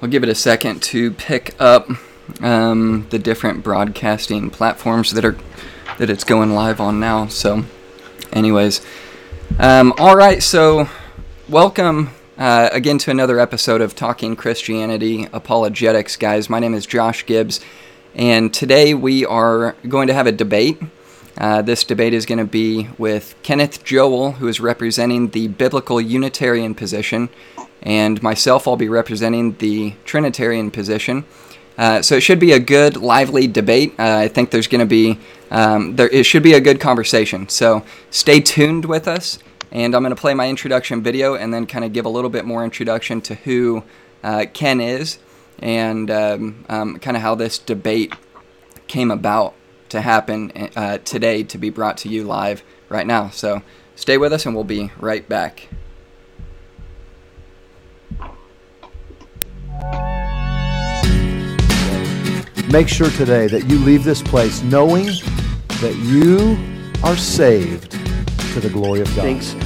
we'll give it a second to pick up um, the different broadcasting platforms that are that it's going live on now. So, anyways, um, all right. So, welcome uh, again to another episode of Talking Christianity Apologetics, guys. My name is Josh Gibbs, and today we are going to have a debate. Uh, this debate is going to be with Kenneth Joel, who is representing the biblical Unitarian position, and myself, I'll be representing the Trinitarian position. Uh, so it should be a good, lively debate. Uh, I think there's going to be um, there. It should be a good conversation. So stay tuned with us, and I'm going to play my introduction video and then kind of give a little bit more introduction to who uh, Ken is and um, um, kind of how this debate came about to happen uh, today to be brought to you live right now. So stay with us, and we'll be right back. Make sure today that you leave this place knowing that you are saved to the glory of God. Thanks.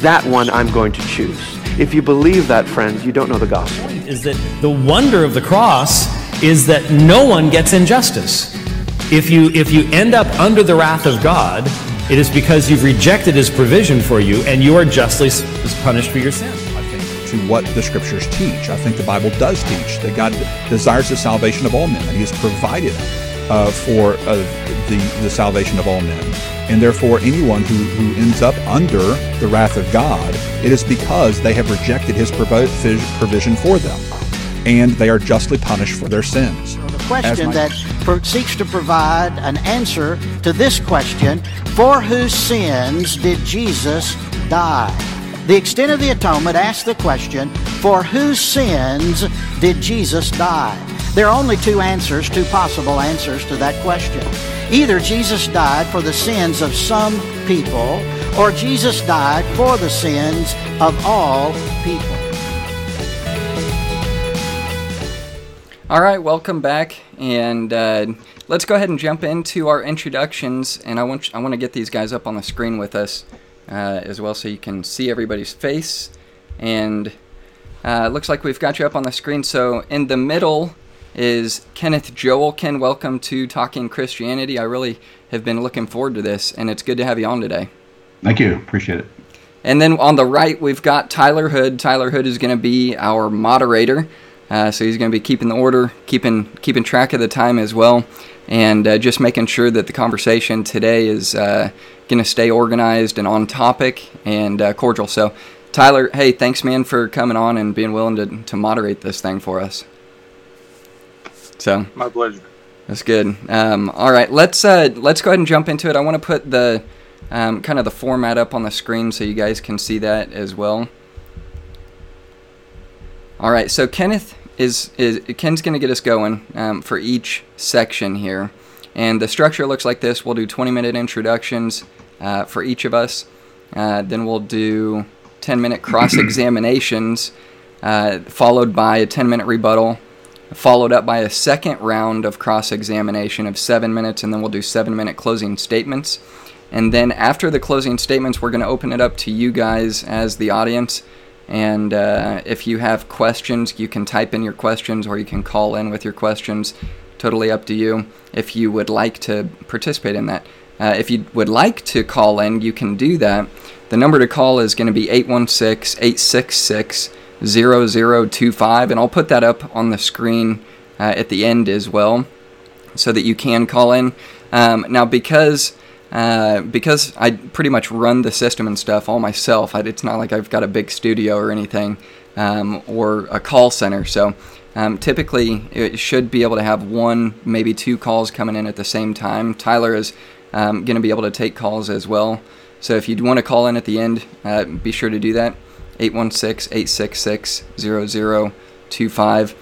that one I'm going to choose. If you believe that, friends, you don't know the gospel. Is that the wonder of the cross is that no one gets injustice. If you if you end up under the wrath of God, it is because you've rejected his provision for you and you are justly punished for your sin to what the scriptures teach. I think the Bible does teach that God desires the salvation of all men, and He has provided uh, for uh, the, the salvation of all men. And therefore, anyone who, who ends up under the wrath of God, it is because they have rejected His provision for them, and they are justly punished for their sins. the question that seeks to provide an answer to this question for whose sins did Jesus die? The extent of the atonement asks the question for whose sins did Jesus die? There are only two answers, two possible answers to that question. Either Jesus died for the sins of some people, or Jesus died for the sins of all people. All right, welcome back, and uh, let's go ahead and jump into our introductions. And I want I want to get these guys up on the screen with us uh, as well so you can see everybody's face. And uh, looks like we've got you up on the screen. So in the middle is Kenneth Joel. Ken, welcome to Talking Christianity. I really have been looking forward to this, and it's good to have you on today. Thank you. Appreciate it. And then on the right, we've got Tyler Hood. Tyler Hood is going to be our moderator. Uh, so he's going to be keeping the order, keeping keeping track of the time as well, and uh, just making sure that the conversation today is uh, going to stay organized and on topic and uh, cordial. So, Tyler, hey, thanks, man, for coming on and being willing to, to moderate this thing for us. So, my pleasure. That's good. Um, all right, let's uh, let's go ahead and jump into it. I want to put the um, kind of the format up on the screen so you guys can see that as well. All right, so Kenneth is is Ken's going to get us going um, for each section here. And the structure looks like this. We'll do 20 minute introductions uh, for each of us. Uh, then we'll do 10 minute cross examinations, uh, followed by a 10 minute rebuttal, followed up by a second round of cross examination of seven minutes, and then we'll do seven minute closing statements. And then after the closing statements, we're going to open it up to you guys as the audience. And uh, if you have questions, you can type in your questions or you can call in with your questions totally up to you if you would like to participate in that. Uh, if you would like to call in, you can do that. The number to call is going to be 816 866 0025, and I'll put that up on the screen uh, at the end as well so that you can call in. Um, now, because uh, because I pretty much run the system and stuff all myself, I, it's not like I've got a big studio or anything um, or a call center. So um, typically, it should be able to have one, maybe two calls coming in at the same time. Tyler is um, going to be able to take calls as well. So if you want to call in at the end, uh, be sure to do that. 816-866-0025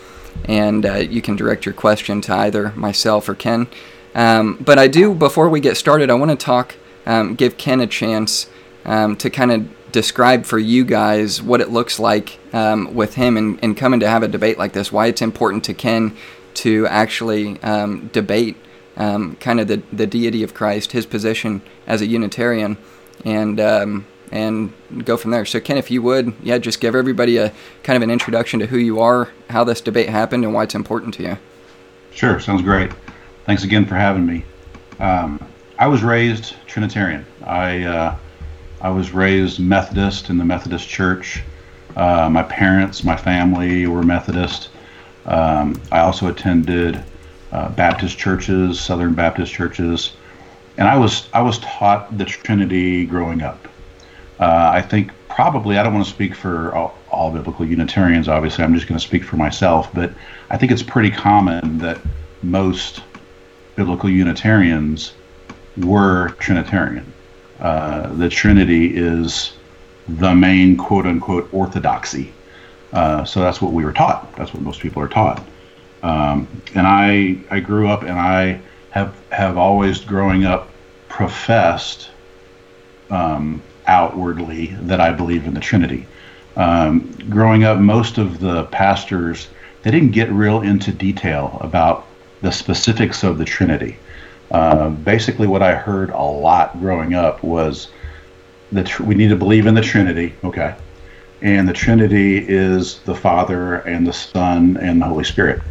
and uh, you can direct your question to either myself or Ken. Um, but I do, before we get started, I want to talk, um, give Ken a chance um, to kind of describe for you guys what it looks like um, with him and, and, coming to have a debate like this, why it's important to Ken to actually um, debate um, kind of the, the deity of Christ, his position as a Unitarian, and and go from there. So, Ken, if you would, yeah, just give everybody a kind of an introduction to who you are, how this debate happened, and why it's important to you. Sure, sounds great. Thanks again for having me. Um, I was raised Trinitarian. I uh, I was raised Methodist in the Methodist Church. Uh, my parents, my family were Methodist. Um, I also attended uh, Baptist churches, Southern Baptist churches, and I was I was taught the Trinity growing up. Uh, I think probably I don't want to speak for all, all biblical Unitarians. Obviously, I'm just going to speak for myself, but I think it's pretty common that most biblical Unitarians were Trinitarian. Uh, the Trinity is the main quote unquote orthodoxy. Uh, so that's what we were taught. That's what most people are taught. Um, and I I grew up and I have have always growing up professed um, outwardly that I believe in the Trinity. Um, growing up, most of the pastors they didn't get real into detail about the specifics of the Trinity. Uh, basically, what I heard a lot growing up was that tr- we need to believe in the Trinity. Okay, and the Trinity is the Father and the Son and the Holy Spirit.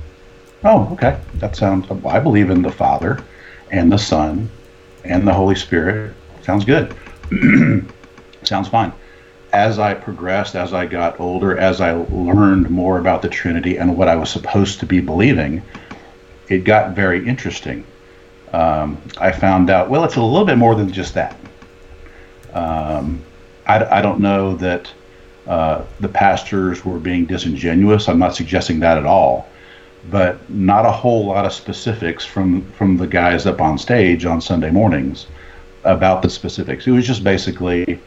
Oh, okay, that sounds. I believe in the Father and the Son and the Holy Spirit. Sounds good. sounds fine. As I progressed, as I got older, as I learned more about the Trinity and what I was supposed to be believing, it got very interesting. Um, I found out, well, it's a little bit more than just that. Um, I, I, don't know that uh, the pastors were being disingenuous. I'm not suggesting that at all. But not a whole lot of specifics from, from the guys up on stage on Sunday mornings about the specifics. It was just basically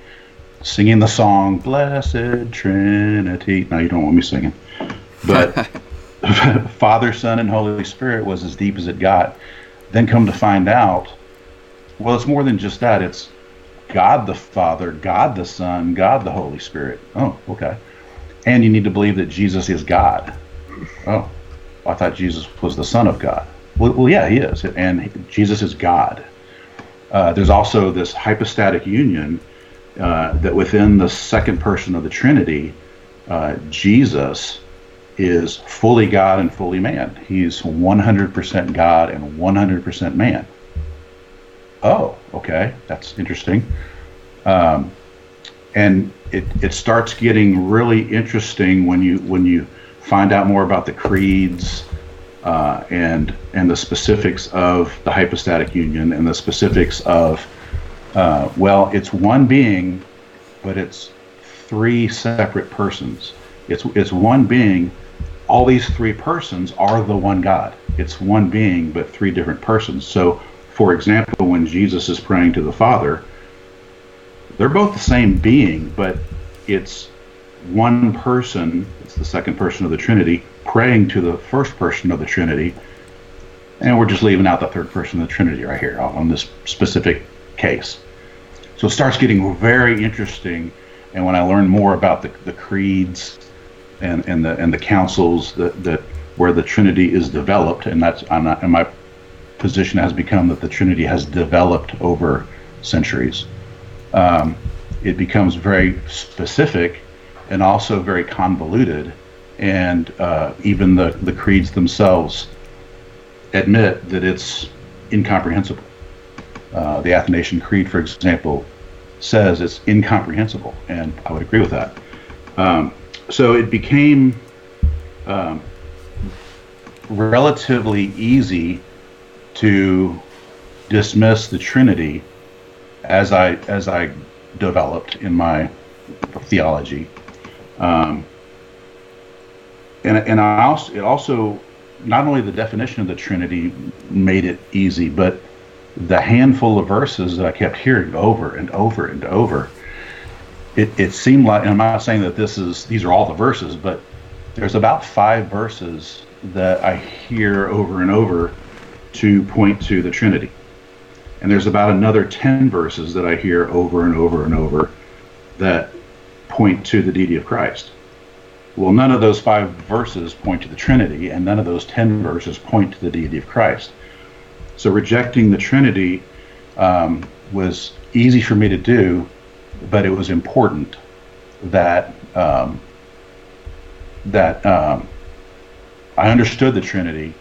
singing the song "Blessed Trinity." Now you don't want me singing, but Father, Son, and Holy Spirit was as deep as it got. Then come to find out, well, it's more than just that. It's God the Father, God the Son, God the Holy Spirit. Oh, okay. And you need to believe that Jesus is God. Oh, I thought Jesus was the Son of God. Well, well yeah, he is. And Jesus is God. Uh, there's also this hypostatic union uh, that within the second person of the Trinity, uh, Jesus is fully God and fully man. He's 100% God and 100% man. Oh, okay, that's interesting. Um, and it, it starts getting really interesting when you when you find out more about the creeds uh, and and the specifics of the hypostatic union and the specifics of uh, well, it's one being, but it's three separate persons. It's it's one being all these three persons are the one God. It's one being, but three different persons. So, for example, when Jesus is praying to the Father, they're both the same being, but it's one person, it's the second person of the Trinity, praying to the first person of the Trinity. And we're just leaving out the third person of the Trinity right here on this specific case. So it starts getting very interesting. And when I learn more about the, the creeds and, and the and the councils that, that where the Trinity is developed, and that's I'm not, and my position has become that the Trinity has developed over centuries. Um, it becomes very specific and also very convoluted, and uh, even the the creeds themselves admit that it's incomprehensible. Uh, the Athanasian Creed, for example, says it's incomprehensible, and I would agree with that. Um, so it became um, relatively easy to dismiss the Trinity as I as I developed in my theology, um, and and I also it also not only the definition of the Trinity made it easy, but the handful of verses that I kept hearing over and over and over it, it seemed like, and I'm not saying that this is these are all the verses, but there's about five verses that I hear over and over to point to the Trinity. And there's about another 10 verses that I hear over and over and over that point to the deity of Christ. Well, none of those five verses point to the Trinity, and none of those 10 verses point to the deity of Christ. So rejecting the Trinity um, was easy for me to do but it was important that um, that um, I understood the Trinity,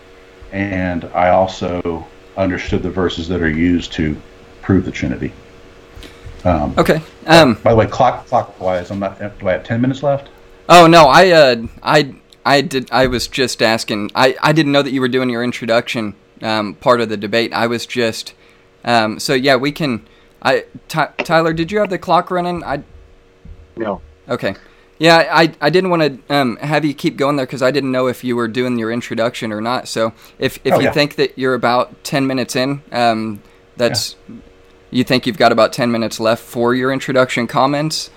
and I also understood the verses that are used to prove the Trinity. Um, Okay. Um, by the way, clock clockwise, I'm not. Do I have ten minutes left? Oh no, I uh, I I did. I was just asking. I I didn't know that you were doing your introduction um, part of the debate. I was just. Um, so yeah, we can. I Ty Tyler, did you have the clock running? I. No. Okay. Yeah, I, I didn't want to um, have you keep going there because I didn't know if you were doing your introduction or not. So if, if Oh, you yeah. think that you're about 10 minutes in, um, that's you think you've got about 10 minutes left for your introduction comments.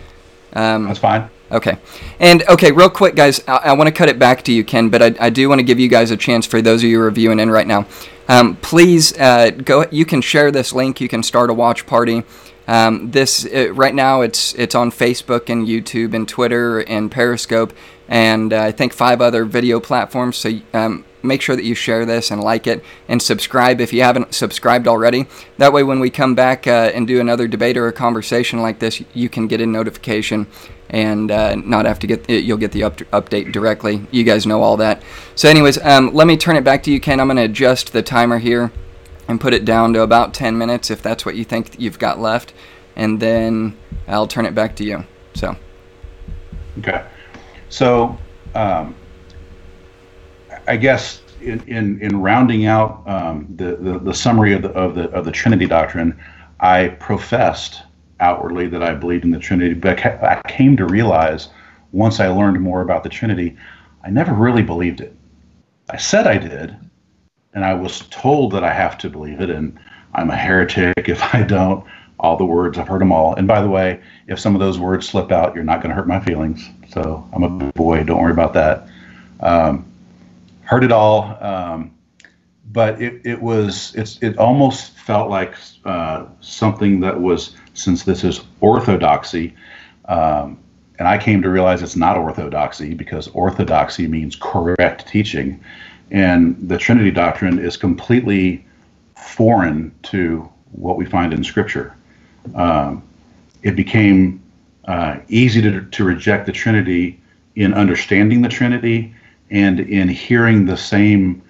Um, That's fine. Okay. And okay, real quick, guys, I, I want to cut it back to you, Ken, but I, I do want to give you guys a chance for those of you reviewing in right now. Um, please uh, go. You can share this link. You can start a watch party. Um, this uh, right now, it's it's on Facebook and YouTube and Twitter and Periscope and uh, I think five other video platforms. So um, make sure that you share this and like it and subscribe if you haven't subscribed already. That way, when we come back uh, and do another debate or a conversation like this, you can get a notification and uh, not have to get you'll get the up- update directly. You guys know all that. So, anyways, um, let me turn it back to you, Ken. I'm going to adjust the timer here and put it down to about 10 minutes if that's what you think you've got left, and then I'll turn it back to you. So. Okay. So, um, I guess in, in, in rounding out um, the, the, the summary of the, of, the, of the Trinity doctrine, I professed outwardly that I believed in the Trinity, but I came to realize once I learned more about the Trinity, I never really believed it. I said I did, and I was told that I have to believe it, and I'm a heretic if I don't. All the words, I've heard them all. And by the way, if some of those words slip out, you're not going to hurt my feelings. So I'm a boy. Don't worry about that. Um, heard it all. Um, but it, it was, it's, it almost felt like uh, something that was, since this is orthodoxy, um, and I came to realize it's not orthodoxy because orthodoxy means correct teaching. And the Trinity doctrine is completely foreign to what we find in Scripture. Um, it became uh, easy to, to reject the Trinity in understanding the Trinity and in hearing the same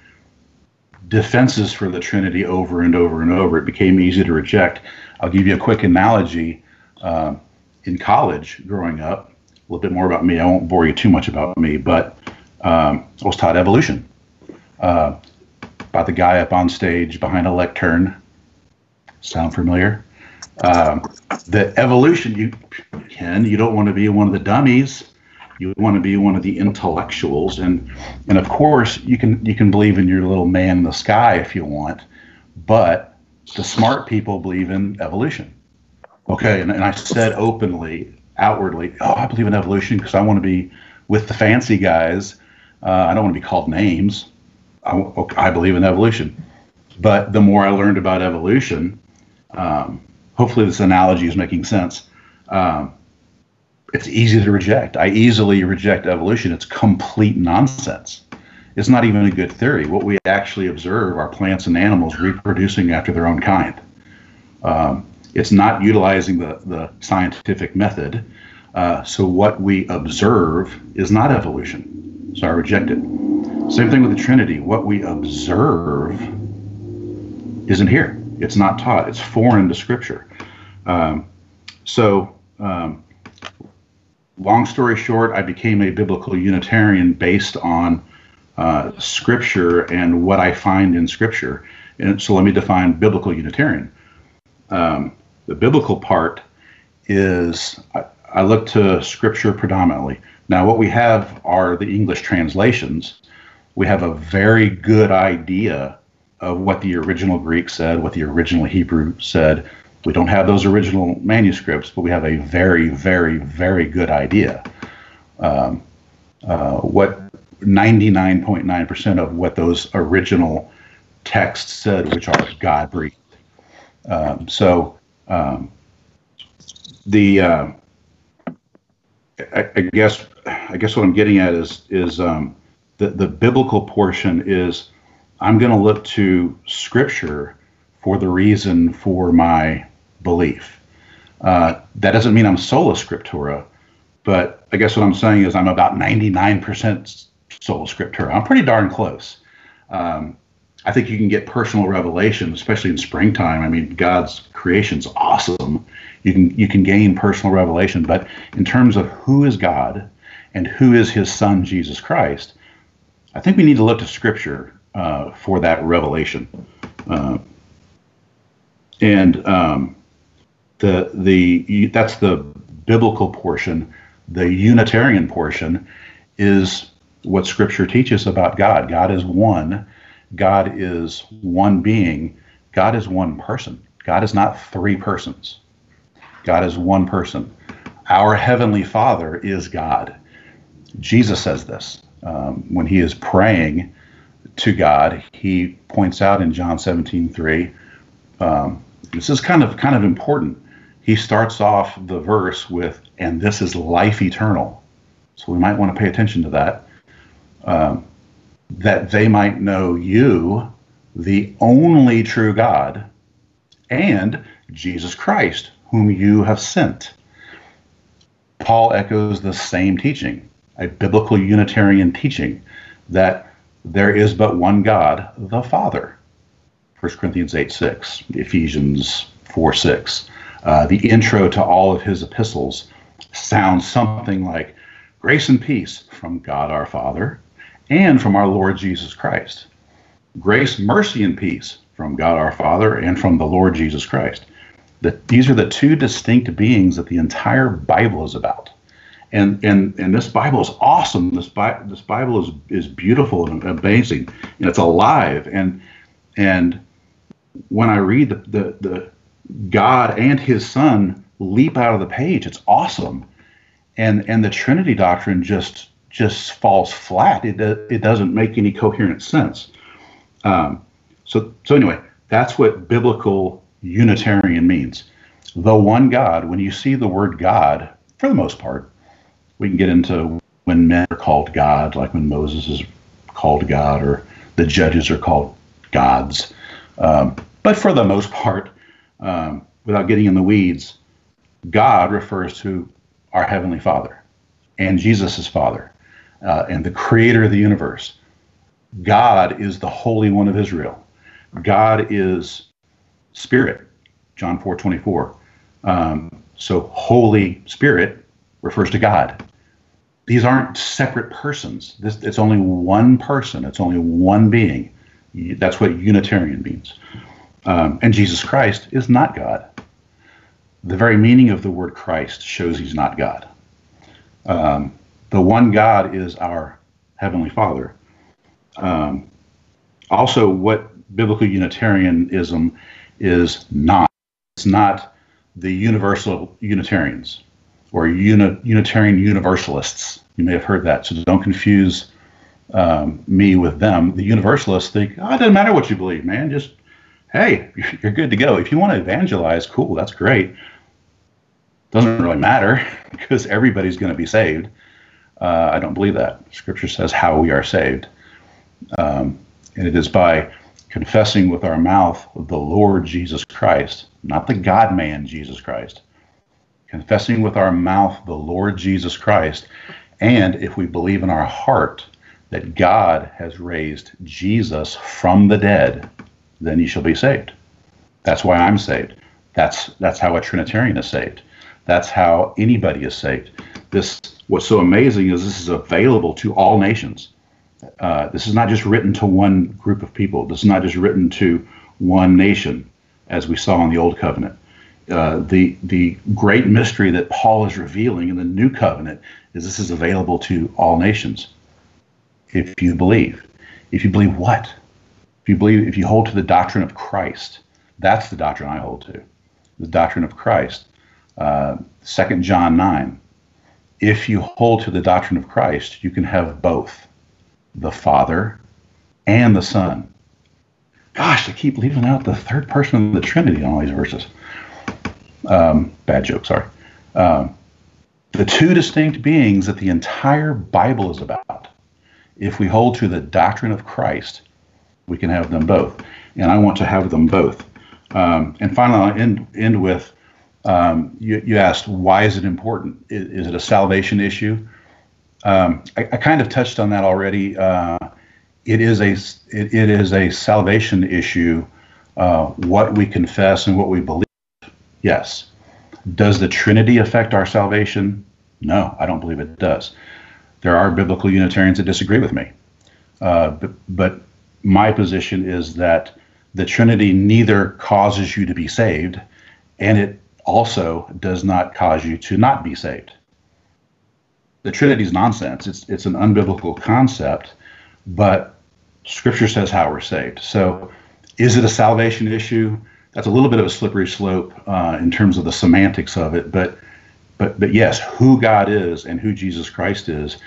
defenses for the Trinity over and over and over. It became easy to reject. I'll give you a quick analogy. Um, in college, growing up, a little bit more about me. I won't bore you too much about me, but um, I was taught evolution. Uh, about the guy up on stage behind a lectern. Sound familiar? Um, the evolution, you Ken, you don't want to be one of the dummies. You want to be one of the intellectuals, and and of course you can you can believe in your little man in the sky if you want, but the smart people believe in evolution. Okay, and, and I said openly, outwardly, oh, I believe in evolution because I want to be with the fancy guys. Uh, I don't want to be called names. I, I believe in evolution. But the more I learned about evolution, um, hopefully this analogy is making sense. Um, it's easy to reject. I easily reject evolution. It's complete nonsense. It's not even a good theory. What we actually observe are plants and animals reproducing after their own kind. Um, it's not utilizing the, the scientific method. Uh, so what we observe is not evolution. So I reject it. Same thing with the Trinity. What we observe isn't here. It's not taught. It's foreign to Scripture. Um, so, um, long story short, I became a biblical Unitarian based on uh, Scripture and what I find in Scripture. And so, let me define biblical Unitarian. Um, the biblical part is I, I look to Scripture predominantly. Now, what we have are the English translations. We have a very good idea of what the original Greek said, what the original Hebrew said. We don't have those original manuscripts, but we have a very, very, very good idea. Um, uh, what 99.9% of what those original texts said, which are God breathed. Um, so um, the uh, I, I guess I guess what I'm getting at is is um, the the biblical portion is I'm going to look to Scripture for the reason for my belief. Uh, that doesn't mean I'm sola scriptura, but I guess what I'm saying is I'm about 99% sola scriptura. I'm pretty darn close. Um, I think you can get personal revelation, especially in springtime. I mean, God's creation's awesome. You can you can gain personal revelation, but in terms of who is God and who is His Son Jesus Christ, I think we need to look to Scripture uh, for that revelation. Uh, and um, the the that's the biblical portion. The Unitarian portion is what Scripture teaches about God. God is one God is one being, God is one person. God is not three persons. God is one person. Our Heavenly Father is God. Jesus says this um, when he is praying to God. He points out in John 17 3. Um, this is kind of kind of important. He starts off the verse with, "And this is life eternal." So we might want to pay attention to that. Um, that they might know you, the only true God, and Jesus Christ, whom you have sent. Paul echoes the same teaching, a biblical Unitarian teaching, that there is but one God, the Father. 1 Corinthians 8 6, Ephesians 4 6. Uh, the intro to all of his epistles sounds something like Grace and peace from God our Father and from our Lord Jesus Christ. Grace, mercy, and peace from God our Father and from the Lord Jesus Christ. That these are the two distinct beings that the entire Bible is about. And and and this Bible is awesome. This Bi- this Bible is is beautiful and amazing, and it's alive. And and when I read the the, the God and His Son leap out of the page, it's awesome. And and the Trinity doctrine just just falls flat. It, it doesn't make any coherent sense. Um, so, so anyway, that's what biblical Unitarian means. The one God, when you see the word God, for the most part, we can get into when men are called God, like when Moses is called God or the judges are called gods. Um, but for the most part, um, without getting in the weeds, God refers to our Heavenly Father and Jesus' Father uh, and the creator of the universe. God is the Holy One of Israel. God is Spirit, John 4 24. Um, so, Holy Spirit refers to God. These aren't separate persons. This, it's only one person, it's only one being. That's what Unitarian means. Um, and Jesus Christ is not God. The very meaning of the word Christ shows he's not God. Um, the one God is our Heavenly Father. Um, also, what biblical Unitarianism is not, it's not the universal Unitarians or uni, Unitarian Universalists. You may have heard that, so don't confuse um, me with them. The Universalists think, oh, it doesn't matter what you believe, man. Just, hey, you're good to go. If you want to evangelize, cool, that's great. Doesn't really matter because everybody's going to be saved. Uh, I don't believe that. Scripture says how we are saved. Um, and it is by confessing with our mouth the Lord Jesus Christ, not the God man Jesus Christ. Confessing with our mouth the Lord Jesus Christ, and if we believe in our heart that God has raised Jesus from the dead, then you shall be saved. That's why I'm saved. That's that's how a Trinitarian is saved. That's how anybody is saved. This what's so amazing is this is available to all nations. Uh, this is not just written to one group of people. This is not just written to one nation, as we saw in the Old Covenant. Uh, the the great mystery that Paul is revealing in the New Covenant is this is available to all nations. If you believe, if you believe what, if you believe, if you hold to the doctrine of Christ, that's the doctrine I hold to, the doctrine of Christ. Uh, Second John nine, if you hold to the doctrine of Christ, you can have both the Father and the Son. Gosh, I keep leaving out the third person of the Trinity in all these verses. Um, bad joke, sorry. Um, the two distinct beings that the entire Bible is about. If we hold to the doctrine of Christ, we can have them both. And I want to have them both. Um, and finally, I'll end, end with Um, you, you asked why is it important? Is, is it a salvation issue? Um, I, I, kind of touched on that already. Uh, it is a it, it is a salvation issue. Uh, what we confess and what we believe. Yes. Does the Trinity affect our salvation? No, I don't believe it does. There are biblical Unitarians that disagree with me, uh, but, but my position is that the Trinity neither causes you to be saved, and it also does not cause you to not be saved. The Trinity is nonsense. It's it's an unbiblical concept, but Scripture says how we're saved. So, is it a salvation issue? That's a little bit of a slippery slope uh, in terms of the semantics of it, but but but yes, who God is and who Jesus Christ is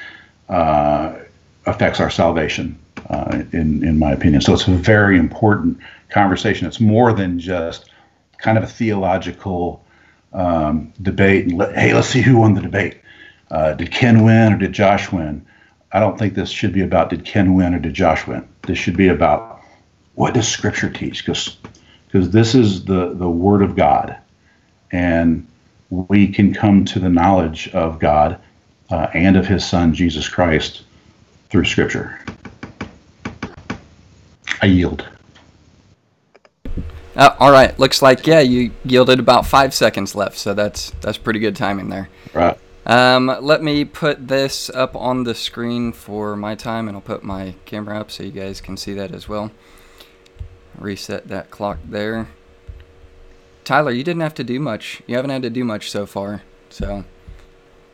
uh, affects our salvation, uh, in in my opinion. So it's a very important conversation. It's more than just kind of a theological um, debate. And let, hey, let's see who won the debate. Uh, did Ken win or did Josh win? I don't think this should be about did Ken win or did Josh win. This should be about what does Scripture teach? Because because this is the the Word of God, and we can come to the knowledge of God uh, and of His Son Jesus Christ through Scripture. I yield. Uh, all right, looks like yeah, you yielded about five seconds left, so that's that's pretty good timing there. Right. Um, let me put this up on the screen for my time, and I'll put my camera up so you guys can see that as well. Reset that clock there. Tyler, you didn't have to do much. You haven't had to do much so far, so.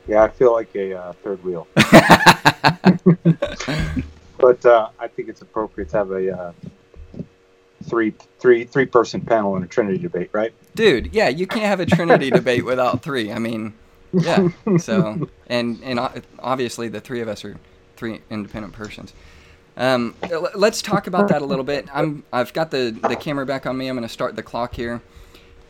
Yeah, I feel like a uh, third wheel. but uh, I think it's appropriate to have a uh, three three three person panel in a Trinity debate, right? Dude, yeah, you can't have a Trinity debate without three. I mean, yeah. So and and obviously the three of us are three independent persons. Um, let's talk about that a little bit. I'm I've got the the camera back on me. I'm going to start the clock here,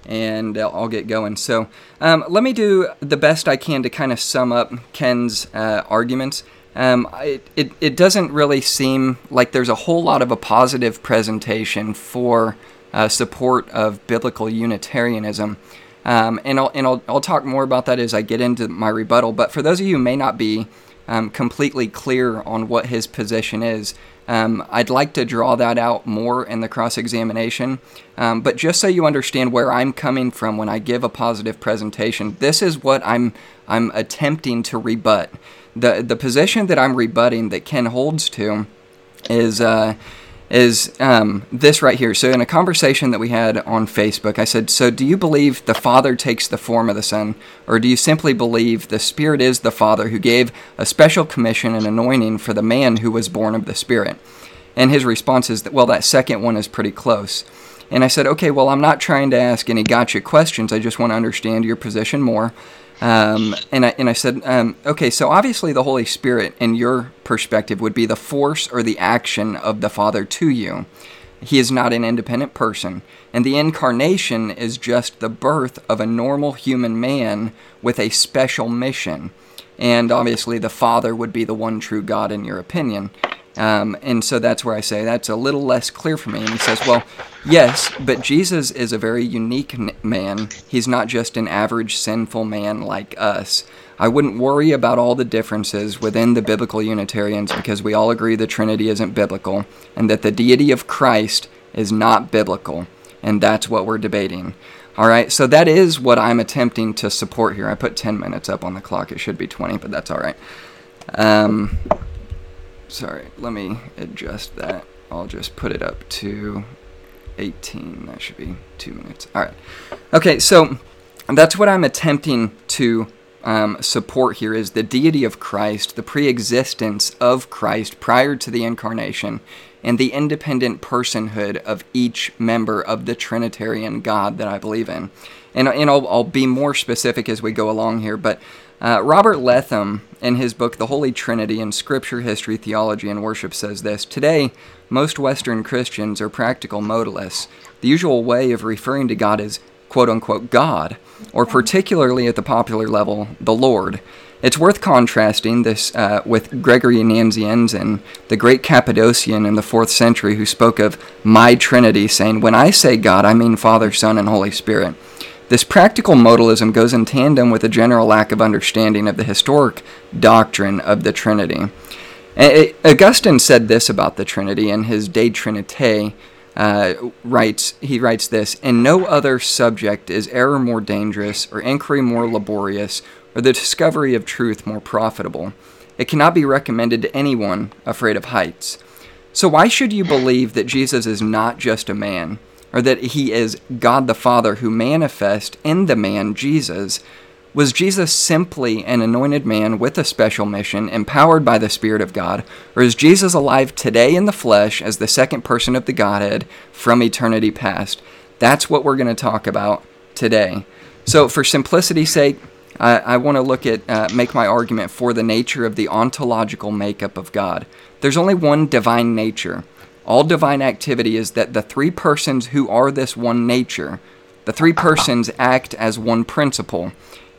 and I'll get going. So um, let me do the best I can to kind of sum up Ken's uh, arguments. Um, it, it, it doesn't really seem like there's a whole lot of a positive presentation for uh, support of biblical Unitarianism. Um, and I'll, and I'll, I'll talk more about that as I get into my rebuttal. But for those of you who may not be um, completely clear on what his position is, um, I'd like to draw that out more in the cross examination. Um, but just so you understand where I'm coming from when I give a positive presentation, this is what I'm, I'm attempting to rebut the the position that I'm rebutting that Ken holds to is uh, is um, this right here. So in a conversation that we had on Facebook, I said, "So do you believe the Father takes the form of the Son, or do you simply believe the Spirit is the Father who gave a special commission and anointing for the man who was born of the Spirit?" And his response is that, "Well, that second one is pretty close." And I said, "Okay, well, I'm not trying to ask any gotcha questions. I just want to understand your position more." Um, and I and I said, um, okay, so obviously the Holy Spirit, in your perspective, would be the force or the action of the Father to you. He is not an independent person, and the incarnation is just the birth of a normal human man with a special mission. And obviously, the Father would be the one true God in your opinion. Um, and so that's where I say that's a little less clear for me. And he says, well, yes, but Jesus is a very unique man. He's not just an average sinful man like us. I wouldn't worry about all the differences within the biblical Unitarians because we all agree the Trinity isn't biblical and that the deity of Christ is not biblical. And that's what we're debating. All right, so that is what I'm attempting to support here. I put 10 minutes up on the clock. It should be 20, but that's all right. Um, sorry, let me adjust that. I'll just put it up to 18. That should be two minutes. All right. Okay, so that's what I'm attempting to um, support here is the deity of Christ, the pre-existence of Christ prior to the incarnation, and the independent personhood of each member of the Trinitarian God that I believe in. And, and I'll, I'll be more specific as we go along here, but uh, Robert Letham, in his book The Holy Trinity in Scripture, History, Theology, and Worship, says this Today, most Western Christians are practical modalists. The usual way of referring to God is quote unquote God, or particularly at the popular level, the Lord. It's worth contrasting this uh, with Gregory Nazianzen, the great Cappadocian in the 4th century who spoke of my Trinity, saying, When I say God, I mean Father, Son, and Holy Spirit. This practical modalism goes in tandem with a general lack of understanding of the historic doctrine of the Trinity. Augustine said this about the Trinity in his De Trinitate. Uh, writes he writes this in no other subject is error more dangerous or inquiry more laborious or the discovery of truth more profitable it cannot be recommended to anyone afraid of heights so why should you believe that jesus is not just a man or that he is god the father who manifest in the man jesus was Jesus simply an anointed man with a special mission, empowered by the Spirit of God? Or is Jesus alive today in the flesh as the second person of the Godhead from eternity past? That's what we're going to talk about today. So, for simplicity's sake, I, I want to look at, uh, make my argument for the nature of the ontological makeup of God. There's only one divine nature. All divine activity is that the three persons who are this one nature, the three persons act as one principle.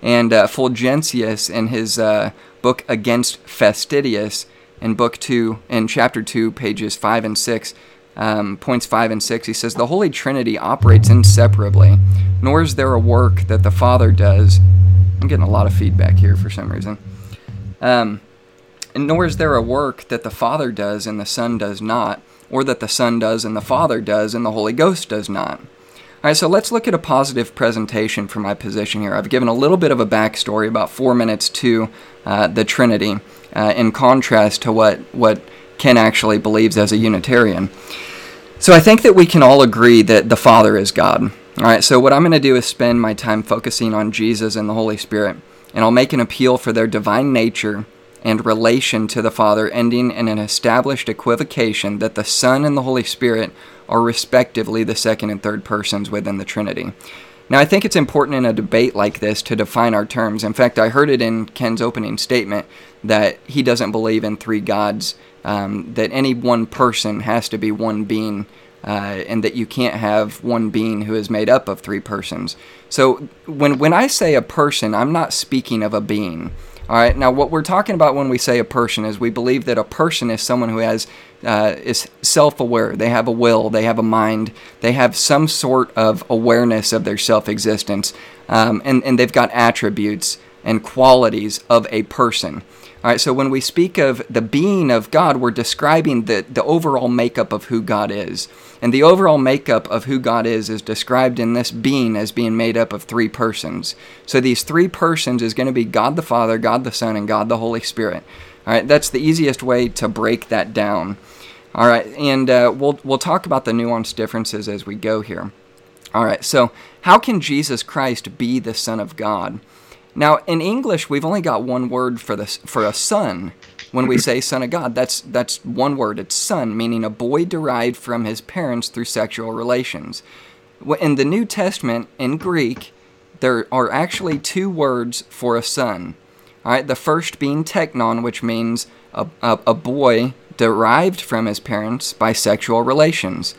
And uh, Fulgentius, in his uh, book Against Fastidious, in book two, in chapter two, pages five and six, um, points five and six, he says the Holy Trinity operates inseparably, nor is there a work that the Father does. I'm getting a lot of feedback here for some reason. Um, and nor is there a work that the Father does and the Son does not, or that the Son does and the Father does and the Holy Ghost does not. All right, so let's look at a positive presentation for my position here. I've given a little bit of a backstory, about four minutes to uh, the Trinity, uh, in contrast to what, what Ken actually believes as a Unitarian. So I think that we can all agree that the Father is God. All right, so what I'm going to do is spend my time focusing on Jesus and the Holy Spirit, and I'll make an appeal for their divine nature and relation to the Father, ending in an established equivocation that the Son and the Holy Spirit are respectively the second and third persons within the Trinity. Now, I think it's important in a debate like this to define our terms. In fact, I heard it in Ken's opening statement that he doesn't believe in three gods, um, that any one person has to be one being, uh, and that you can't have one being who is made up of three persons. So, when, when I say a person, I'm not speaking of a being. All right. Now, what we're talking about when we say a person is we believe that a person is someone who has uh, is self-aware. They have a will. They have a mind. They have some sort of awareness of their self-existence, um, and and they've got attributes and qualities of a person. All right. So when we speak of the being of God, we're describing the the overall makeup of who God is. And the overall makeup of who God is is described in this being as being made up of three persons. So these three persons is going to be God the Father, God the Son, and God the Holy Spirit. All right, that's the easiest way to break that down. All right, and uh, we'll we'll talk about the nuanced differences as we go here. All right, so how can Jesus Christ be the Son of God? Now, in English, we've only got one word for this for a son, when we say son of God, that's that's one word. It's son, meaning a boy derived from his parents through sexual relations. In the New Testament, in Greek, there are actually two words for a son. All right, the first being teknon, which means a, a, a boy derived from his parents by sexual relations.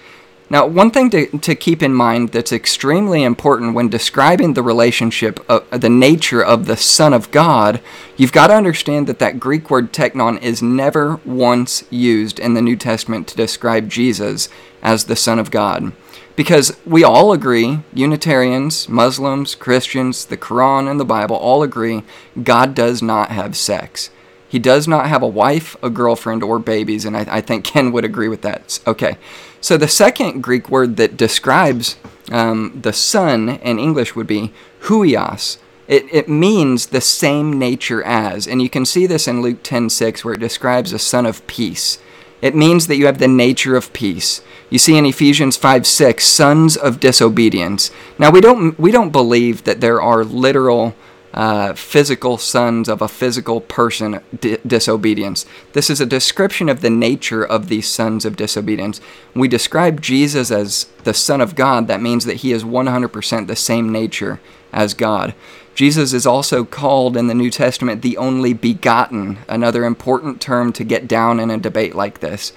Now, one thing to, to keep in mind that's extremely important when describing the relationship, of, the nature of the Son of God, you've got to understand that that Greek word teknon is never once used in the New Testament to describe Jesus as the Son of God. Because we all agree, Unitarians, Muslims, Christians, the Quran, and the Bible all agree, God does not have sex. He does not have a wife, a girlfriend, or babies, and I, I think Ken would agree with that. Okay. So the second Greek word that describes um, the Son in English would be huios. It, it means the same nature as, and you can see this in Luke 10:6 where it describes a son of peace. It means that you have the nature of peace. You see in Ephesians 5 6, sons of disobedience. Now we don't we don't believe that there are literal uh, physical sons of a physical person di- disobedience. This is a description of the nature of these sons of disobedience. We describe Jesus as the Son of God, that means that he is 100% the same nature as God. Jesus is also called in the New Testament the only begotten, another important term to get down in a debate like this.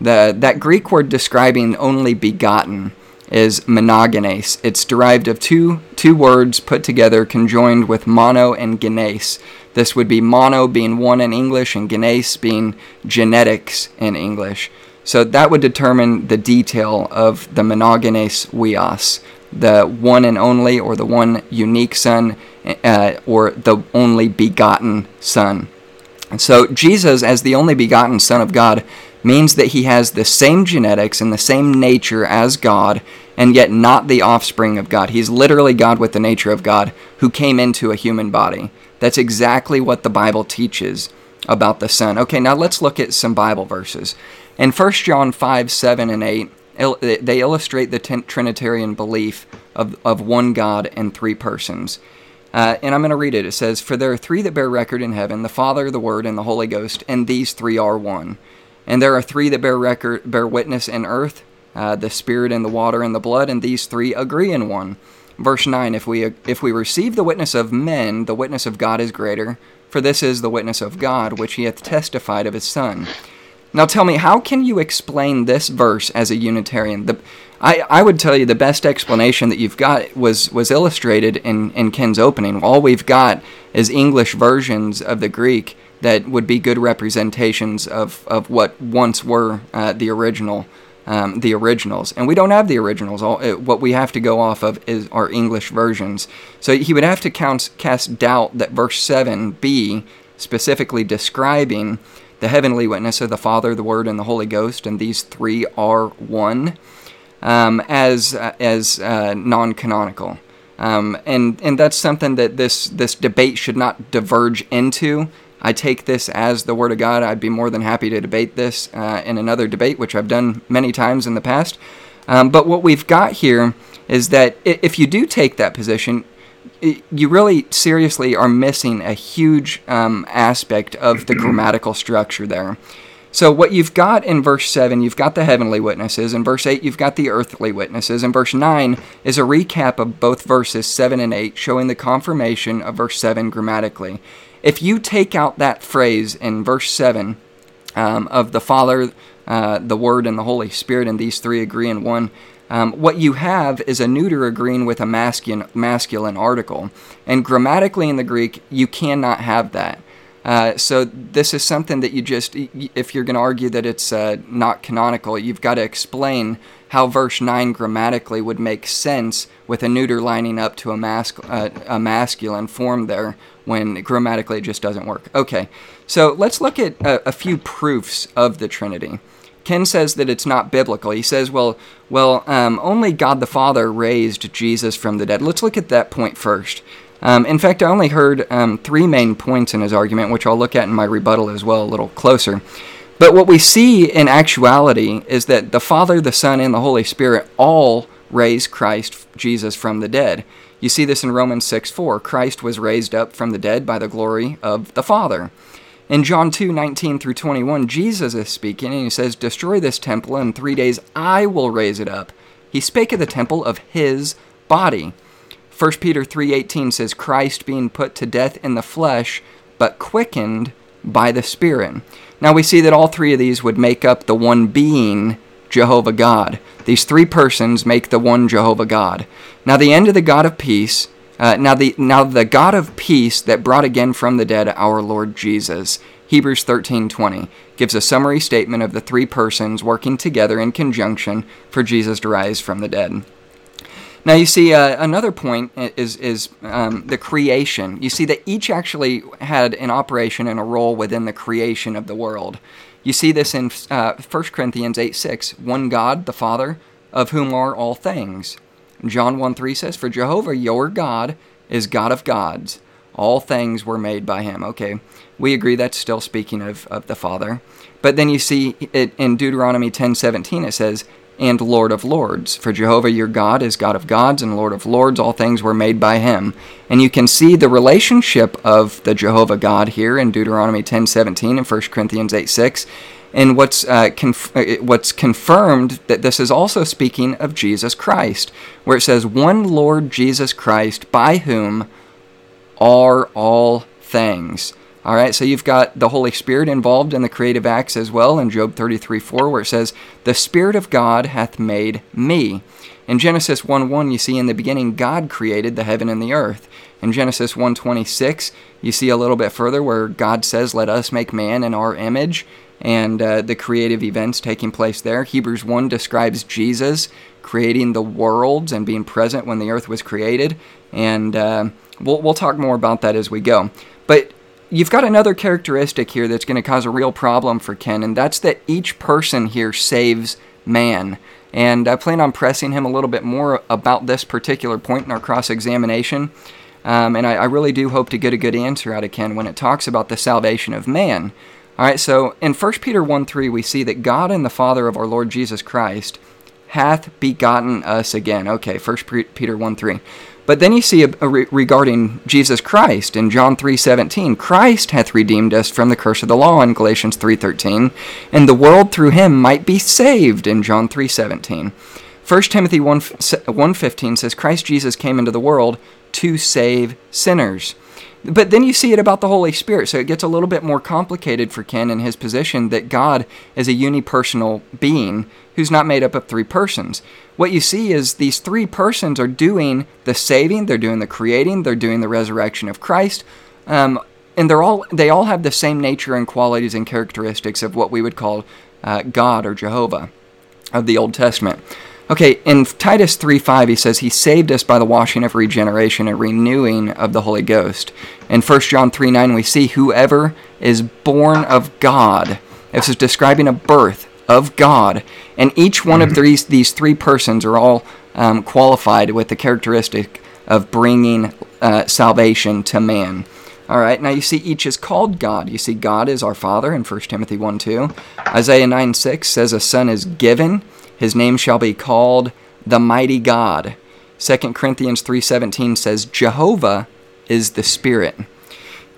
The, that Greek word describing only begotten is monogenes. It's derived of two, two words put together, conjoined with mono and genes. This would be mono being one in English and genes being genetics in English. So that would determine the detail of the monogenes huios, the one and only or the one unique Son uh, or the only begotten Son. And so Jesus, as the only begotten Son of God, means that he has the same genetics and the same nature as God, and yet not the offspring of God. He's literally God with the nature of God who came into a human body. That's exactly what the Bible teaches about the Son. Okay, now let's look at some Bible verses. In 1 John 5, 7, and 8, they illustrate the Trinitarian belief of, of one God and three persons. Uh, and I'm going to read it. It says, For there are three that bear record in heaven the Father, the Word, and the Holy Ghost, and these three are one. And there are three that bear record, bear witness in earth, uh, the Spirit and the water and the blood, and these three agree in one. Verse 9 if we, if we receive the witness of men, the witness of God is greater, for this is the witness of God, which he hath testified of his Son. Now tell me, how can you explain this verse as a Unitarian? The, I, I would tell you the best explanation that you've got was, was illustrated in, in Ken's opening. All we've got is English versions of the Greek that would be good representations of, of what once were uh, the original um, the originals, and we don't have the originals. All it, what we have to go off of is our English versions. So he would have to count, cast doubt that verse seven b, specifically describing the heavenly witness of the Father, the Word, and the Holy Ghost, and these three are one, um, as uh, as uh, non-canonical. Um, and and that's something that this this debate should not diverge into. I take this as the Word of God. I'd be more than happy to debate this uh, in another debate, which I've done many times in the past. Um, but what we've got here is that if you do take that position, you really seriously are missing a huge um, aspect of the grammatical structure there. So, what you've got in verse 7, you've got the heavenly witnesses. In verse 8, you've got the earthly witnesses. In verse 9 is a recap of both verses 7 and 8, showing the confirmation of verse 7 grammatically. If you take out that phrase in verse 7 um, of the Father, uh, the Word, and the Holy Spirit, and these three agree in one, um, what you have is a neuter agreeing with a masculine, masculine article. And grammatically in the Greek, you cannot have that. Uh, so this is something that you just, if you're going to argue that it's uh, not canonical, you've got to explain how verse 9 grammatically would make sense with a neuter lining up to a, uh, a masculine form there when grammatically it just doesn't work. Okay, so let's look at a, a few proofs of the Trinity. Ken says that it's not biblical. He says, well, well, um, only God the Father raised Jesus from the dead. Let's look at that point first. Um, in fact, I only heard um, three main points in his argument, which I'll look at in my rebuttal as well a little closer. But what we see in actuality is that the Father, the Son, and the Holy Spirit all raise Christ Jesus from the dead. You see this in Romans 6 4. Christ was raised up from the dead by the glory of the Father. In John 2 19 through 21, Jesus is speaking and he says, Destroy this temple, and in three days I will raise it up. He spake of the temple of his body. 1 Peter 3:18 says Christ being put to death in the flesh but quickened by the spirit. Now we see that all three of these would make up the one being, Jehovah God. These three persons make the one Jehovah God. Now the end of the God of peace, uh, now the now the God of peace that brought again from the dead our Lord Jesus. Hebrews 13:20 gives a summary statement of the three persons working together in conjunction for Jesus to rise from the dead. Now you see uh, another point is is um, the creation. You see that each actually had an operation and a role within the creation of the world. You see this in uh, 1 Corinthians 8 6. One God, the Father, of whom are all things. John 1 3 says, For Jehovah your God is God of gods. All things were made by him. Okay, we agree that's still speaking of, of the Father. But then you see it in Deuteronomy ten seventeen. it says, and Lord of Lords. For Jehovah your God is God of gods and Lord of Lords. All things were made by him. And you can see the relationship of the Jehovah God here in Deuteronomy 10:17 and 1 Corinthians 8:6. And what's uh, conf- uh, what's confirmed that this is also speaking of Jesus Christ, where it says, "One Lord Jesus Christ, by whom are all things." All right, so you've got the Holy Spirit involved in the creative acts as well in Job 33 4, where it says, The Spirit of God hath made me. In Genesis 1 1, you see in the beginning God created the heaven and the earth. In Genesis 1 26, you see a little bit further where God says, Let us make man in our image, and uh, the creative events taking place there. Hebrews 1 describes Jesus creating the worlds and being present when the earth was created. And uh, we'll, we'll talk more about that as we go. But you've got another characteristic here that's going to cause a real problem for Ken, and that's that each person here saves man. And I plan on pressing him a little bit more about this particular point in our cross examination. Um, and I, I, really do hope to get a good answer out of Ken when it talks about the salvation of man. All right, so in 1 Peter 1 3, we see that God and the Father of our Lord Jesus Christ hath begotten us again. Okay, 1 Peter 1 3. But then you see a, a re- regarding Jesus Christ in John 3:17, Christ hath redeemed us from the curse of the law in Galatians 3:13, and the world through him might be saved in John 3:17. 1 Timothy 1, 1:15 says Christ Jesus came into the world to save sinners. But then you see it about the Holy Spirit, so it gets a little bit more complicated for Ken in his position that God is a unipersonal being who's not made up of three persons. What you see is these three persons are doing the saving, they're doing the creating, they're doing the resurrection of Christ, um, and they're all they all have the same nature and qualities and characteristics of what we would call uh, God or Jehovah of the Old Testament. Okay, in Titus 3:5 he says he saved us by the washing of regeneration and renewing of the Holy Ghost. In 1 John 3:9 we see whoever is born of God. This is describing a birth of God, and each one of these these three persons are all um, qualified with the characteristic of bringing uh, salvation to man. All right, now you see each is called God. You see God is our Father in 1 Timothy 1 2. Isaiah 9 6 says a son is given his name shall be called the mighty God. 2 Corinthians 3:17 says Jehovah is the Spirit.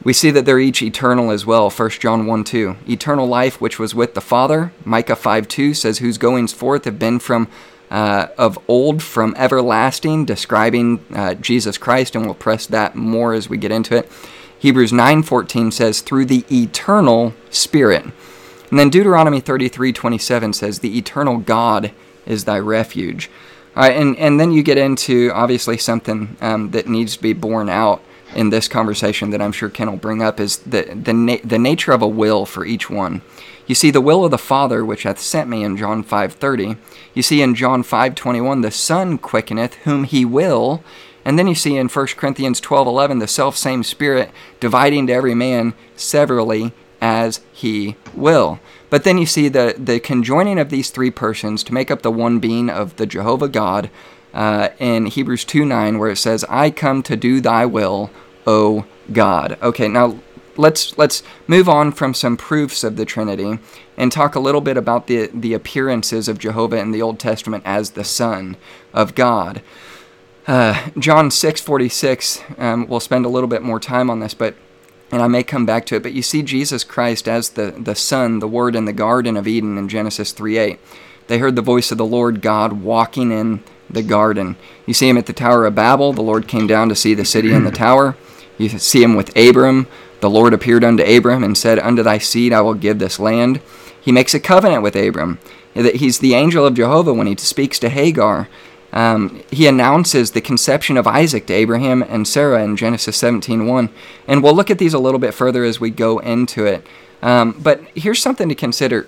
We see that they're each eternal as well. 1 John 1 2. Eternal life which was with the Father. Micah 5 2 says, Whose goings forth have been from uh, of old, from everlasting, describing uh, Jesus Christ, and we'll press that more as we get into it. Hebrews 9:14 says, Through the eternal Spirit. And then Deuteronomy 33:27 says, "The eternal God is thy refuge." All right, and and then you get into obviously something um, that needs to be borne out in this conversation that I'm sure Ken will bring up is the the na- the nature of a will for each one. You see the will of the Father which hath sent me in John 5:30. You see in John 5:21 the Son quickeneth whom he will. And then you see in 1 Corinthians 12:11 the self same Spirit dividing to every man severally as he will. But then you see the, the conjoining of these three persons to make up the one being of the Jehovah God uh, in Hebrews 2 9, where it says, I come to do thy will, O God. Okay, now let's let's move on from some proofs of the Trinity and talk a little bit about the the appearances of Jehovah in the Old Testament as the Son of God. Uh, John six forty six. Um, we'll spend a little bit more time on this, but and I may come back to it, but you see Jesus Christ as the, the Son, the Word in the Garden of Eden in Genesis 3 8. They heard the voice of the Lord God walking in the garden. You see him at the Tower of Babel. The Lord came down to see the city and the tower. You see him with Abram. The Lord appeared unto Abram and said, Unto thy seed I will give this land. He makes a covenant with Abram. He's the angel of Jehovah when he speaks to Hagar. Um, he announces the conception of Isaac to Abraham and Sarah in Genesis 17:1, and we'll look at these a little bit further as we go into it. Um, but here's something to consider.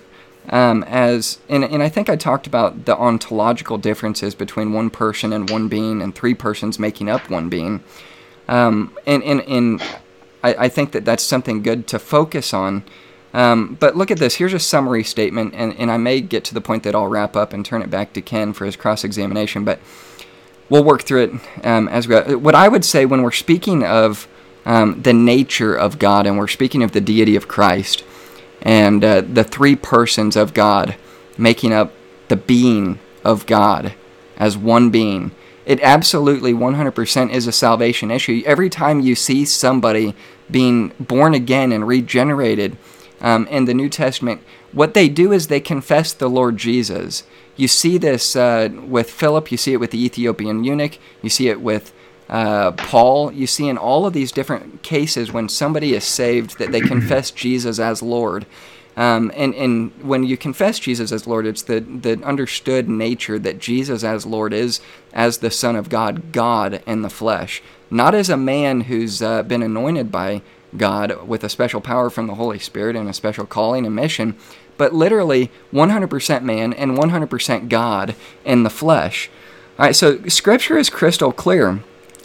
Um, as and, and I think I talked about the ontological differences between one person and one being, and three persons making up one being. Um, and and, and I, I think that that's something good to focus on um, but look at this. Here's a summary statement, and, and I may get to the point that I'll wrap up and turn it back to Ken for his cross examination, but we'll work through it um, as we go. What I would say when we're speaking of um, the nature of God and we're speaking of the deity of Christ and uh, the three persons of God making up the being of God as one being, it absolutely 100% is a salvation issue. Every time you see somebody being born again and regenerated, um, in the New Testament, what they do is they confess the Lord Jesus. You see this uh, with Philip, you see it with the Ethiopian eunuch, you see it with uh, Paul. You see in all of these different cases when somebody is saved that they confess Jesus as Lord. Um, and, and when you confess Jesus as Lord, it's the, the understood nature that Jesus as Lord is as the Son of God, God in the flesh, not as a man who's uh, been anointed by God with a special power from the Holy Spirit and a special calling and mission, but literally 100% man and 100% God in the flesh. All right, so Scripture is crystal clear.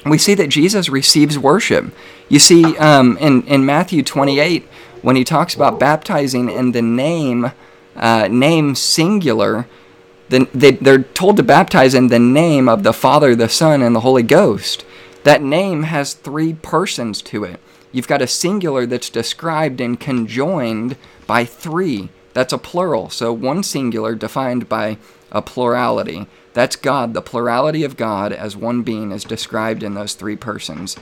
We see that Jesus receives worship. You see, um, in in Matthew 28, when he talks about baptizing in the name, uh, name singular, then they, they're told to baptize in the name of the Father, the Son, and the Holy Ghost. That name has three persons to it. You've got a singular that's described and conjoined by three. That's a plural. So one singular defined by a plurality. That's God. The plurality of God as one being is described in those three persons.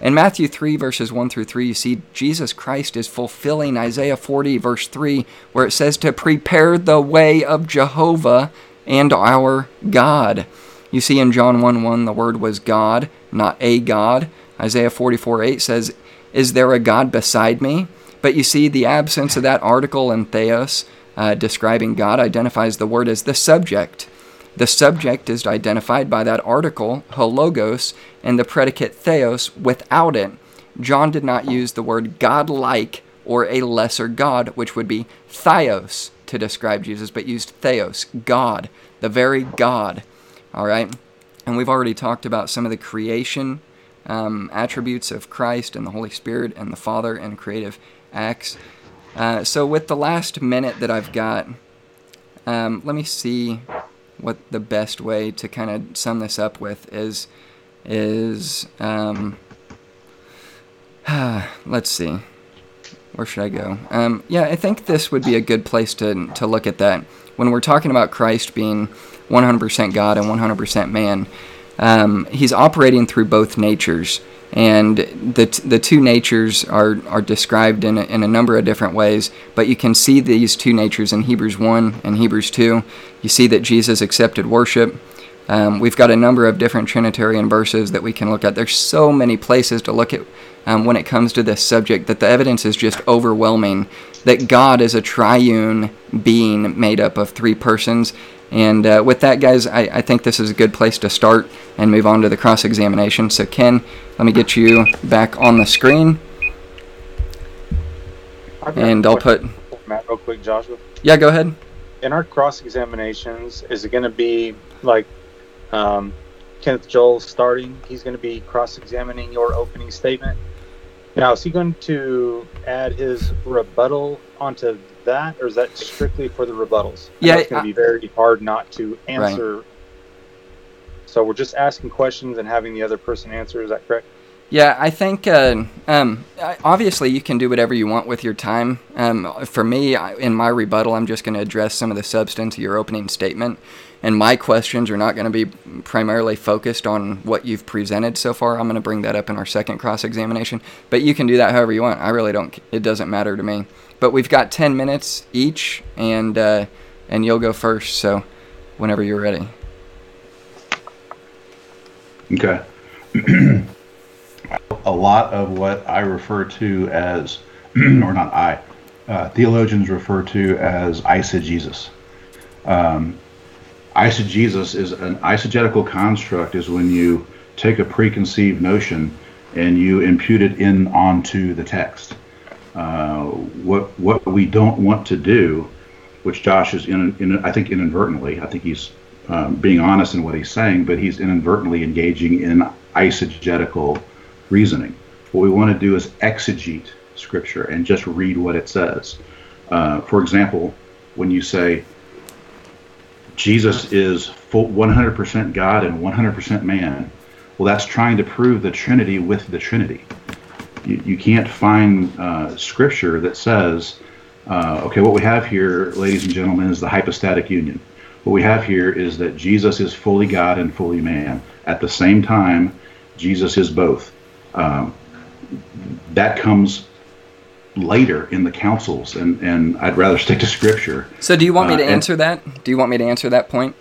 In Matthew 3, verses 1 through 3, you see Jesus Christ is fulfilling Isaiah 40, verse 3, where it says to prepare the way of Jehovah and our God. You see in John 1 1, the word was God, not a God. Isaiah 44 8 says, Is there a God beside me? But you see, the absence of that article in Theos uh, describing God identifies the word as the subject. The subject is identified by that article, ho logos, and the predicate theos without it. John did not use the word godlike or a lesser God, which would be theos to describe Jesus, but used theos, God, the very God. All right? And we've already talked about some of the creation um, attributes of Christ and the Holy Spirit and the Father and creative acts. Uh, so, with the last minute that I've got, um, let me see what the best way to kind of sum this up with is. Is um, let's see, where should I go? Um, yeah, I think this would be a good place to to look at that when we're talking about Christ being 100% God and 100% man. Um, he's operating through both natures and the, t- the two natures are, are described in a, in a number of different ways but you can see these two natures in hebrews 1 and hebrews 2 you see that jesus accepted worship. Um, we've got a number of different trinitarian verses that we can look at. There's so many places to look at um, when it comes to this subject that the evidence is just overwhelming that god is a triune being made up of three persons and uh, with that, guys, I, I, think this is a good place to start and move on to the cross examination. So, Ken, let me get you back on the screen. And I'll put. Matt, real quick, Joshua. Yeah, go ahead. In our cross examinations, is it going to be like um, Kenneth Joel starting? He's going to be cross examining your opening statement. Now, is he going to add his rebuttal onto that, or is that strictly for the rebuttals? yeah, it's going to be very hard not to answer. Right. So we're just asking questions and having the other person answer. Is that correct? Yeah, I think uh, um, obviously you can do whatever you want with your time. Um, for me, in my rebuttal, I'm just going to address some of the substance of your opening statement, and my questions are not going to be primarily focused on what you've presented so far. I'm going to bring that up in our second cross examination, but you can do that however you want. I really don't. It doesn't matter to me. But we've got 10 minutes each, and uh, and you'll go first. So, whenever you're ready. Okay. a lot of what I refer to as, or not I, uh, theologians refer to as eisegesis. Um, eisegesis is an eisegetical construct. Is when you take a preconceived notion and you impute it in onto the text. Uh, what what we don't want to do, which Josh is in, in I think inadvertently, I think he's um, being honest in what he's saying, but he's inadvertently engaging in eisegetical reasoning. What we want to do is exegete Scripture and just read what it says. Uh, for example, when you say Jesus is full 100% God and 100% man, well, that's trying to prove the Trinity with the Trinity you, you can't find uh, scripture that says, uh, okay, what we have here, ladies and gentlemen, is the hypostatic union. What we have here is that Jesus is fully God and fully man. At the same time, Jesus is both. Um, that comes later in the councils, and, and I'd rather stick to scripture. So, do you want me to uh, answer and, that? Do you want me to answer that point?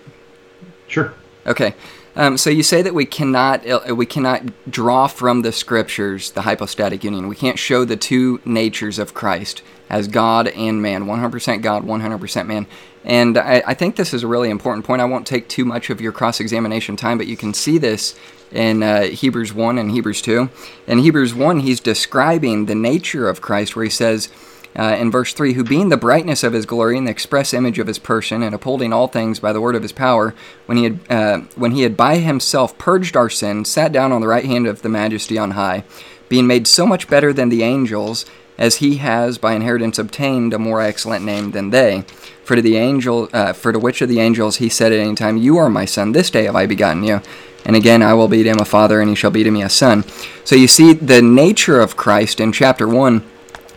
Sure. Okay. Um, so you say that we cannot uh, we cannot draw from the scriptures the hypostatic union. We can't show the two natures of Christ as God and man, 100% God, 100% man. And I, I, think this is a really important point. I won't take too much of your cross examination time, but you can see this in uh, Hebrews 1 and Hebrews 2. In Hebrews 1, he's describing the nature of Christ, where he says, Uh, in verse 3, who being the brightness of his glory and the express image of his person, and upholding all things by the word of his power, when he had, uh, when he had by himself purged our sins, sat down on the right hand of the majesty on high, being made so much better than the angels, as he has by inheritance obtained a more excellent name than they. For to the angel, uh, for to which of the angels he said at any time, You are my son; this day have I begotten you. And again, I will be to him a father, and he shall be to me a son. So you see the nature of Christ in chapter one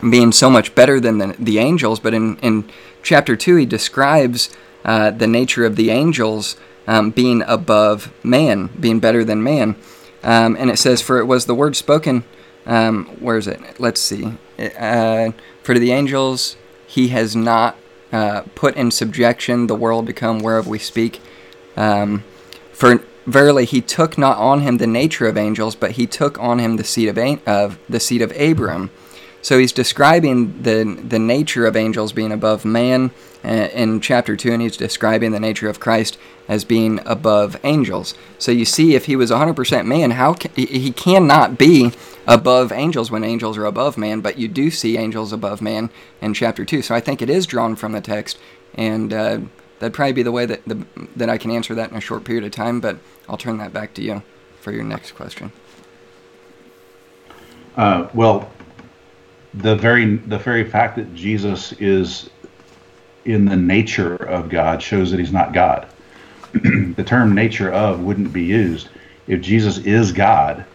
being so much better than the, the angels, but in in chapter two he describes uh, the nature of the angels um, being above man, being better than man. Um, and it says, For it was the word spoken. Um, where is it? Let's see. Uh, for to the angels, he has not uh, put in subjection the world to come whereof we speak. Um, for verily he took not on him the nature of angels, but he took on him the seed of, of the seed of Abram. So he's describing the the nature of angels being above man uh, in chapter two, and he's describing the nature of Christ as being above angels. So you see, if he was 100% man, how can, he cannot be above angels when angels are above man, but you do see angels above man in chapter 2. So I think it is drawn from the text, and uh, that'd probably be the way that, the, that I can answer that in a short period of time, but I'll turn that back to you for your next question. Uh, well, the very the very fact that Jesus is in the nature of God shows that he's not God. the term nature of wouldn't be used if Jesus is God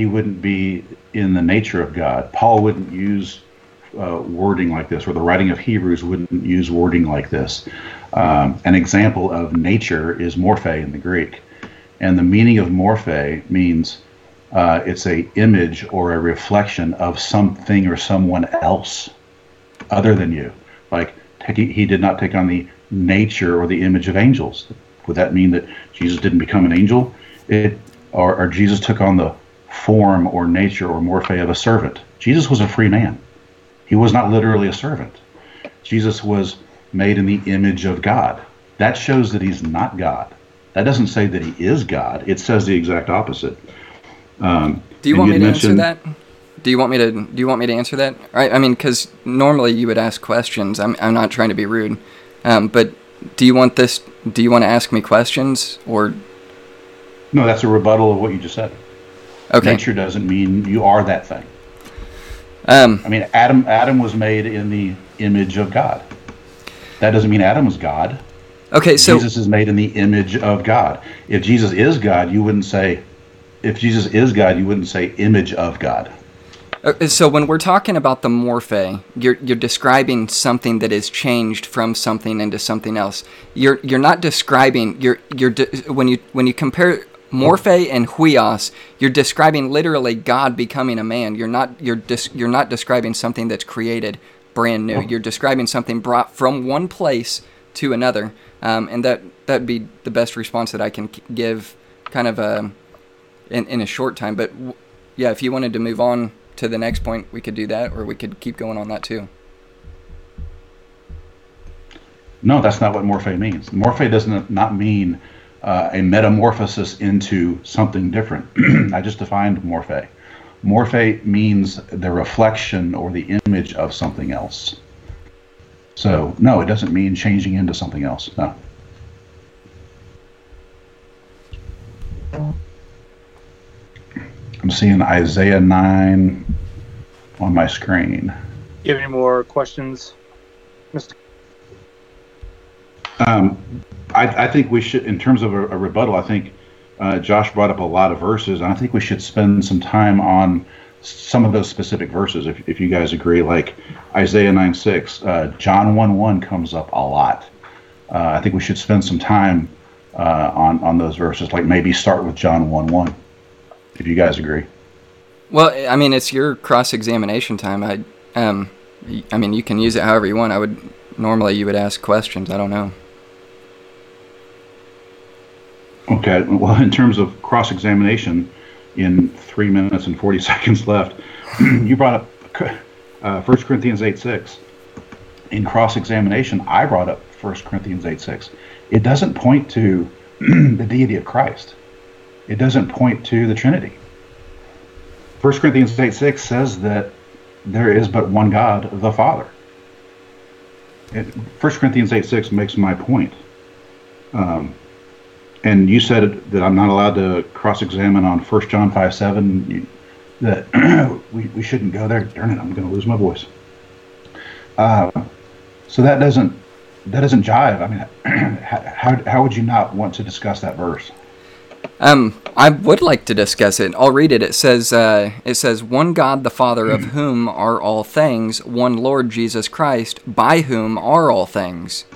he wouldn't be in the nature of God. Paul wouldn't use uh, wording like this, or the writing of Hebrews wouldn't use wording like this. Um, an example of nature is morphe in the Greek, and the meaning of morphe means uh, it's a image or a reflection of something or someone else other than you. Like he did not take on the nature or the image of angels. Would that mean that Jesus didn't become an angel? It or, or Jesus took on the form or nature or morphe of a servant. Jesus was a free man. He was not literally a servant. Jesus was made in the image of God. That shows that he's not God. That doesn't say that he is God. It says the exact opposite. Um, do you want me to answer that? Do you want me to? Do you want me to answer that? I, I mean, because normally you would ask questions. I'm, I'm not trying to be rude, um, but do you want this? Do you want to ask me questions or? No, that's a rebuttal of what you just said. Okay. Nature doesn't mean you are that thing. Um, I mean, Adam Adam was made in the image of God. That doesn't mean Adam was God. Okay, so Jesus is made in the image of God. If Jesus is God, you wouldn't say. If Jesus is God, you wouldn't say image of God. Uh, so when we're talking about the morphe, you're you're describing something that is changed from something into something else. You're you're not describing you're you're de- when you when you compare Morphe and huios, you're describing literally God becoming a man. You're not you're dis, you're not describing something that's created brand new. You're describing something brought from one place to another, um, and that that'd be the best response that I can give, kind of a, in in a short time. But yeah, if you wanted to move on to the next point, we could do that, or we could keep going on that too. No, that's not what morphe means. Morphe does not, not mean uh, a metamorphosis into something different. I just defined morphe. Morphe means the reflection or the image of something else. So, no, it doesn't mean changing into something else. No. I'm seeing Isaiah 9 on my screen. You have any more questions, Mr. Um, I, I, think we should, in terms of a, a rebuttal, I think uh, Josh brought up a lot of verses, and I think we should spend some time on some of those specific verses, if, if you guys agree. Like Isaiah 9 6, uh, John 1 1 comes up a lot. Uh, I think we should spend some time uh, on, on those verses, like maybe start with John 1 1, if you guys agree. Well, I mean, it's your cross examination time. I, um, I mean, you can use it however you want. I would normally you would ask questions. I don't know. Okay. Well, in terms of cross examination, in three minutes and 40 seconds left, you brought up uh, 1 Corinthians 8 6. In cross examination, I brought up 1 Corinthians 8 6. It doesn't point to the deity of Christ, it doesn't point to the Trinity. 1 Corinthians 8 6 says that there is but one God, the Father. It, 1 Corinthians 8 6 makes my point. Um, and you said that I'm not allowed to cross examine on 1 John 5 7, that we, we shouldn't go there. Darn it, I'm going to lose my voice. Uh, so that doesn't that doesn't jive. I mean, how, how would you not want to discuss that verse? Um, I would like to discuss it. I'll read it. It says, uh, "It says one God, the Father, of whom are all things; one Lord Jesus Christ, by whom are all things."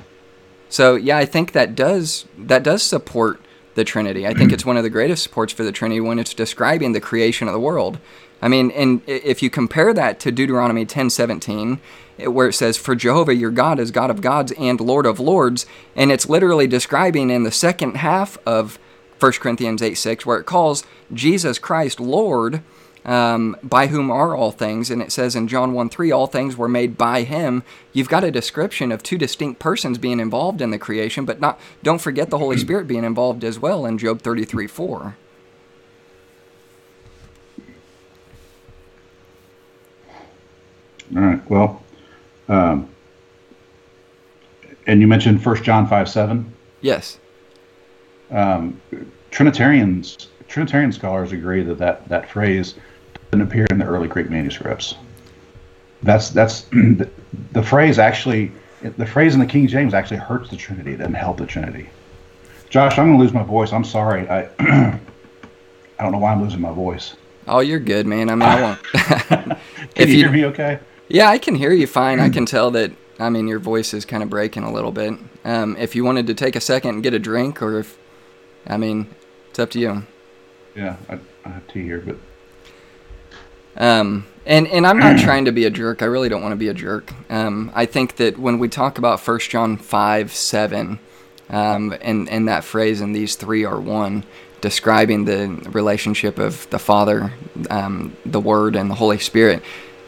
So yeah, I think that does that does support the Trinity. I think it's one of the greatest supports for the Trinity when it's describing the creation of the world. I mean, and if you compare that to Deuteronomy ten seventeen, where it says, "For Jehovah your God is God of gods and Lord of lords," and it's literally describing in the second half of 1 Corinthians 8 6, where it calls Jesus Christ Lord, um, by whom are all things. And it says in John 1 3, all things were made by him. You've got a description of two distinct persons being involved in the creation, but not don't forget the Holy Spirit being involved as well in Job 33 4. All right. Well, um, and you mentioned First John five seven. Yes. Um, Trinitarians Trinitarian scholars agree that, that that phrase didn't appear in the early Greek manuscripts. That's that's the, the phrase actually the phrase in the King James actually hurts the Trinity. It doesn't help the Trinity. Josh, I'm gonna lose my voice. I'm sorry. I I don't know why I'm losing my voice. Oh, you're good, man. I mean, I won't. Can if you, you hear me okay? Yeah, I can hear you fine. I can tell that. I mean, your voice is kind of breaking a little bit. Um, if you wanted to take a second and get a drink, or if, I mean, it's up to you. Yeah, I, I have tea here, but. Um, and and I'm not trying to be a jerk. I really don't want to be a jerk. Um, I think that when we talk about First John five seven, um, and and that phrase, and these three are one, describing the relationship of the Father, um, the Word, and the Holy Spirit.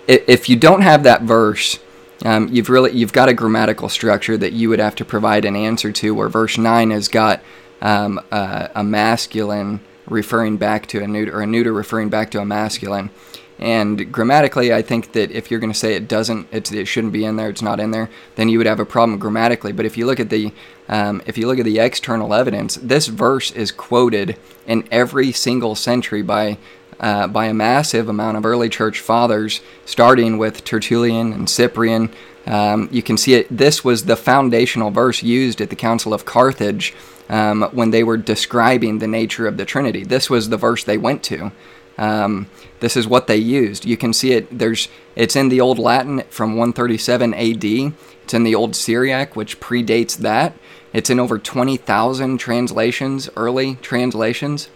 If you don't have that verse, um, you've really you've got a grammatical structure that you would have to provide an answer to. Where verse nine has got um, a, a masculine referring back to a neuter, or a neuter referring back to a masculine. And grammatically, I think that if you're going to say it doesn't, it shouldn't be in there, it's not in there, then you would have a problem grammatically. But if you look at the, um, if you look at the external evidence, this verse is quoted in every single century by, uh, by a massive amount of early church fathers, starting with Tertullian and Cyprian. Um, you can see it. This was the foundational verse used at the Council of Carthage um, when they were describing the nature of the Trinity. This was the verse they went to. Um, this is what they used. You can see it. There's it's in the old Latin from 137 A.D. It's in the old Syriac, which predates that. It's in over 20,000 translations, early translations,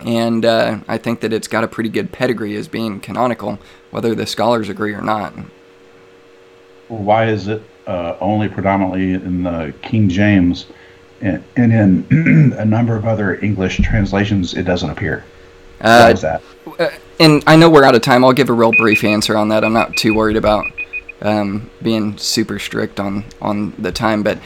and uh, I think that it's got a pretty good pedigree as being canonical, whether the scholars agree or not. Why is it uh, only predominantly in the King James? And, and in a number of other English translations, it doesn't appear. Uh, that? Uh, and I know we're out of time. I'll give a real brief answer on that. I'm not too worried about um, being super strict on on the time, but.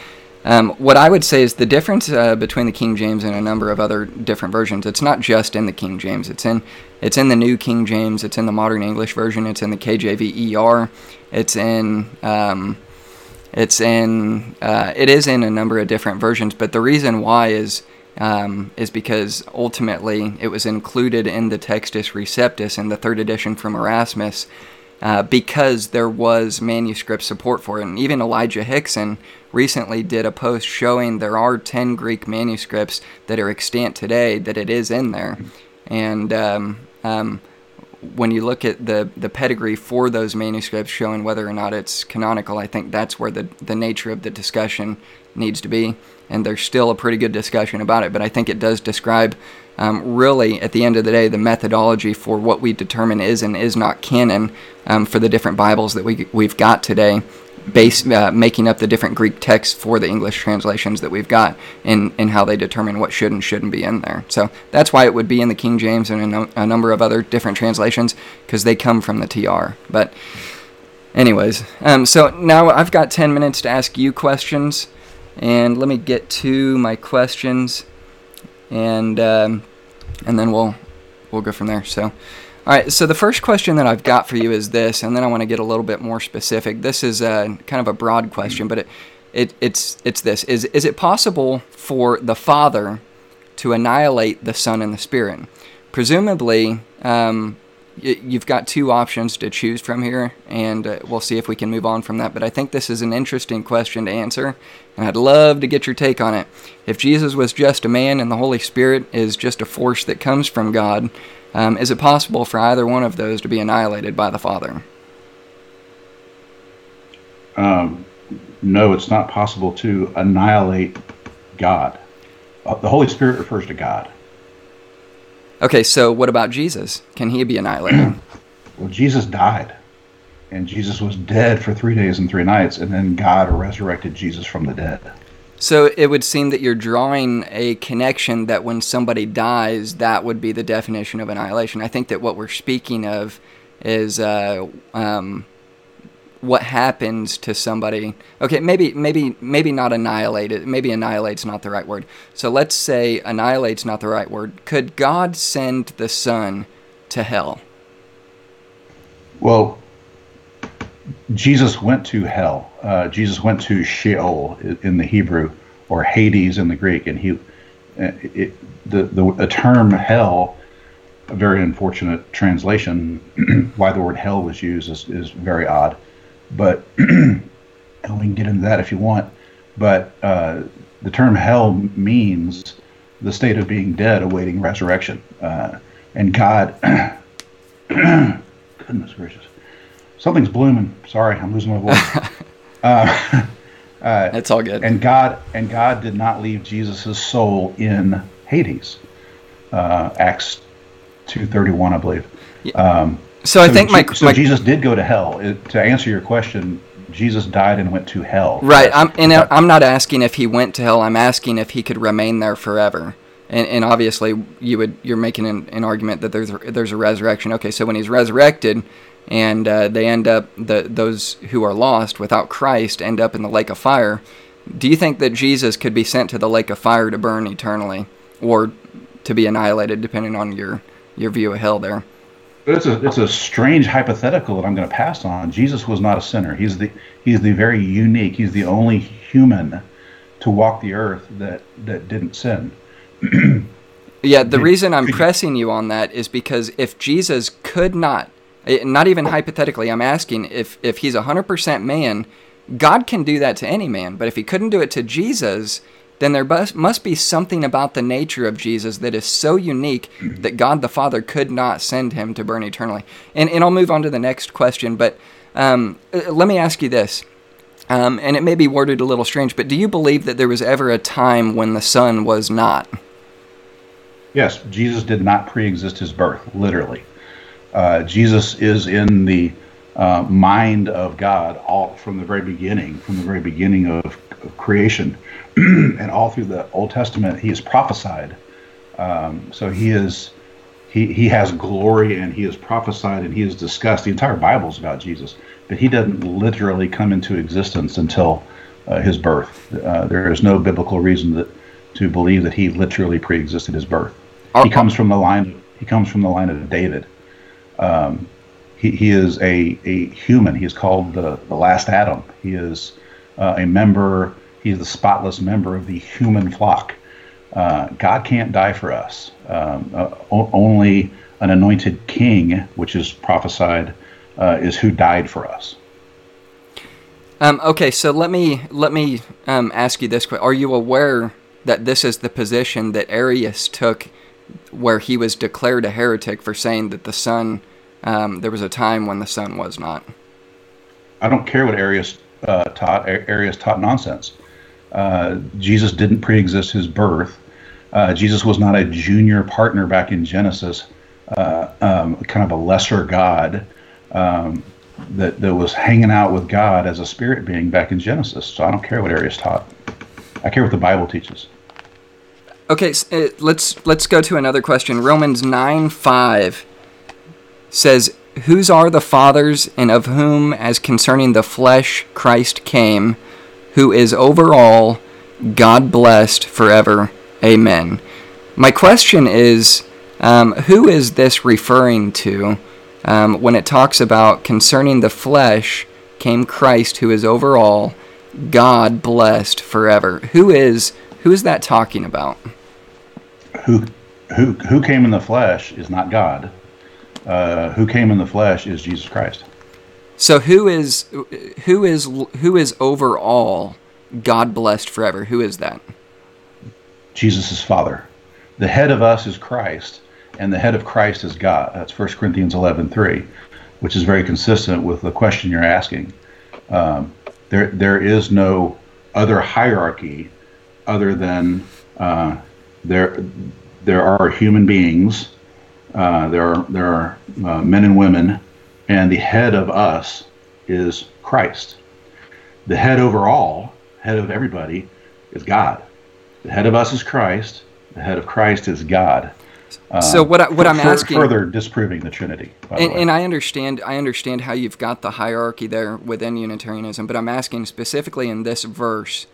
Um, what I would say is the difference uh, between the King James and a number of other different versions. It's not just in the King James. It's in it's in the New King James. It's in the Modern English version. It's in the KJV ER. It's in um, it's in uh, it is in a number of different versions, but the reason why is um, is because ultimately it was included in the Textus Receptus in the third edition from Erasmus. Uh, because there was manuscript support for it. And even Elijah Hixson recently did a post showing there are 10 Greek manuscripts that are extant today, that it is in there. And um, um, when you look at the the pedigree for those manuscripts showing whether or not it's canonical, I think that's where the the nature of the discussion needs to be. And there's still a pretty good discussion about it, but I think it does describe um, really, at the end of the day, the methodology for what we determine is and is not canon um, for the different Bibles that we we've got today base uh, making up the different Greek texts for the English translations that we've got and, in how they determine what should and shouldn't be in there. So that's why it would be in the King James and a, a number of other different translations because they come from the TR. But anyways, um, so now I've got 10 minutes to ask you questions and let me get to my questions and um, and then we'll we'll go from there. So All right, so the first question that I've got for you is this, and then I want to get a little bit more specific. This is a, kind of a broad question, but it, it, it's it's this: is is it possible for the Father to annihilate the Son and the Spirit? Presumably, um, you've got two options to choose from here, and uh, we'll see if we can move on from that. But I think this is an interesting question to answer, and I'd love to get your take on it. If Jesus was just a man and the Holy Spirit is just a force that comes from God, um, is it possible for either one of those to be annihilated by the Father? Um, no, it's not possible to annihilate God. Uh, The Holy Spirit refers to God. Okay, so what about Jesus? Can he be annihilated? Well, Jesus died, and Jesus was dead for three days and three nights, and then God resurrected Jesus from the dead. So it would seem that you're drawing a connection that when somebody dies, that would be the definition of annihilation. I think that what we're speaking of is uh, um, what happens to somebody. Okay, maybe maybe maybe not annihilated. Maybe annihilate's not the right word. So let's say annihilate's not the right word. Could God send the Son to hell? Well, Jesus went to hell. Uh, Jesus went to Sheol in the Hebrew, or Hades in the Greek, and he, uh, it, the, the term hell, a very unfortunate translation. why the word hell was used is, is very odd, but and we can get into that if you want. But uh, the term hell means the state of being dead, awaiting resurrection, uh, and God. goodness gracious. Something's blooming. Sorry, I'm losing my voice. uh, uh, It's all good. and God and God did not leave Jesus' soul in Hades. Uh, Acts two thirty one, I believe. Um, So I think my, so my Jesus did go to hell. It, to answer your question, Jesus died and went to hell. Right. I'm and I'm not asking if he went to hell. I'm asking if he could remain there forever. And, and obviously, you would you're making an, an argument that there's a, there's a resurrection. Okay, so when he's resurrected, and uh, they end up the those who are lost without Christ end up in the lake of fire. Do you think that Jesus could be sent to the lake of fire to burn eternally, or to be annihilated, depending on your your view of hell there? It's a it's a strange hypothetical that I'm going to pass on. Jesus was not a sinner. He's the he's the very unique. He's the only human to walk the earth that that didn't sin. Yeah, the reason I'm pressing you on that is because if Jesus could not, eh, not even hypothetically, I'm asking if if he's 100% man, God can do that to any man, but if he couldn't do it to Jesus, then there bus- must be something about the nature of Jesus that is so unique that God the Father could not send him to burn eternally. And and I'll move on to the next question, but um, eh, let me ask you this. Um, and it may be worded a little strange, but do you believe that there was ever a time when the Son was not? Yes, Jesus did not pre-exist his birth, literally. Uh, Jesus is in the uh, mind of God all from the very beginning, from the very beginning of, of creation, and all through the Old Testament, he is prophesied. Um, so he is he he has glory and he is prophesied and he is discussed. The entire Bible is about Jesus, but he doesn't literally come into existence until uh, his birth. Uh, there is no biblical reason that to believe that he literally pre-existed his birth. He comes from the line. He comes from the line of David. Um, he, he is a, a human. He is called the, the last Adam. He is uh, a member. He is the spotless member of the human flock. Uh, God can't die for us. Um, uh, o- only an anointed king, which is prophesied, uh, is who died for us. Um, okay, so let me let me um, ask you this: que- Are you aware that this is the position that Arius took, where he was declared a heretic for saying that the Son, um, there was a time when the Son was not? I don't care what Arius uh, taught. Arius taught nonsense. Uh, Jesus didn't pre-exist his birth. Uh, Jesus was not a junior partner back in Genesis, uh, um, kind of a lesser God um, that that was hanging out with God as a spirit being back in Genesis. So I don't care what Arius taught. I care what the Bible teaches. Okay, s- uh, let's let's go to another question. Romans nine five says, "Whose are the fathers, and of whom, as concerning the flesh, Christ came, who is over all, God blessed forever. Amen." My question is, Um, who is this referring to um, when it talks about concerning the flesh came Christ, who is over all, God blessed forever? Who is who is that talking about? Who who who came in the flesh is not God. Uh, who came in the flesh is Jesus Christ. So who is who is who is over all God blessed forever? Who is that? Jesus' Father. The head of us is Christ, and the head of Christ is God. That's 1 Corinthians 11:3, which is very consistent with the question you're asking. Um, there, there is no other hierarchy other than uh, there, there are human beings, uh, there are, there are uh, men and women, and the head of us is Christ. The head over all, head of everybody, is God. The head of us is Christ. The head of Christ is God. Uh, so what I, what I'm asking further disproving the Trinity. And, and, I understand I understand how you've got the hierarchy there within Unitarianism, but I'm asking specifically in this verse,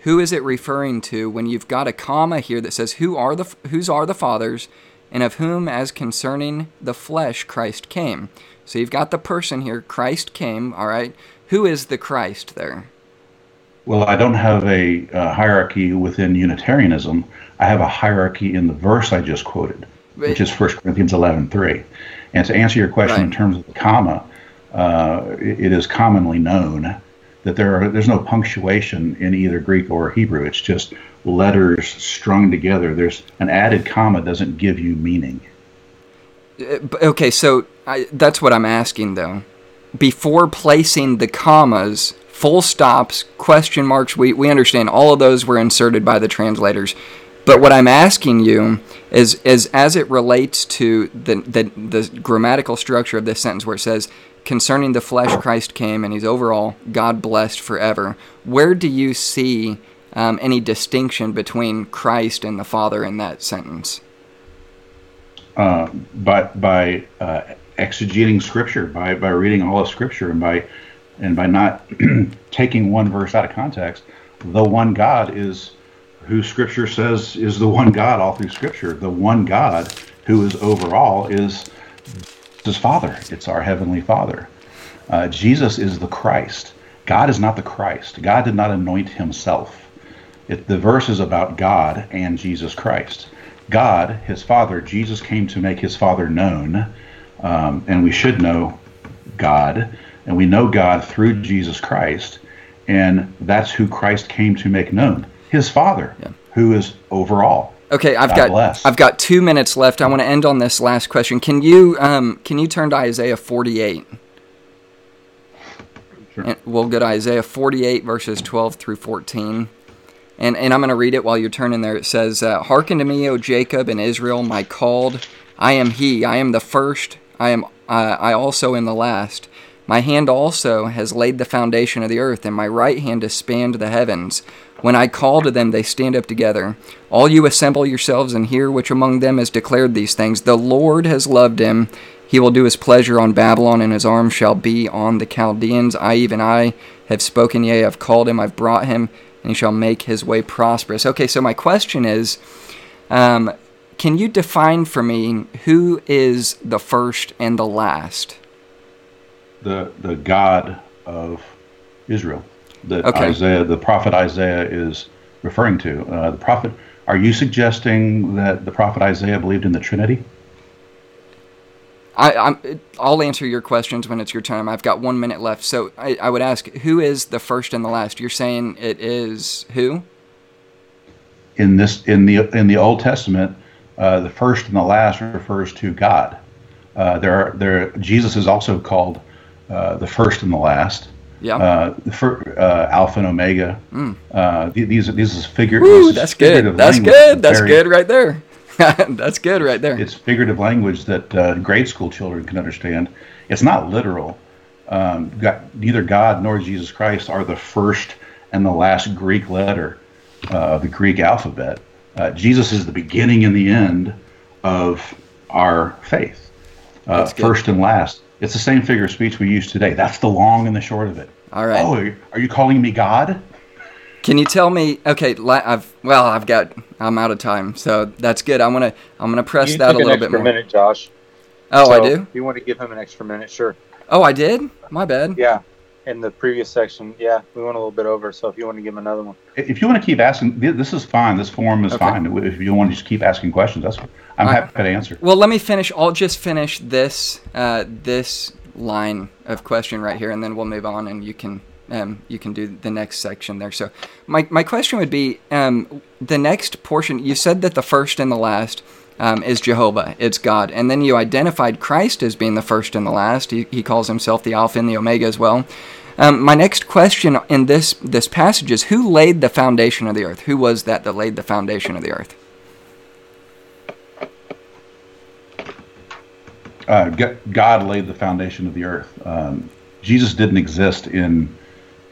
who is it referring to when you've got a comma here that says who are the whose are the fathers, and of whom as concerning the flesh Christ came. So you've got the person here, Christ came. All right, who is the Christ there? Well, I don't have a, a hierarchy within Unitarianism. I have a hierarchy in the verse I just quoted, right. which is 1 Corinthians 11:3. And to answer your question right. in terms of the comma, uh, it, it is commonly known that there are there's no punctuation in either Greek or Hebrew. It's just letters strung together. There's an added comma doesn't give you meaning. Uh, okay, so I, that's what I'm asking though. Before placing the commas, full stops, question marks, we, we understand all of those were inserted by the translators. But what I'm asking you is, is as it relates to the, the, the grammatical structure of this sentence where it says, concerning the flesh Christ came and he's overall God blessed forever, where do you see um, any distinction between Christ and the Father in that sentence? Uh, by by uh, exegeting Scripture, by, by reading all of Scripture, and by and by not taking one verse out of context, the one God is who Scripture says is the one God all through Scripture. The one God who is overall is his Father. It's our Heavenly Father. Uh, Jesus is the Christ. God is not the Christ. God did not anoint himself. It, the verse is about God and Jesus Christ. God, his Father, Jesus came to make his Father known, um, and we should know God, and we know God through Jesus Christ, and that's who Christ came to make known his Father, yeah. who is over all. Okay, I've God got bless. I've got two minutes left. I want to end on this last question. Can you um, can you turn to Isaiah 48? Sure. We'll go to Isaiah 48 verses 12 through 14. And, and I'm going to read it while you're turning there. It says, uh, Hearken to me, O Jacob and Israel, my called. I am he. I am the first. I am. Uh, I also am the last. My hand also has laid the foundation of the earth, and my right hand has spanned the heavens. When I call to them, they stand up together. All you assemble yourselves and hear which among them has declared these things. The Lord has loved him. He will do his pleasure on Babylon, and his arm shall be on the Chaldeans. I, even I, have spoken, yea, I've called him, I've brought him, and he shall make his way prosperous. Okay, so my question is um, can you define for me who is the first and the last? The, the God of Israel that okay. Isaiah, the prophet Isaiah, is referring to. Uh, the prophet. Are you suggesting that the prophet Isaiah believed in the Trinity? I, will answer your questions when it's your time. I've got one minute left, so I, I, would ask, who is the first and the last? You're saying it is who? In this, in the in the Old Testament, uh, the first and the last refers to God. Uh, there, are, there. Jesus is also called uh, the first and the last. Yeah. Uh, for uh, Alpha and Omega. Mm. Uh, these these is figure. That's good. That's good. That's very, good right there. that's good right there. It's figurative language that uh, grade school children can understand. It's not literal. Um, got, neither God nor Jesus Christ are the first and the last Greek letter uh, of the Greek alphabet. Uh, Jesus is the beginning and the end of our faith. first and last. It's the same figure of speech we use today. That's the long and the short of it. All right. Oh, are you calling me God? Can you tell me? Okay, I've well, I've got. I'm out of time, so that's good. I'm gonna I'm gonna press You that a took an little bit extra more. minute, Josh. Oh, I do. You want to give him an extra minute, sure. Oh, I did. My bad. Yeah. In the previous section, yeah, we went a little bit over. So if you want to give him another one, If you want to keep asking, this is fine. This forum is Okay. fine. If you want to just keep asking questions, that's I'm I- happy to answer. Well, let me finish. I'll just finish this uh, this line of question right here, and then we'll move on, and you can um, you can do the next section there. So, my my question would be um, the next portion. You said that the first and the last um, is Jehovah, it's God, and then you identified Christ as being the first and the last. He, he calls himself the Alpha and the Omega as well. Um, my next question in this this passage is: Who laid the foundation of the earth? Who was that that laid the foundation of the earth? uh, God laid the foundation of the earth. Um, Jesus didn't exist in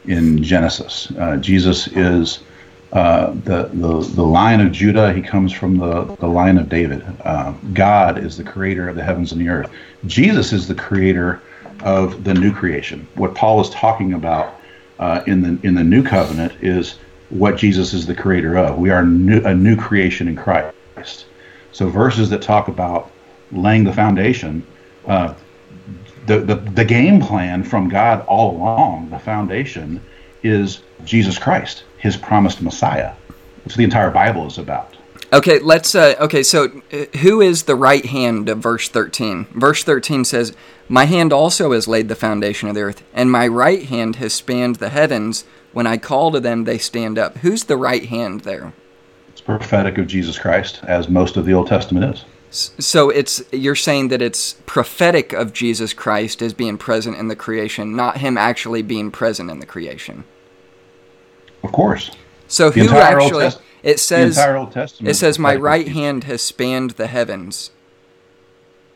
in Genesis. Uh, Jesus is uh, the, the the line of Judah. He comes from the the line of David. Uh, God is the creator of the heavens and the earth. Jesus is the creator of the new creation. What Paul is talking about uh, in the in the new covenant is what Jesus is the creator of. We are new, a new creation in Christ. So verses that talk about laying the foundation, uh, the, the the game plan from God all along, the foundation is Jesus Christ, His promised Messiah. That's what the entire Bible is about. Okay, let's. Uh, okay, so uh, who is the right hand of verse 13? Verse 13 says, My hand also has laid the foundation of the earth, and my right hand has spanned the heavens. When I call to them, they stand up. Who's the right hand there? It's prophetic of Jesus Christ, as most of the Old Testament is. So it's you're saying that it's prophetic of Jesus Christ as being present in the creation, not him actually being present in the creation. Of course, So The who actually? Test- It says entire Old Testament. It says, My right hand has spanned the heavens.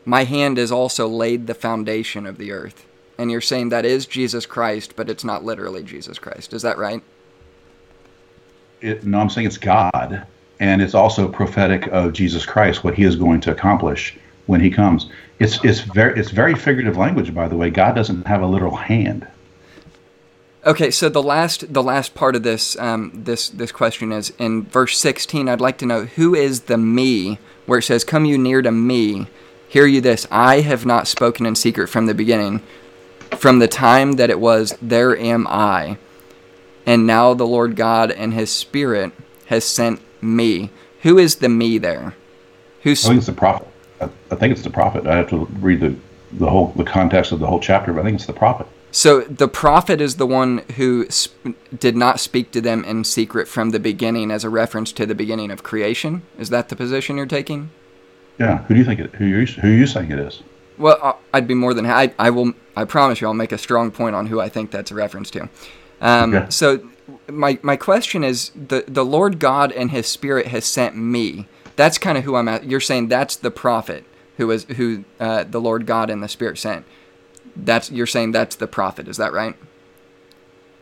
My hand has also laid the foundation of the earth. And you're saying that is Jesus Christ, but it's not literally Jesus Christ. Is that right? It, no, I'm saying it's God, and it's also prophetic of Jesus Christ, what He is going to accomplish when He comes. It's it's very it's very figurative language, by the way. God doesn't have a literal hand. Okay, so the last the last part of this um, this this question is in verse 16. I'd like to know who is the me, where it says, "Come you near to me, hear you this: I have not spoken in secret from the beginning, from the time that it was there am I, and now the Lord God and His Spirit has sent me." Who is the me there? Who's I think it's the prophet. I, I think it's the prophet. I have to read the the whole the context of the whole chapter, but I think it's the prophet. So the prophet is the one who sp- did not speak to them in secret from the beginning, as a reference to the beginning of creation. Is that the position you're taking? Yeah. Who do you think it? Who you who you saying it is? Well, I'd be more than I, I will. I promise you, I'll make a strong point on who I think that's a reference to. Um, Okay. So, my my question is the the Lord God and His Spirit has sent me. That's kind of who I'm at. You're saying that's the prophet who is who uh, the Lord God and the Spirit sent. That's you're saying that's the prophet. Is that right?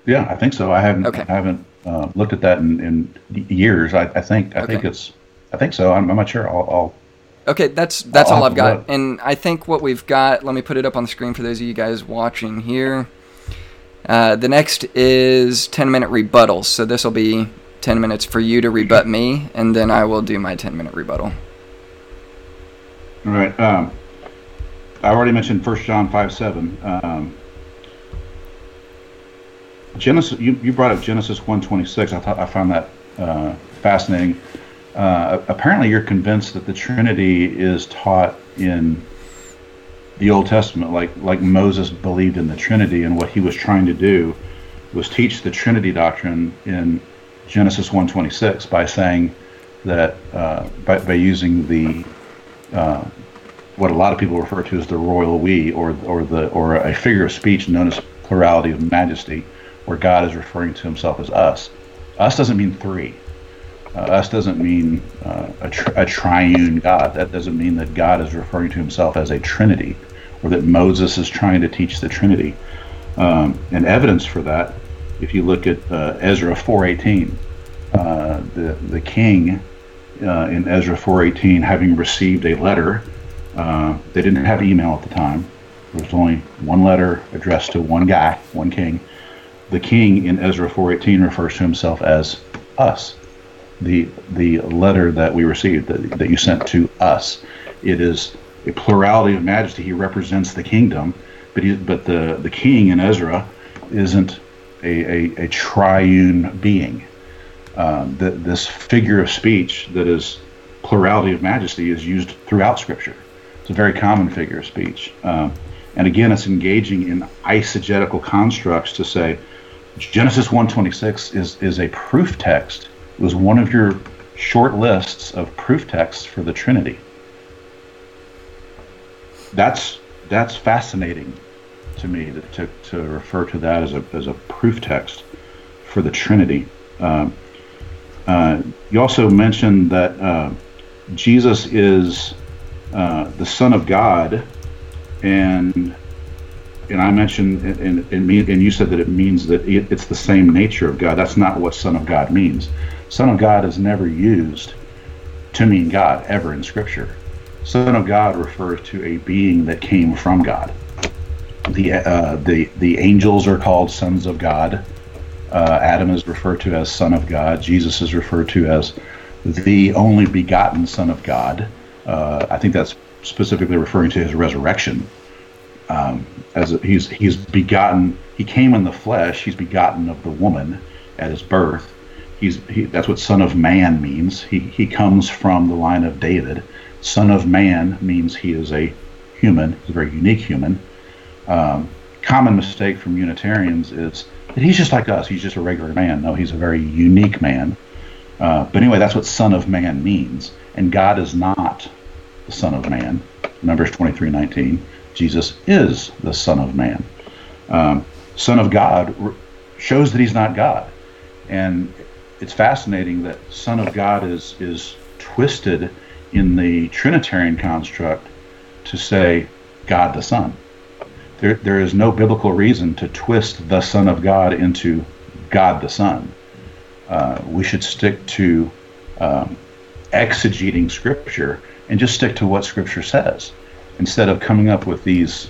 Yeah, I think so. I haven't Okay. I haven't uh, looked at that in, in years. I, I think I think it's I think so. I'm, I'm not sure. I'll, I'll Okay, that's that's I'll all I've got. look. And I think what we've got, let me put it up on the screen for those of you guys watching here. Uh, the next is 10 minute rebuttals. So this will be 10 minutes for you to rebut me, and then I will do my 10 minute rebuttal. All right. Um, I already mentioned First John five seven. Um, Genesis. You, you brought up Genesis one twenty six. I thought I found that uh, fascinating. Uh, apparently, you're convinced that the Trinity is taught in the Old Testament, like like Moses believed in the Trinity, and what he was trying to do was teach the Trinity doctrine in Genesis one twenty six by saying that uh, by, by using the uh, what a lot of people refer to as the royal we, or or the or a figure of speech known as plurality of majesty, where God is referring to Himself as us. Us doesn't mean three. Uh, us doesn't mean uh, a, tri- a triune God. That doesn't mean that God is referring to Himself as a Trinity, or that Moses is trying to teach the Trinity. Um, and evidence for that, if you look at uh, Ezra 4:18, uh, the the king uh, in Ezra 4:18, having received a letter, uh, they didn't have email at the time. There was only one letter addressed to one guy, one king. the king in Ezra 4:18 refers to himself as us, the the letter that we received that, that you sent to us. It is a plurality of majesty. He represents the kingdom, but he, but the the king in Ezra isn't a, a, a triune being. Um, the, this figure of speech that is plurality of majesty is used throughout Scripture. It's a very common figure of speech. Um, and again, it's engaging in eisegetical constructs to say Genesis 1:26 is is a proof text. It was one of your short lists of proof texts for the Trinity. That's that's fascinating to me to, to, to refer to that as a as a proof text for the Trinity. Um, uh, you also mentioned that uh, Jesus is uh, the Son of God, and and I mentioned and, and, and you said that it means that it, it's the same nature of God. That's not what Son of God means. Son of God is never used to mean God ever in Scripture. Son of God refers to a being that came from God. The uh, the the angels are called sons of God. Uh, Adam is referred to as Son of God. Jesus is referred to as the only begotten Son of God. Uh, I think that's specifically referring to his resurrection. Um, as he's he's begotten, he came in the flesh. He's begotten of the woman at his birth. He's he, that's what Son of Man means. He he comes from the line of David. Son of Man means he is a human. He's a very unique human. Um, common mistake from Unitarians is that he's just like us. He's just a regular man. No, he's a very unique man. Uh, but anyway, that's what Son of Man means. And God is not the Son of Man. Numbers 23 19. Jesus is the Son of Man. Um, Son of God shows that he's not God. And it's fascinating that Son of God is, is twisted in the Trinitarian construct to say God the Son. There, there is no biblical reason to twist the Son of God into God the Son. Uh, we should stick to um, exegeting Scripture and just stick to what Scripture says instead of coming up with these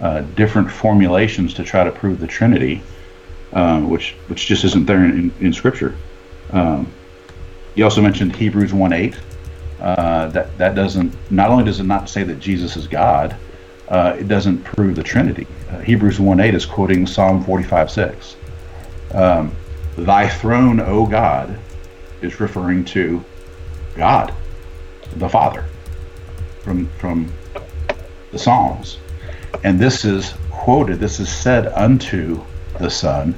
uh, different formulations to try to prove the Trinity, um, which which just isn't there in, in Scripture. Um, you also mentioned Hebrews 1:8. Uh, that that doesn't not only does it not say that Jesus is God, uh, it doesn't prove the Trinity. Uh, Hebrews 1:8 is quoting Psalm 45:6. Um, Thy throne, O God, is referring to God, the Father, from from the Psalms. And this is quoted, this is said unto the Son.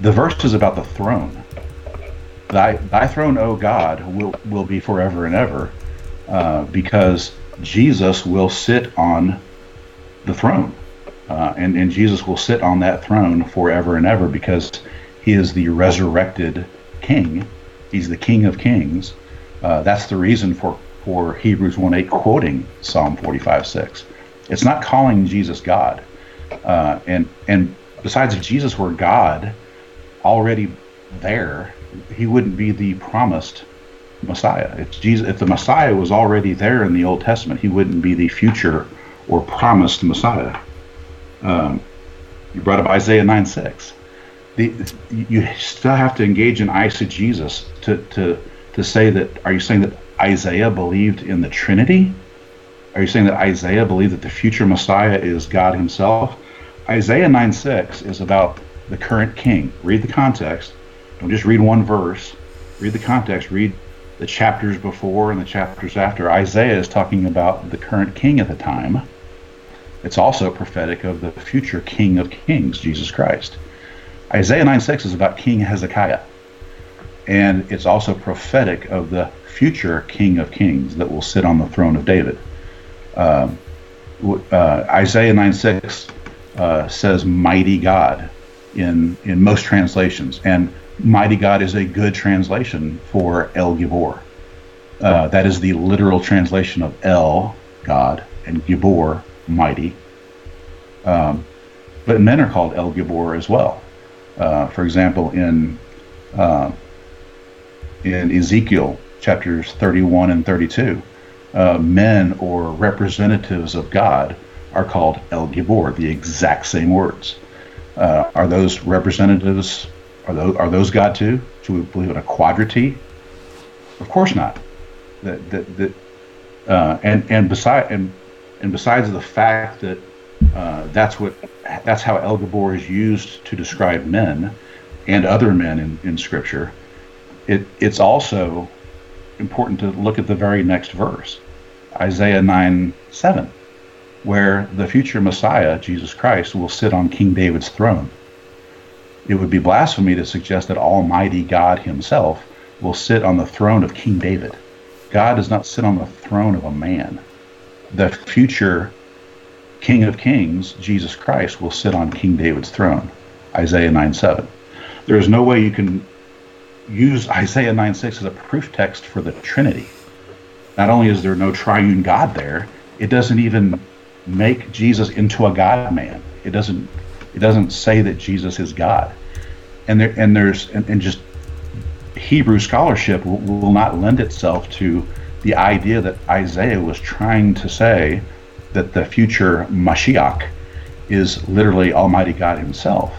The verse is about the throne. Thy, thy throne, O God, will, will be forever and ever, uh, because Jesus will sit on the throne. Uh, and, and Jesus will sit on that throne forever and ever because he is the resurrected king. He's the king of kings. Uh, that's the reason for, for Hebrews 1 8 quoting Psalm 45 6. It's not calling Jesus God. Uh, and and besides, if Jesus were God already there, he wouldn't be the promised Messiah. If Jesus, if the Messiah was already there in the Old Testament, he wouldn't be the future or promised Messiah. Um, you brought up Isaiah 9 6. The, you still have to engage in eisegesis to, to, to say that, are you saying that Isaiah believed in the Trinity? Are you saying that Isaiah believed that the future Messiah is God Himself? Isaiah 9 6 is about the current king. Read the context. Don't just read one verse. Read the context. Read the chapters before and the chapters after. Isaiah is talking about the current king at the time. It's also prophetic of the future King of Kings, Jesus Christ. Isaiah 9 6 is about King Hezekiah. And it's also prophetic of the future King of Kings that will sit on the throne of David. Um, uh, Isaiah 9 6 uh, says mighty God in, in most translations. And mighty God is a good translation for El Gibor. Uh, that is the literal translation of El, God, and Gibor, mighty. Um, but men are called El Gibor as well. Uh, for example, in uh, in Ezekiel chapters 31 and 32, uh, men or representatives of God are called El Gibor, the exact same words. Uh, are those representatives? Are those are those God too? Do we believe in a quadrity? Of course not. Uh, and and beside and and besides the fact that uh, that's what that's how El Gibor is used to describe men and other men in, in Scripture. It it's also important to look at the very next verse, Isaiah nine seven, where the future Messiah Jesus Christ will sit on King David's throne. It would be blasphemy to suggest that Almighty God Himself will sit on the throne of King David. God does not sit on the throne of a man. The future King of Kings, Jesus Christ, will sit on King David's throne. Isaiah 9 7. There is no way you can use Isaiah 9 6 as a proof text for the Trinity. Not only is there no triune God there, it doesn't even make Jesus into a God man. It doesn't it doesn't say that Jesus is God. And there and there's and, and just Hebrew scholarship will, will not lend itself to the idea that Isaiah was trying to say that the future Mashiach is literally Almighty God Himself.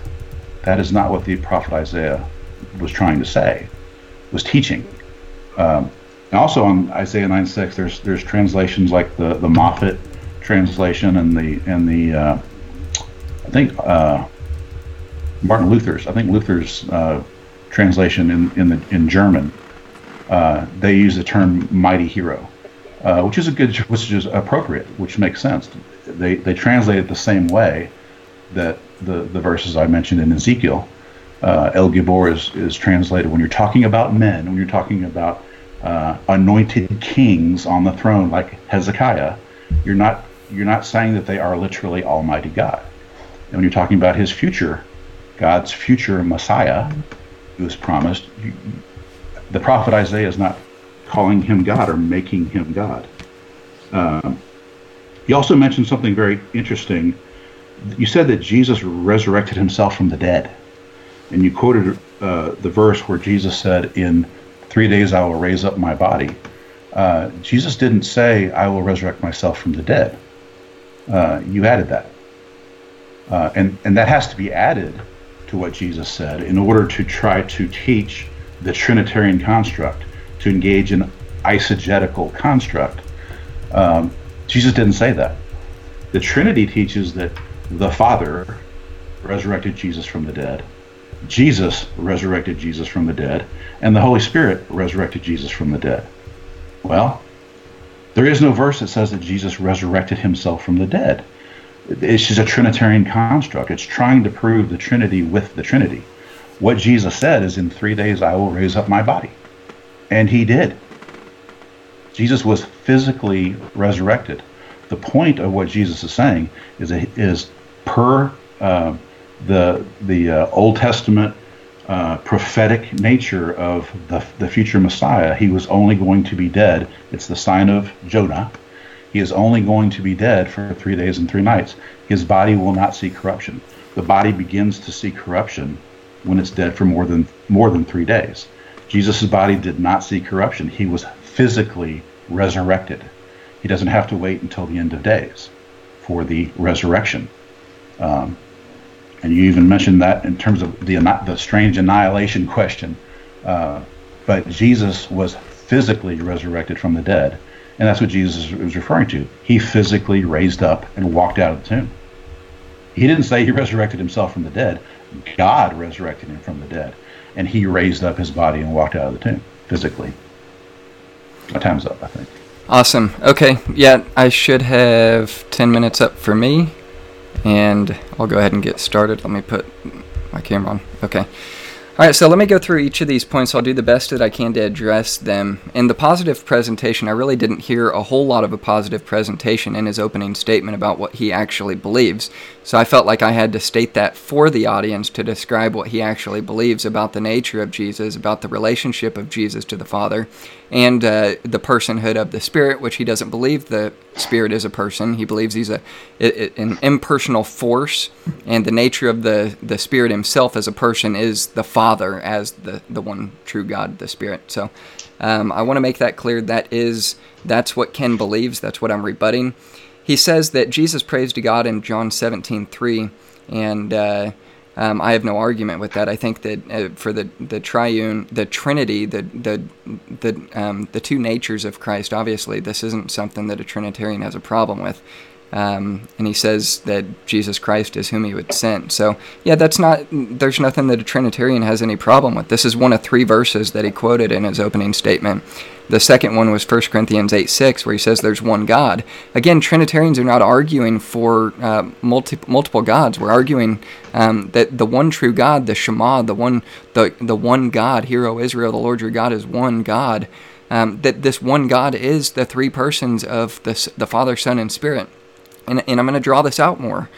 That is not what the prophet Isaiah was trying to say, was teaching. Um, and also on Isaiah 9 6, there's there's translations like the the Moffatt translation and the and the uh, I think uh, Martin Luther's I think Luther's uh, translation in in the in German, uh, they use the term "mighty hero," uh, which is a good, which is appropriate, which makes sense. They they translate it the same way that the the verses I mentioned in Ezekiel. Uh, El Gibor is is translated when you're talking about men, when you're talking about uh, anointed kings on the throne like Hezekiah, you're not you're not saying that they are literally Almighty God. And when you're talking about His future, God's future Messiah, who is promised, the prophet Isaiah is not calling him God or making him God. Um, he also mentioned something very interesting. You said that Jesus resurrected himself from the dead. And you quoted uh, the verse where Jesus said, In three days I will raise up my body. Uh, Jesus didn't say, I will resurrect myself from the dead. Uh, you added that. Uh, and, and that has to be added to what Jesus said in order to try to teach the Trinitarian construct, to engage in eisegetical construct. Um, Jesus didn't say that. The Trinity teaches that the Father resurrected Jesus from the dead, Jesus resurrected Jesus from the dead, and the Holy Spirit resurrected Jesus from the dead. Well, there is no verse that says that Jesus resurrected himself from the dead it's just a Trinitarian construct. It's trying to prove the Trinity with the Trinity. What Jesus said is, in three days I will raise up my body. And he did. Jesus was physically resurrected. The point of what Jesus is saying is, is per uh, the, the uh, Old Testament uh, prophetic nature of the, the future Messiah, he was only going to be dead. It's the sign of Jonah he is only going to be dead for three days and three nights. His body will not see corruption. The body begins to see corruption when it's dead for more than more than three days. Jesus' body did not see corruption. He was physically resurrected. He doesn't have to wait until the end of days for the resurrection. Um, and you even mentioned that in terms of the the strange annihilation question. Uh, but Jesus was physically resurrected from the dead, and that's what Jesus was referring to. He physically raised up and walked out of the tomb. He didn't say he resurrected himself from the dead. God resurrected him from the dead. And he raised up his body and walked out of the tomb physically. My time's up, I think. Awesome. Okay. Yeah, I should have 10 minutes up for me. And I'll go ahead and get started. Let me put my camera on. Okay. All right, so let me go through each of these points. I'll do the best that I can to address them. In the positive presentation, I really didn't hear a whole lot of a positive presentation in his opening statement about what he actually believes. So I felt like I had to state that for the audience to describe what he actually believes about the nature of Jesus, about the relationship of Jesus to the Father, and uh, the personhood of the Spirit, which he doesn't believe the Spirit is a person. He believes he's a an impersonal force, and the nature of the the Spirit himself as a person is the Father as the the one true God, the Spirit. So um, I want to make that clear. That is that's what Ken believes. That's what I'm rebutting. He says that Jesus prays to God in John 17:3, and uh, Um, I have no argument with that. I think that uh, for the, the triune, the Trinity, the the the um, the two natures of Christ, obviously, this isn't something that a Trinitarian has a problem with. Um, and he says that Jesus Christ is whom he would send. So yeah, that's not. There's nothing that a Trinitarian has any problem with. This is one of three verses that he quoted in his opening statement. The second one was 1 Corinthians 8 6, where he says there's one God. Again, Trinitarians are not arguing for uh, multi- multiple gods. We're arguing um, that the one true God, the Shema, the one, the, the one God, Hero Israel, the Lord your God is one God. Um, that this one God is the three persons of the, the Father, Son, and Spirit. And, and I'm going to draw this out more.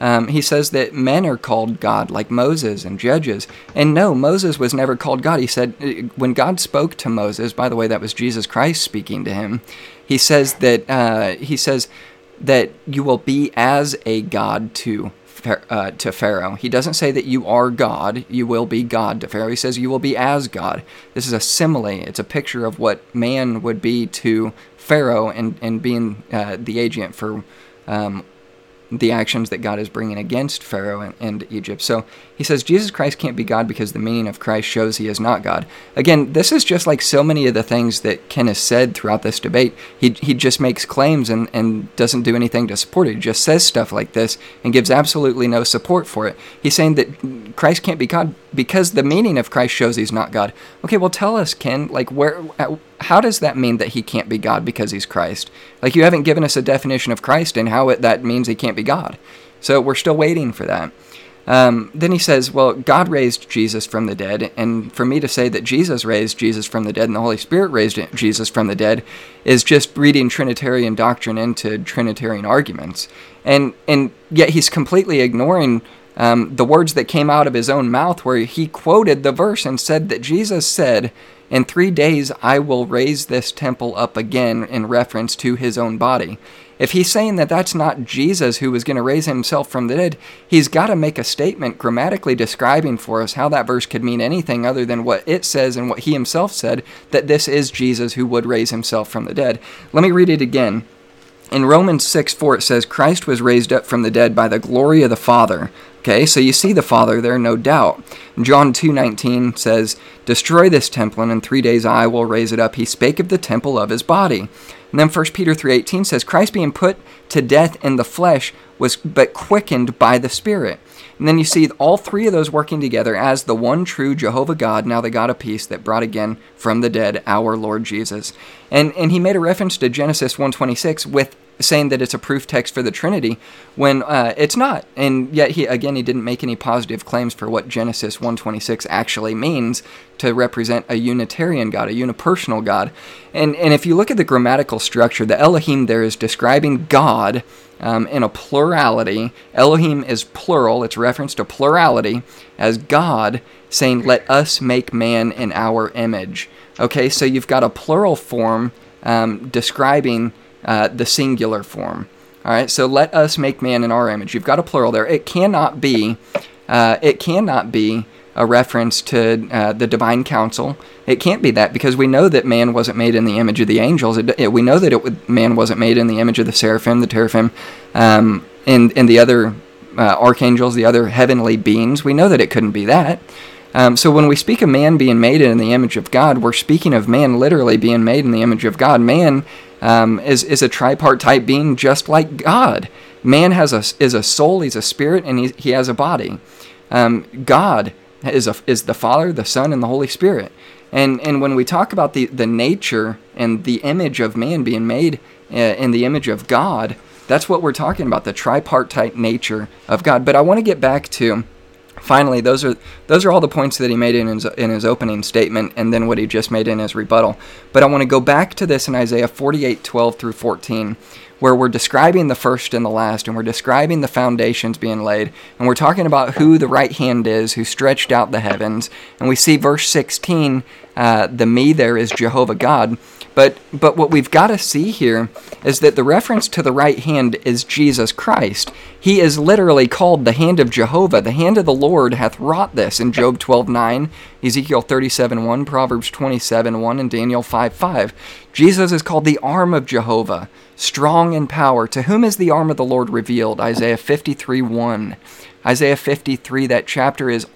Um, he says that men are called God, like Moses and Judges. And no, Moses was never called God. He said, uh, when God spoke to Moses, by the way, that was Jesus Christ speaking to him, he says that, uh, he says that you will be as a God to uh, to Pharaoh. He doesn't say that you are God, you will be God to Pharaoh. He says you will be as God. This is a simile, it's a picture of what man would be to Pharaoh and, and being uh, the agent for um, the actions that God is bringing against Pharaoh and, and, Egypt. So he says Jesus Christ can't be God because the meaning of Christ shows he is not God. Again, this is just like so many of the things that Ken has said throughout this debate. He, he just makes claims and, and doesn't do anything to support it. He just says stuff like this and gives absolutely no support for it. He's saying that Christ can't be God because the meaning of Christ shows he's not God. Okay, well tell us, Ken, like where uh, how does that mean that he can't be God because he's Christ? Like you haven't given us a definition of Christ and how it, that means he can't be God. So we're still waiting for that. Um, then he says, Well, God raised Jesus from the dead, and for me to say that Jesus raised Jesus from the dead and the Holy Spirit raised Jesus from the dead is just reading Trinitarian doctrine into Trinitarian arguments. And, and yet he's completely ignoring um, the words that came out of his own mouth, where he quoted the verse and said that Jesus said, In three days I will raise this temple up again, in reference to his own body. If he's saying that that's not Jesus who was going to raise himself from the dead, he's got to make a statement grammatically describing for us how that verse could mean anything other than what it says and what he himself said that this is Jesus who would raise himself from the dead. Let me read it again. In Romans 6 4, it says, Christ was raised up from the dead by the glory of the Father. Okay, so you see the Father there, no doubt. John 2.19 says, Destroy this temple, and in three days I will raise it up. He spake of the temple of his body. And then 1 Peter 3.18 says, Christ being put to death in the flesh was but quickened by the Spirit. And then you see all three of those working together as the one true Jehovah God, now the God of peace that brought again from the dead our Lord Jesus. And and he made a reference to Genesis 126 with saying that it's a proof text for the Trinity when uh, it's not. And yet he again he didn't make any positive claims for what Genesis 126 actually means to represent a Unitarian God, a unipersonal God. And and if you look at the grammatical structure, the Elohim there is describing God um, in a plurality. Elohim is plural; it's reference to plurality as God saying, "Let us make man in our image." Okay, so you've got a plural form um, describing uh, the singular form. All right, so let us make man in our image. You've got a plural there. It cannot be. Uh, it cannot be a reference to uh, the divine council. It can't be that because we know that man wasn't made in the image of the angels. It, it, we know that it, man wasn't made in the image of the seraphim, the teraphim, um, and, and the other uh, archangels, the other heavenly beings. We know that it couldn't be that. Um, so when we speak of man being made in the image of God, we're speaking of man literally being made in the image of God. Man um, is, is a tripartite being just like God. Man has a, is a soul, he's a spirit, and he, he has a body. Um, God is, a, is the Father, the Son, and the Holy Spirit. And, and when we talk about the, the nature and the image of man being made uh, in the image of God, that's what we're talking about, the tripartite nature of God. But I want to get back to finally, those are those are all the points that he made in his, in his opening statement, and then what he just made in his rebuttal. But I want to go back to this in Isaiah 48, 12 through 14, where we're describing the first and the last, and we're describing the foundations being laid, and we're talking about who the right hand is, who stretched out the heavens, and we see verse 16, uh, the me there is Jehovah God. But but what we've got to see here is that the reference to the right hand is Jesus Christ. He is literally called the hand of Jehovah. The hand of the Lord hath wrought this in Job 12:9, Ezekiel 37:1, Proverbs 27:1, and Daniel 5:5. Jesus is called the arm of Jehovah, strong in power. To whom is the arm of the Lord revealed? Isaiah 53 1. Isaiah 53, that chapter is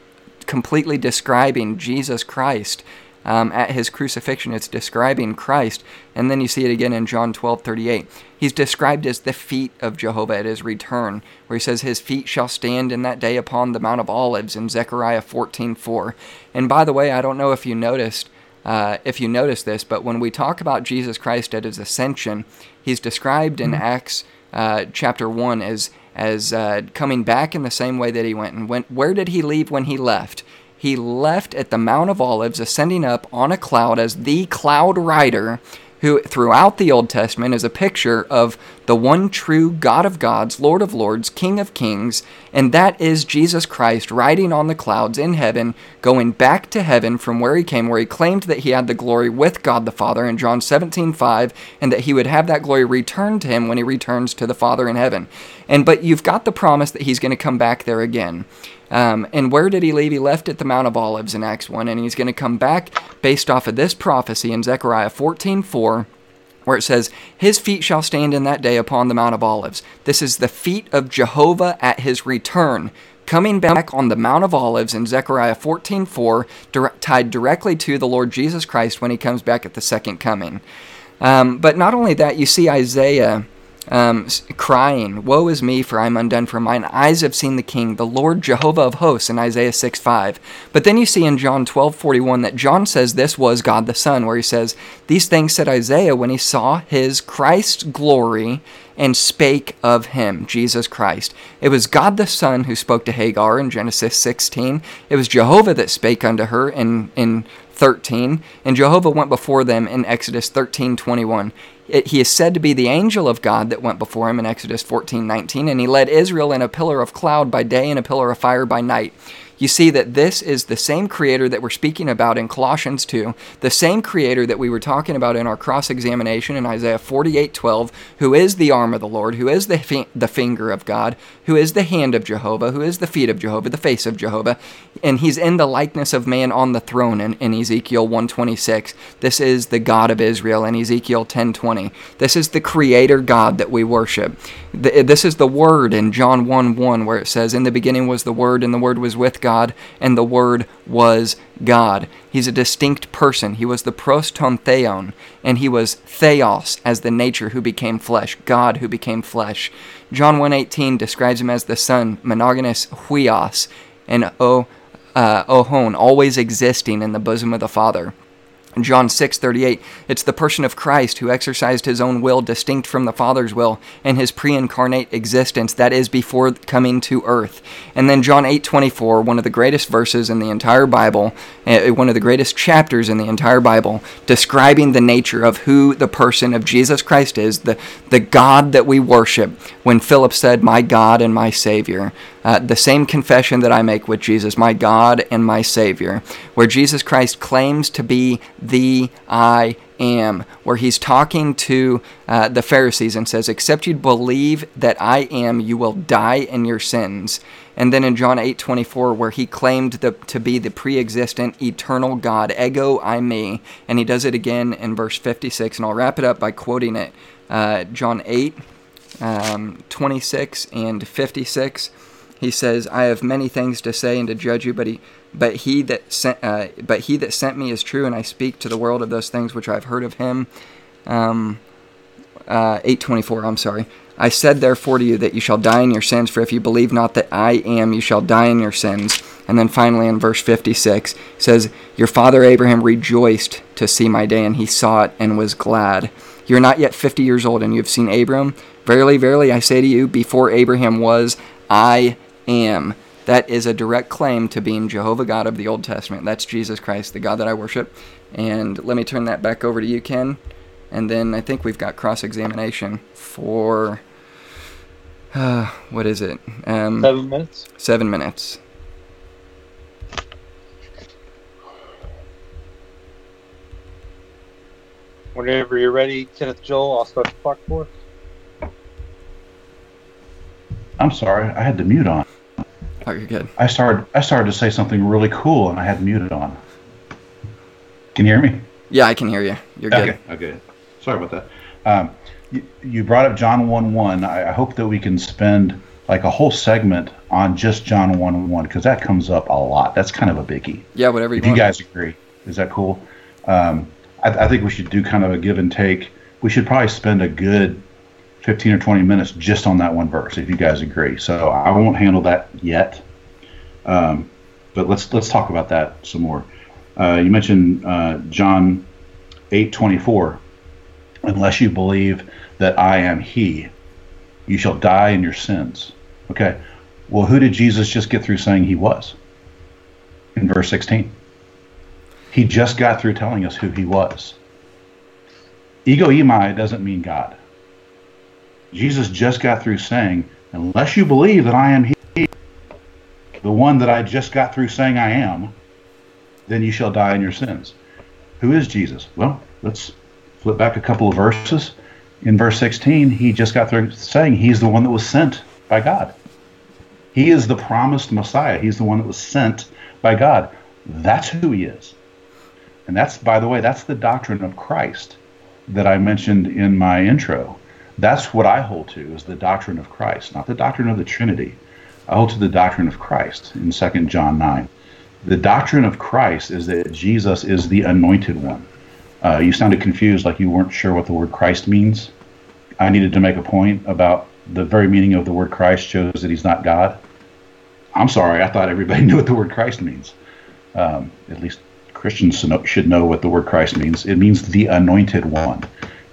completely describing Jesus Christ. Um, at his crucifixion, it's describing Christ. And then you see it again in John 12 38. He's described as the feet of Jehovah at his return, where he says, His feet shall stand in that day upon the Mount of Olives in Zechariah 14 4. And by the way, I don't know if you noticed. Uh, if you notice this, but when we talk about Jesus Christ at his ascension, he's described in Acts uh, chapter 1 as as uh, coming back in the same way that he went. And went, where did he leave when he left? He left at the Mount of Olives, ascending up on a cloud as the cloud rider, who throughout the Old Testament is a picture of the one true God of gods, Lord of lords, King of kings, and that is Jesus Christ riding on the clouds in heaven, going back to heaven from where he came, where he claimed that he had the glory with God the Father in John 17 5, and that he would have that glory returned to him when he returns to the Father in heaven. And but you've got the promise that he's going to come back there again. Um, and where did he leave? He left at the Mount of Olives in Acts 1, and he's going to come back based off of this prophecy in Zechariah 14 4, where it says, His feet shall stand in that day upon the Mount of Olives. This is the feet of Jehovah at his return. Coming back on the Mount of Olives in Zechariah 14 4, tied directly to the Lord Jesus Christ when he comes back at the second coming. Um, but not only that, you see Isaiah um, crying, Woe is me, for I am undone, for mine eyes have seen the King, the Lord Jehovah of hosts, in Isaiah 6 5. But then you see in John twelve forty one that John says this was God the Son, where he says, These things said Isaiah when he saw his Christ's glory and spake of him, Jesus Christ. It was God the Son who spoke to Hagar in Genesis 16. It was Jehovah that spake unto her in, in 13, and Jehovah went before them in Exodus 13 21 it, he is said to be the angel of God that went before him in Exodus 14:19, and he led Israel in a pillar of cloud by day and a pillar of fire by night you see that this is the same creator that we're speaking about in Colossians 2, the same creator that we were talking about in our cross examination in Isaiah 48:12, who is the arm of the Lord, who is the, fi- the finger of God, who is the hand of Jehovah, who is the feet of Jehovah, the face of Jehovah, and he's in the likeness of man on the throne in, in Ezekiel 126. This is the God of Israel in Ezekiel 10:20. This is the creator God that we worship. The, this is the word in John 1 1, where it says, In the beginning was the word, and the word was with God, and the Word was God. He's a distinct person. He was the pros ton theon, and he was theos as the nature who became flesh, God who became flesh. John 1.18 describes him as the Son, monogenes huios, and o, uh, ohon, always existing in the bosom of the Father. In John 6:38, it's the person of Christ who exercised his own will distinct from the Father's will in his pre-incarnate existence that is before coming to earth. And then John 8:24, one of the greatest verses in the entire Bible, eh, one of the greatest chapters in the entire Bible, describing the nature of who the person of Jesus Christ is, the the God that we worship. When Philip said, "My God and my Savior," uh, the same confession that I make with Jesus, my God and my Savior, where Jesus Christ claims to be the I am, where he's talking to uh, the Pharisees and says, Except you believe that I am, you will die in your sins. And then in John 8 24, where he claimed the, to be the pre existent eternal God, ego eimi. and he does it again in verse 56. And I'll wrap it up by quoting it uh, John 8 um, 26 and 56 he says, "I have many things to say and to judge you, but he, but he that sent, uh, but he that sent me is true, and I speak to the world of those things which I've heard of him." Um, uh, eight twenty four. I'm sorry. I said therefore to you that you shall die in your sins, for if you believe not that I am, you shall die in your sins. And then finally in verse 56 says, Your father Abraham rejoiced to see my day, and he saw it and was glad. You're not yet 50 years old, and you have seen Abram. Verily, verily, I say to you, before Abraham was, I am. That is a direct claim to being Jehovah God of the Old Testament. That's Jesus Christ, the God that I worship. And let me turn that back over to you, Ken. And then I think we've got cross examination for. Uh, what is it? Um, seven minutes. Seven minutes. Whenever you're ready, Kenneth Joel, I'll start the clock for. I'm sorry, I had the mute on. Oh, you're good. I started I started to say something really cool and I had muted on. Can you hear me? Yeah, I can hear you. You're good. Okay. Okay. Sorry about that. Um, you, you brought up John 1 1. I, I hope that we can spend like a whole segment on just John 1 1 because that comes up a lot. That's kind of a biggie. Yeah, whatever you if you guys agree. Is that cool? Um, I, I think we should do kind of a give and take. We should probably spend a good 15 or 20 minutes just on that one verse, if you guys agree. So I won't handle that yet. Um, but let's let's talk about that some more. Uh, you mentioned uh, John 8:24. Unless you believe that I am He, you shall die in your sins. Okay. Well, who did Jesus just get through saying He was? In verse 16. He just got through telling us who He was. Ego eimi doesn't mean God. Jesus just got through saying, unless you believe that I am He, the one that I just got through saying I am, then you shall die in your sins. Who is Jesus? Well, let's flip back a couple of verses. In verse 16, he just got through saying he's the one that was sent by God. He is the promised Messiah. He's the one that was sent by God. That's who he is. And that's, by the way, that's the doctrine of Christ that I mentioned in my intro. That's what I hold to is the doctrine of Christ, not the doctrine of the Trinity. I hold to the doctrine of Christ in 2 John 9. The doctrine of Christ is that Jesus is the anointed one. Uh, you sounded confused, like you weren't sure what the word Christ means. I needed to make a point about the very meaning of the word Christ shows that he's not God. I'm sorry, I thought everybody knew what the word Christ means. Um, at least Christians should know what the word Christ means. It means the anointed one.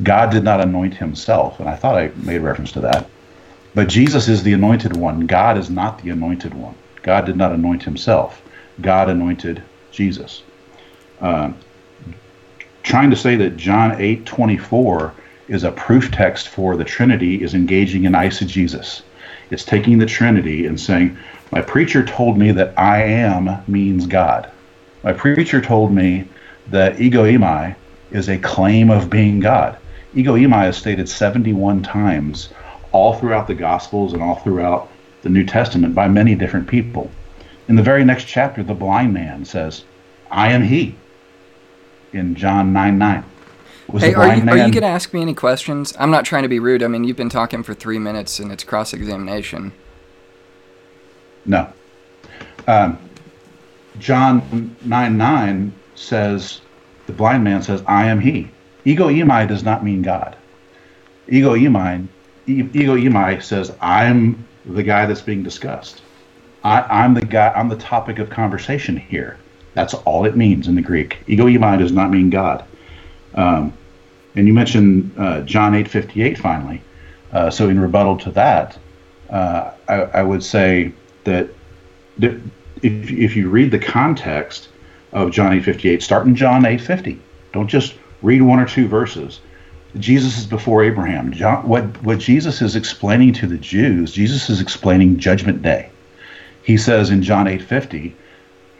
God did not anoint himself, and I thought I made reference to that. But Jesus is the anointed one. God is not the anointed one. God did not anoint himself. God anointed Jesus. Uh, trying to say that John 8 24 is a proof text for the Trinity is engaging in eisegesis. It's taking the Trinity and saying, My preacher told me that I am means God. My preacher told me that ego eimi is a claim of being God. Ego eimi is stated 71 times all throughout the Gospels and all throughout the New Testament by many different people. In the very next chapter, the blind man says, I am he. In John 9 9. Was hey, are you, are you going to ask me any questions? I'm not trying to be rude. I mean, you've been talking for three minutes and it's cross examination. No. Um, John 9 9 says, the blind man says, I am he. Ego eimi does not mean God. Ego eimi, ego eimi says, I'm the guy that's being discussed. I, am the guy. I'm the topic of conversation here. That's all it means in the Greek. Ego eimi does not mean God. Um, and you mentioned uh, John 8:58 finally. Uh, so in rebuttal to that, uh, I, I, would say that if, if you read the context of John 8:58, start in John 8:50. Don't just read one or two verses. Jesus is before Abraham. John, what what Jesus is explaining to the Jews, Jesus is explaining Judgment Day he says in John 8:50,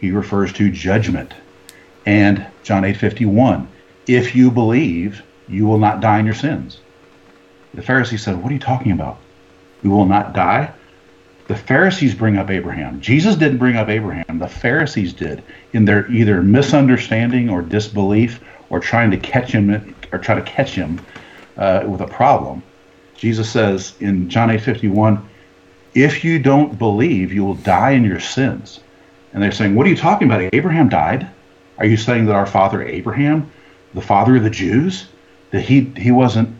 he refers to judgment. And John 8:51, if you believe, you will not die in your sins. The Pharisees said, "What are you talking about? We will not die?" The Pharisees bring up Abraham. Jesus didn't bring up Abraham. The Pharisees did in their either misunderstanding or disbelief or trying to catch him or try to catch him uh, with a problem. Jesus says in John 8:51, if you don't believe, you will die in your sins. And they're saying, What are you talking about? Abraham died? Are you saying that our father Abraham, the father of the Jews, that he he wasn't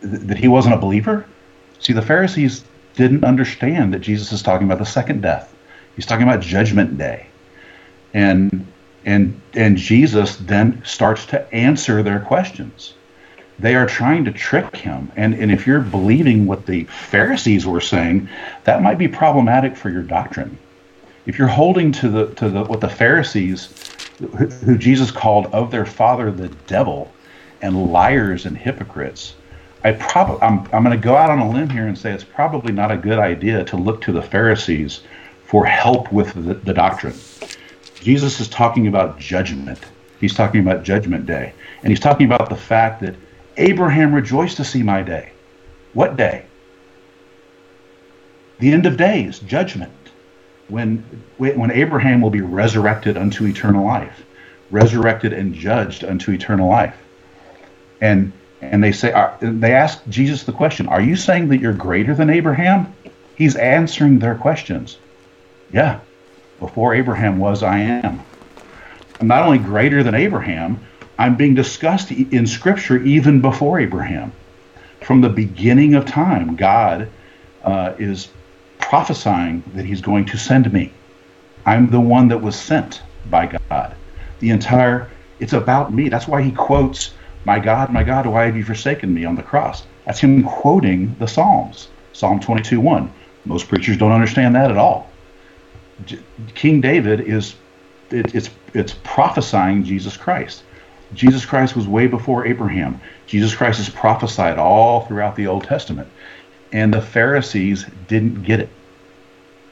that he wasn't a believer? See, the Pharisees didn't understand that Jesus is talking about the second death. He's talking about judgment day. And and and Jesus then starts to answer their questions they are trying to trick him. And, and if you're believing what the Pharisees were saying, that might be problematic for your doctrine. If you're holding to the to the what the Pharisees, who, Jesus called of their father the devil, and liars and hypocrites, I probably I'm I'm going to go out on a limb here and say it's probably not a good idea to look to the Pharisees for help with the, the doctrine. Jesus is talking about judgment. He's talking about judgment day, and he's talking about the fact that Abraham rejoiced to see my day. What day? The end of days, judgment. When, when Abraham will be resurrected unto eternal life, resurrected and judged unto eternal life. and and they say they ask Jesus the question, "Are you saying that you're greater than Abraham?" He's answering their questions. Yeah, before Abraham was, I am. I'm not only greater than Abraham, I'm being discussed in Scripture even before Abraham. From the beginning of time, God uh, is prophesying that He's going to send me. I'm the one that was sent by God. The entire, it's about me. That's why He quotes, My God, my God, why have you forsaken me on the cross? That's Him quoting the Psalms. Psalm 22 1. Most preachers don't understand that at all. King David is it, it's it's prophesying Jesus Christ. Jesus Christ was way before Abraham. Jesus Christ is prophesied all throughout the Old Testament, and the Pharisees didn't get it,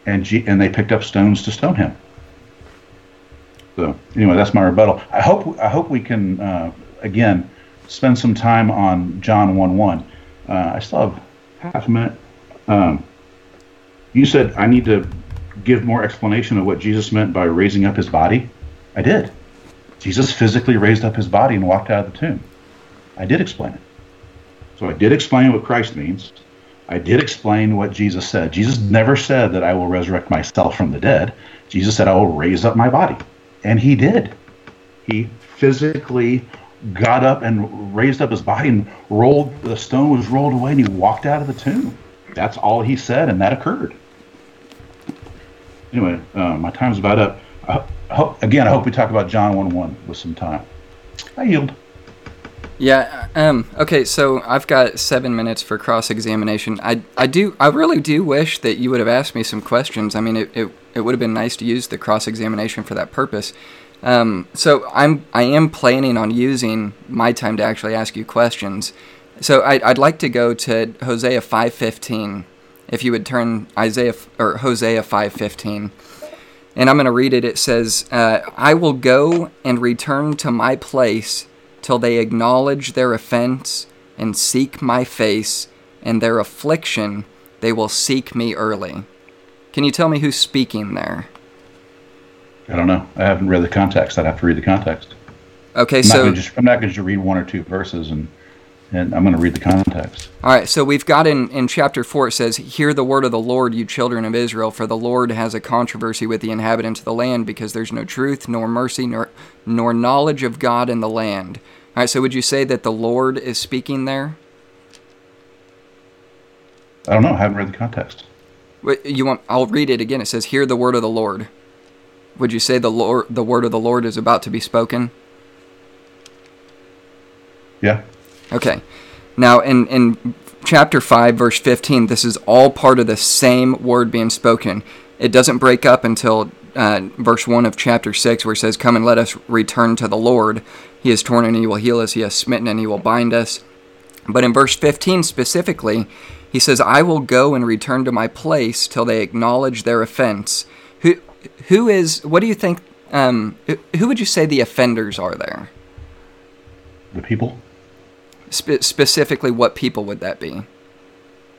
and G, and they picked up stones to stone him. So anyway, that's my rebuttal. I hope I hope we can uh, again spend some time on John one one. Uh, I still have half a minute. Um, you said I need to give more explanation of what Jesus meant by raising up his body? I did. Jesus physically raised up his body and walked out of the tomb. I did explain it. So I did explain what Christ means. I did explain what Jesus said. Jesus never said that I will resurrect myself from the dead. Jesus said I will raise up my body. And he did. He physically got up and raised up his body and rolled the stone was rolled away and he walked out of the tomb. That's all he said and that occurred anyway, uh, my time's about up. I hope, again, I hope we talk about John 1 1 with some time. I yield. Yeah. Um, okay. So I've got seven minutes for cross examination. I, I do. I really do wish that you would have asked me some questions. I mean, it, it, it would have been nice to use the cross examination for that purpose. Um, so I'm I am planning on using my time to actually ask you questions. So I, I'd like to go to Hosea five fifteen if you would turn Isaiah or Hosea 5:15. And I'm going to read it. It says, uh, "I will go and return to my place till they acknowledge their offense and seek my face, and their affliction they will seek me early." Can you tell me who's speaking there? I don't know. I haven't read the context. I'd have to read the context. Okay, I'm so not just, I'm not going to read one or two verses and and I'm going to read the context. All right, so we've got in, in chapter 4, it says, Hear the word of the Lord, you children of Israel, for the Lord has a controversy with the inhabitants of the land, because there's no truth, nor mercy, nor, nor knowledge of God in the land. All right, so would you say that the Lord is speaking there? I don't know. I haven't read the context. You want? I'll read it again. It says, "Hear the word of the Lord." Would you say the Lord, the word of the Lord, is about to be spoken? Yeah. Okay. Now, in, in chapter 5, verse 15, this is all part of the same word being spoken. It doesn't break up until uh, verse 1 of chapter 6, where it says, Come and let us return to the Lord. He has torn and he will heal us. He has smitten and he will bind us. But in verse 15 specifically, he says, I will go and return to my place till they acknowledge their offense. Who, who is, what do you think, um, who would you say the offenders are there? The people. Spe- specifically, what people would that be?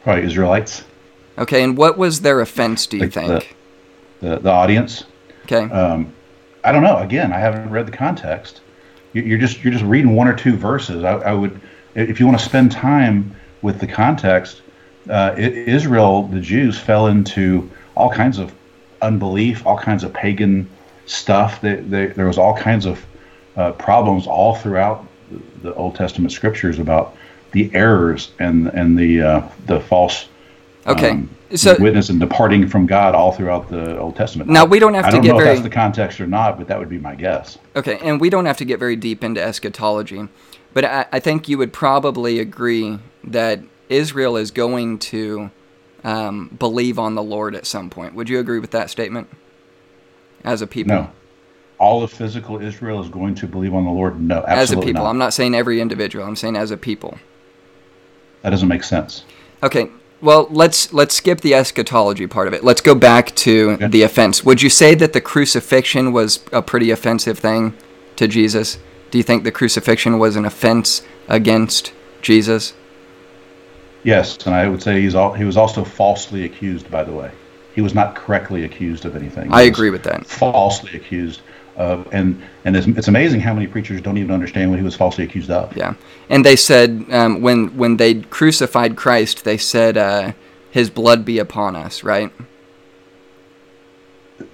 Probably Israelites. Okay, and what was their offense? Do you Like think? The, the, the audience. okay, Um, I don't know. Again, I haven't read the context. You- You're just you're just reading one or two verses. I, I would, if you want to spend time with the context, uh, Israel, the Jews, fell into all kinds of unbelief, all kinds of pagan stuff. They, they, there was all kinds of uh, problems all throughout the Old Testament scriptures about the errors and and the uh, the false okay. um, so witness and departing from God all throughout the Old Testament. Now, we don't have I to don't get know very- if that's the context or not, but that would be my guess. Okay, and we don't have to get very deep into eschatology, but I, I think you would probably agree that Israel is going to um, believe on the Lord at some point. Would you agree with that statement? As a people, No, all of physical Israel is going to believe on the Lord. No, absolutely as a people. not. I'm not saying every individual. I'm saying as a people. That doesn't make sense. Okay. Well, let's let's skip the eschatology part of it. Let's go back to Okay. the offense. Would you say that the crucifixion was a pretty offensive thing to Jesus? Do you think the crucifixion was an offense against Jesus? Yes, and I would say he's all, he was also falsely accused. By the way, he was not correctly accused of anything. He I agree with that. Falsely accused of and and it's, it's amazing how many preachers don't even understand what he was falsely accused of. Yeah, and they said um, when when they crucified Christ, they said, uh, "His blood be upon us." Right?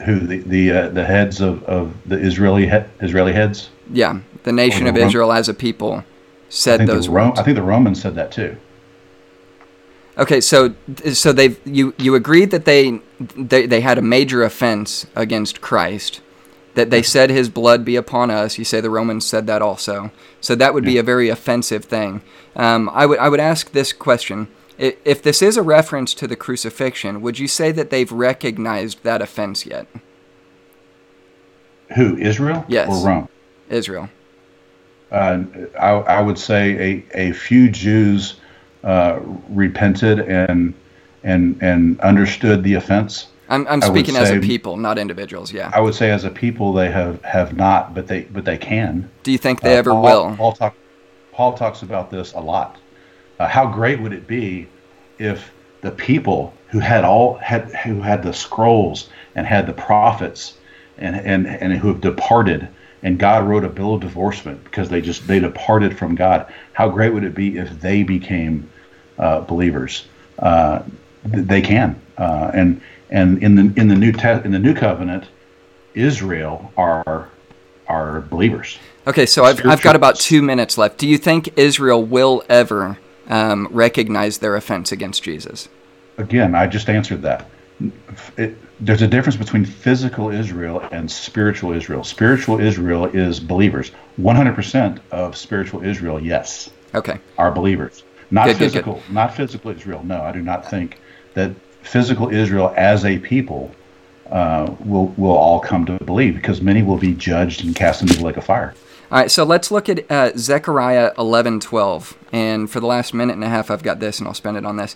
Who the the uh, the heads of, of the Israeli he, Israeli heads? Yeah, the nation the of Rom- Israel as a people said those Ro- words. I think the Romans said that too. Okay, so so they you you agreed that they they they had a major offense against Christ, that they said his blood be upon us. You say the Romans said that also. So that would be a very offensive thing. Um, I would I would ask this question: If this is a reference to the crucifixion, would you say that they've recognized that offense yet? Who Israel? Yes. Or Rome? Israel. Uh, I, I would say a, a few Jews uh, repented and and and understood the offense. I'm I'm speaking as a people, not individuals. Yeah. I would say as a people they have, have not, but they but they can. Do you think they Uh, ever Paul, will? Paul, talk, Paul talks about this a lot. Uh, how great would it be if the people who had all had who had the scrolls and had the prophets and and and who have departed and God wrote a bill of divorcement because they just they departed from God. How great would it be if they became uh, believers? Uh, th- they can, uh, and and in the in the new te- in the new covenant, Israel are are believers. Okay, so I've, I've got about two minutes left. Do you think Israel will ever um, recognize their offense against Jesus? Again, I just answered that. It, there's a difference between physical Israel and spiritual Israel. Spiritual Israel is believers. 100% of spiritual Israel, yes, Okay. are believers. Not Good, good, good. physical, not physical Israel. No, I do not think that physical Israel as a people uh, will will all come to believe because many will be judged and cast into the lake of fire. All right, so let's look at uh, Zechariah 11:12. And for the last minute and a half, I've got this, and I'll spend it on this.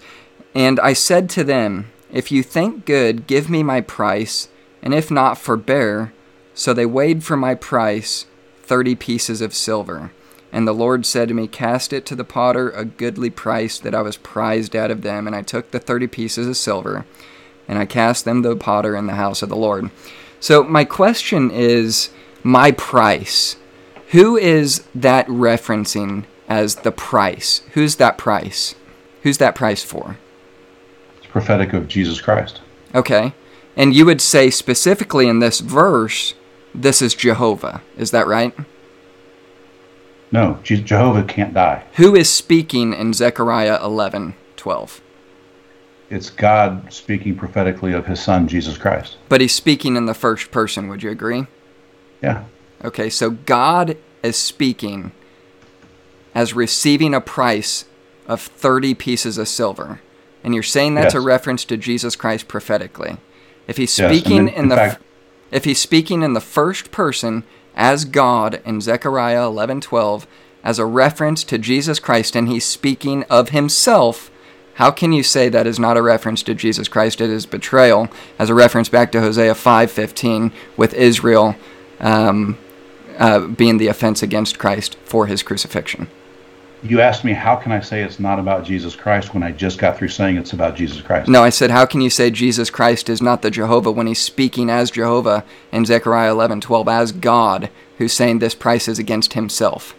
And I said to them, If you think good, give me my price, and if not, forbear. So they weighed for my price thirty pieces of silver. And the Lord said to me, Cast it to the potter, a goodly price that I was prized out of them. And I took the thirty pieces of silver, and I cast them to the potter in the house of the Lord. So my question is, my price. Who is that referencing as the price? Who's that price? Who's that price for? It's prophetic of Jesus Christ. Okay. And you would say specifically in this verse, this is Jehovah. Is that right? No, Je- Jehovah can't die. Who is speaking in Zechariah 11 12? It's God speaking prophetically of His Son Jesus Christ. But he's speaking in the first person. Would you agree? Yeah. Okay, so God is speaking as receiving a price of 30 pieces of silver. And you're saying that's a reference to Jesus Christ prophetically. If he's Yes, speaking in- in in the fact- if he's speaking in the first person as God in Zechariah 11:12 as a reference to Jesus Christ and he's speaking of himself, how can you say that is not a reference to Jesus Christ at his betrayal as a reference back to Hosea 5:15 with Israel um, uh, being the offense against Christ for his crucifixion? You asked me, how can I say it's not about Jesus Christ when I just got through saying it's about Jesus Christ? No, I said, how can you say Jesus Christ is not the Jehovah when he's speaking as Jehovah in Zechariah 11:12 as God, who's saying this price is against himself?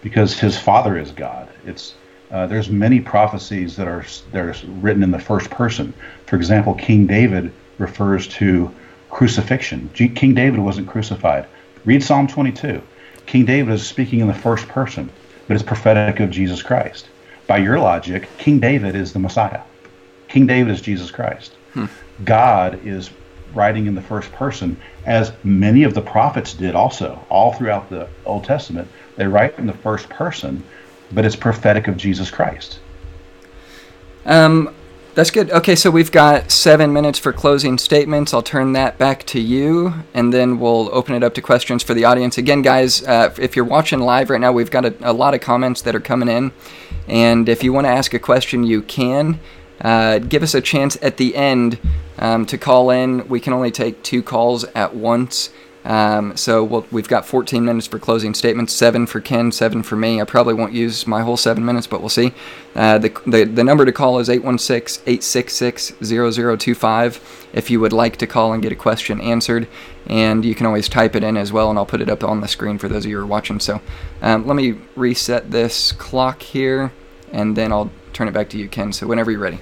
Because his Father is God. It's uh, there's many prophecies that are are written in the first person. For example, King David refers to crucifixion. G- King David wasn't crucified. Read Psalm 22. King David is speaking in the first person, but it's prophetic of Jesus Christ. By your logic, King David is the Messiah. King David is Jesus Christ. God is writing in the first person, as many of the prophets did also, all throughout the Old Testament. They write in the first person, but it's prophetic of Jesus Christ. Um, that's good. Okay, so we've got seven minutes for closing statements. I'll turn that back to you, and then we'll open it up to questions for the audience. Again, guys, uh, if you're watching live right now, we've got a, a lot of comments that are coming in, and if you want to ask a question, you can. Uh, give us a chance at the end um, to call in. We can only take two calls at once. Um, so we'll, we've got 14 minutes for closing statements, seven for Ken, seven for me. I probably won't use my whole seven minutes, but we'll see. Uh, the, the, the number to call is 816 866 0025 if you would like to call and get a question answered. And you can always type it in as well, and I'll put it up on the screen for those of you who are watching. So um, let me reset this clock here, and then I'll turn it back to you, Ken. So whenever you're ready.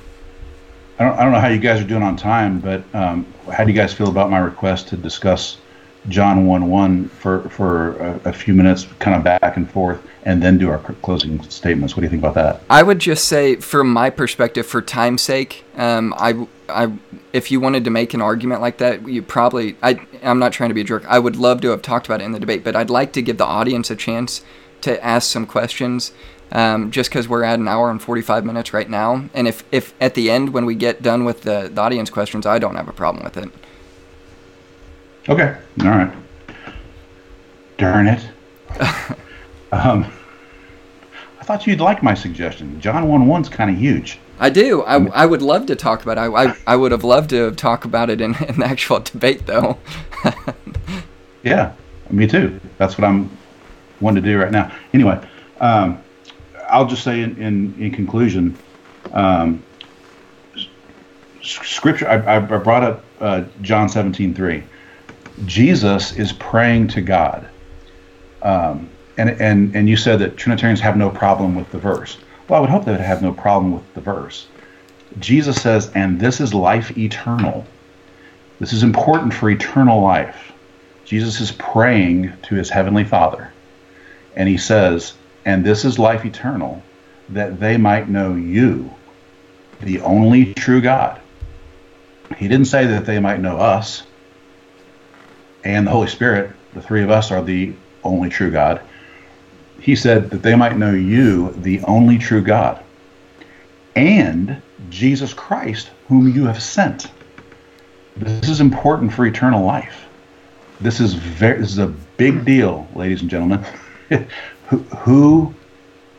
I don't, I don't know how you guys are doing on time, but um, how do you guys feel about my request to discuss John 1 1 for, for a, a, few minutes, kind of back and forth, and then do our closing statements? What do you think about that? I would just say, from my perspective, for time's sake, um, I, I, if you wanted to make an argument like that, you probably, I, I'm not trying to be a jerk. I would love to have talked about it in the debate, but I'd like to give the audience a chance to ask some questions. Um, just because we're at an hour and 45 minutes right now. And if, if at the end, when we get done with the, the audience questions, I don't have a problem with it. Okay. All right. Darn it. um, I thought you'd like my suggestion. John 1 1's kind of huge. I do. I, I would love to talk about it. I, I, I would have loved to talk about it in, in the actual debate, though. yeah, me too. That's what I'm wanting to do right now. Anyway, um, I'll just say in, in, in conclusion, um, scripture, I, I brought up uh, John 17 3 Jesus is praying to God. Um, and, and, and you said that Trinitarians have no problem with the verse. Well, I would hope they would have no problem with the verse. Jesus says, and this is life eternal. This is important for eternal life. Jesus is praying to his heavenly Father. And he says, and this is life eternal, that they might know you, the only true God. He didn't say that they might know us and the Holy Spirit, the three of us are the only true God. He said that they might know you, the only true God, and Jesus Christ, whom you have sent. This is important for eternal life. This is very this is a big deal, ladies and gentlemen. who,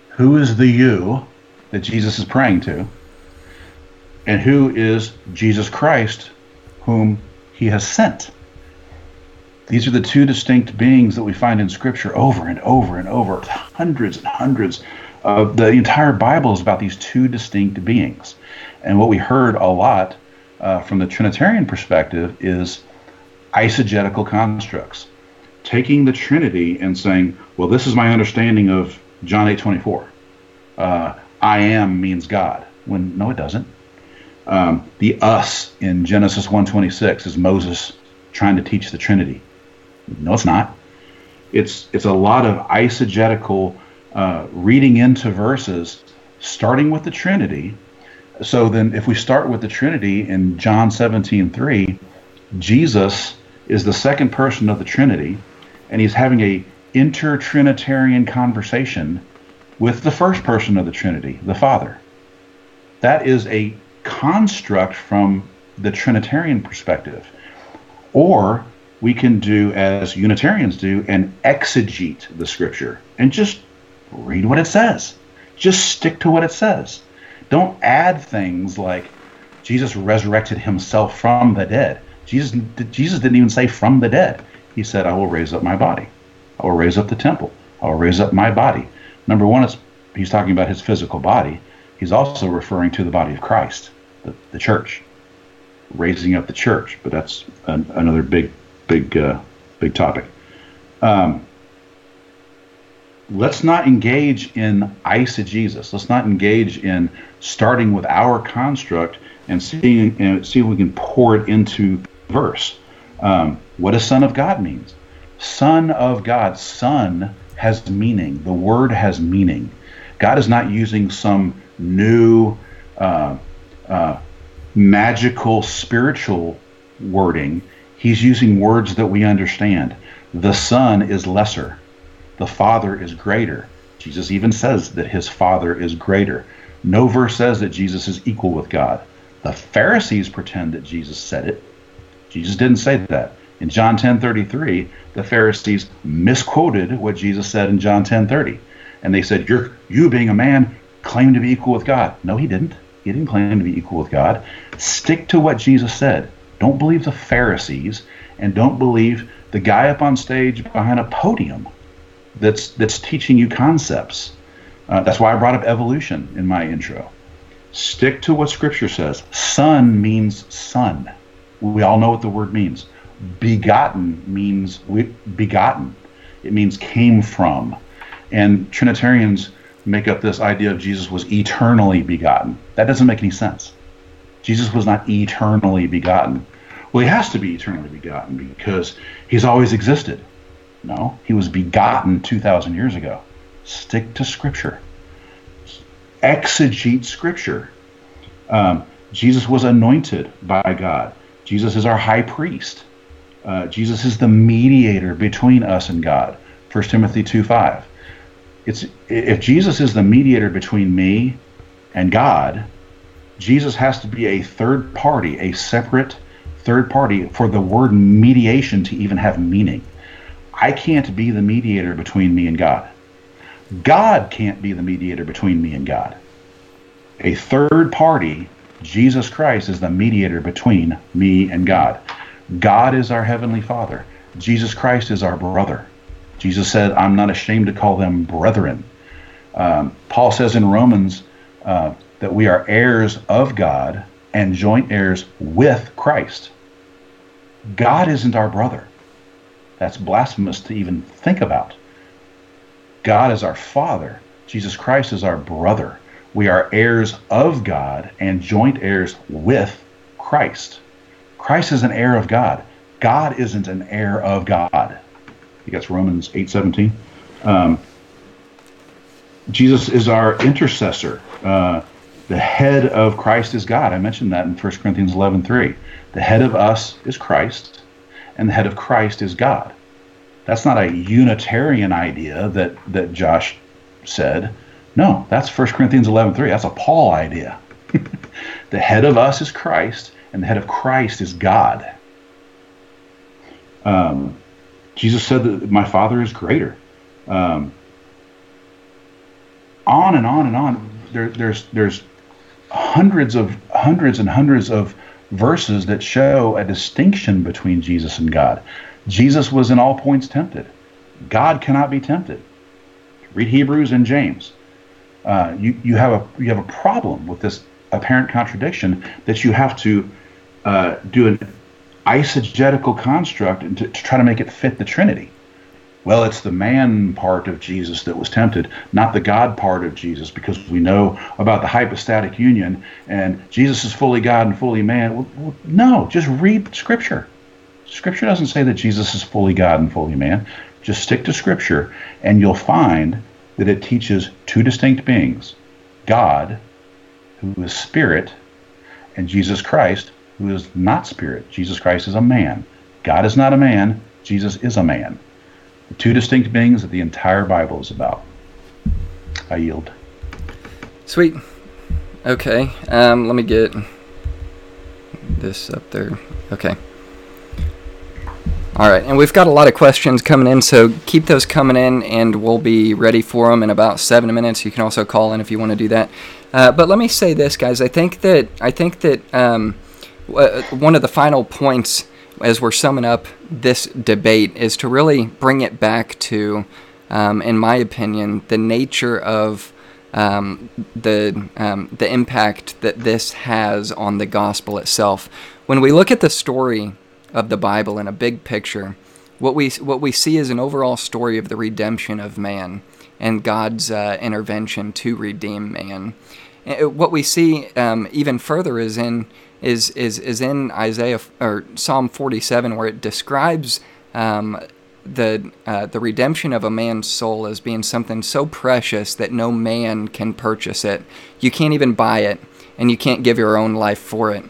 who is the you that Jesus is praying to? And who is Jesus Christ, whom he has sent? These are the two distinct beings that we find in Scripture over and over and over, hundreds and hundreds. Of the entire Bible is about these two distinct beings. And what we heard a lot uh, from the Trinitarian perspective is eisegetical constructs, taking the Trinity and saying, "Well, this is my understanding of John 8:24. Uh, I am means God." When no, it doesn't. Um, the us in Genesis 1:26 is Moses trying to teach the Trinity. No, it's not. It's it's a lot of eisegetical uh, reading into verses, starting with the Trinity. So then, if we start with the Trinity in John 17:3, Jesus is the second person of the Trinity, and he's having a inter-Trinitarian conversation with the first person of the Trinity, the Father. That is a construct from the Trinitarian perspective. Or we can do as Unitarians do and exegete the scripture and just read what it says. Just stick to what it says. Don't add things like Jesus resurrected himself from the dead. Jesus, Jesus didn't even say from the dead. He said, I will raise up my body. I will raise up the temple. I will raise up my body. Number one, he's talking about his physical body. He's also referring to the body of Christ, the, the church, raising up the church. But that's an, another big big uh, big topic. Um, let's not engage in eisegesis. Let's not engage in starting with our construct and seeing and see if we can pour it into verse. Um, what a Son of God means? Son of God. Son has meaning. The word has meaning. God is not using some new uh, uh, magical spiritual wording. He's using words that we understand. The Son is lesser, the Father is greater. Jesus even says that his Father is greater. No verse says that Jesus is equal with God. The Pharisees pretend that Jesus said it. Jesus didn't say that. In John 10:33, the Pharisees misquoted what Jesus said in John 10:30. And they said, "You're you being a man claim to be equal with God." No, he didn't. He didn't claim to be equal with God. Stick to what Jesus said. Don't believe the Pharisees and don't believe the guy up on stage behind a podium that's that's teaching you concepts. Uh, that's why I brought up evolution in my intro. Stick to what Scripture says. Son means son. We all know what the word means. Begotten means we, begotten. It means came from. And Trinitarians make up this idea of Jesus was eternally begotten. That doesn't make any sense. Jesus was not eternally begotten. Well, he has to be eternally begotten because he's always existed. No, he was begotten 2,000 years ago. Stick to Scripture. Exegete Scripture. Um, Jesus was anointed by God. Jesus is our high priest. Uh, Jesus is the mediator between us and God. 1 Timothy 2 5. It's, if Jesus is the mediator between me and God, Jesus has to be a third party, a separate third party for the word mediation to even have meaning. I can't be the mediator between me and God. God can't be the mediator between me and God. A third party, Jesus Christ, is the mediator between me and God. God is our heavenly Father. Jesus Christ is our brother. Jesus said, I'm not ashamed to call them brethren. Um, Paul says in Romans uh, that we are heirs of God and joint heirs with Christ. God isn't our brother. That's blasphemous to even think about. God is our Father. Jesus Christ is our brother. We are heirs of God and joint heirs with Christ. Christ is an heir of God. God isn't an heir of God. I guess Romans 8:17. Um, Jesus is our intercessor. Uh, the head of Christ is God. I mentioned that in 1 Corinthians 11:3. The head of us is Christ, and the head of Christ is God. That's not a Unitarian idea that that Josh said. No, that's 1 Corinthians 11:3. That's a Paul idea. the head of us is Christ, and the head of Christ is God. Um, Jesus said that my Father is greater. Um, on and on and on. There, there's there's hundreds of hundreds and hundreds of verses that show a distinction between Jesus and God. Jesus was in all points tempted. God cannot be tempted. Read Hebrews and James. Uh, you you have a you have a problem with this apparent contradiction that you have to uh, do an eisegetical construct to, to try to make it fit the Trinity. Well, it's the man part of Jesus that was tempted, not the God part of Jesus, because we know about the hypostatic union and Jesus is fully God and fully man. Well, no, just read Scripture. Scripture doesn't say that Jesus is fully God and fully man. Just stick to Scripture, and you'll find that it teaches two distinct beings God, who is spirit, and Jesus Christ, who is not spirit. Jesus Christ is a man. God is not a man, Jesus is a man. Two distinct beings that the entire Bible is about. I yield. Sweet. Okay. Um, let me get this up there. Okay. All right, and we've got a lot of questions coming in, so keep those coming in, and we'll be ready for them in about seven minutes. You can also call in if you want to do that. Uh, but let me say this, guys. I think that I think that um, one of the final points as we're summing up this debate is to really bring it back to, um, in my opinion, the nature of um, the um, the impact that this has on the gospel itself. When we look at the story of the Bible in a big picture, what we what we see is an overall story of the redemption of man and God's uh, intervention to redeem man. Uh, what we see um, even further is in is is is in Isaiah or Psalm 47, where it describes um, the uh, the redemption of a man's soul as being something so precious that no man can purchase it. You can't even buy it, and you can't give your own life for it.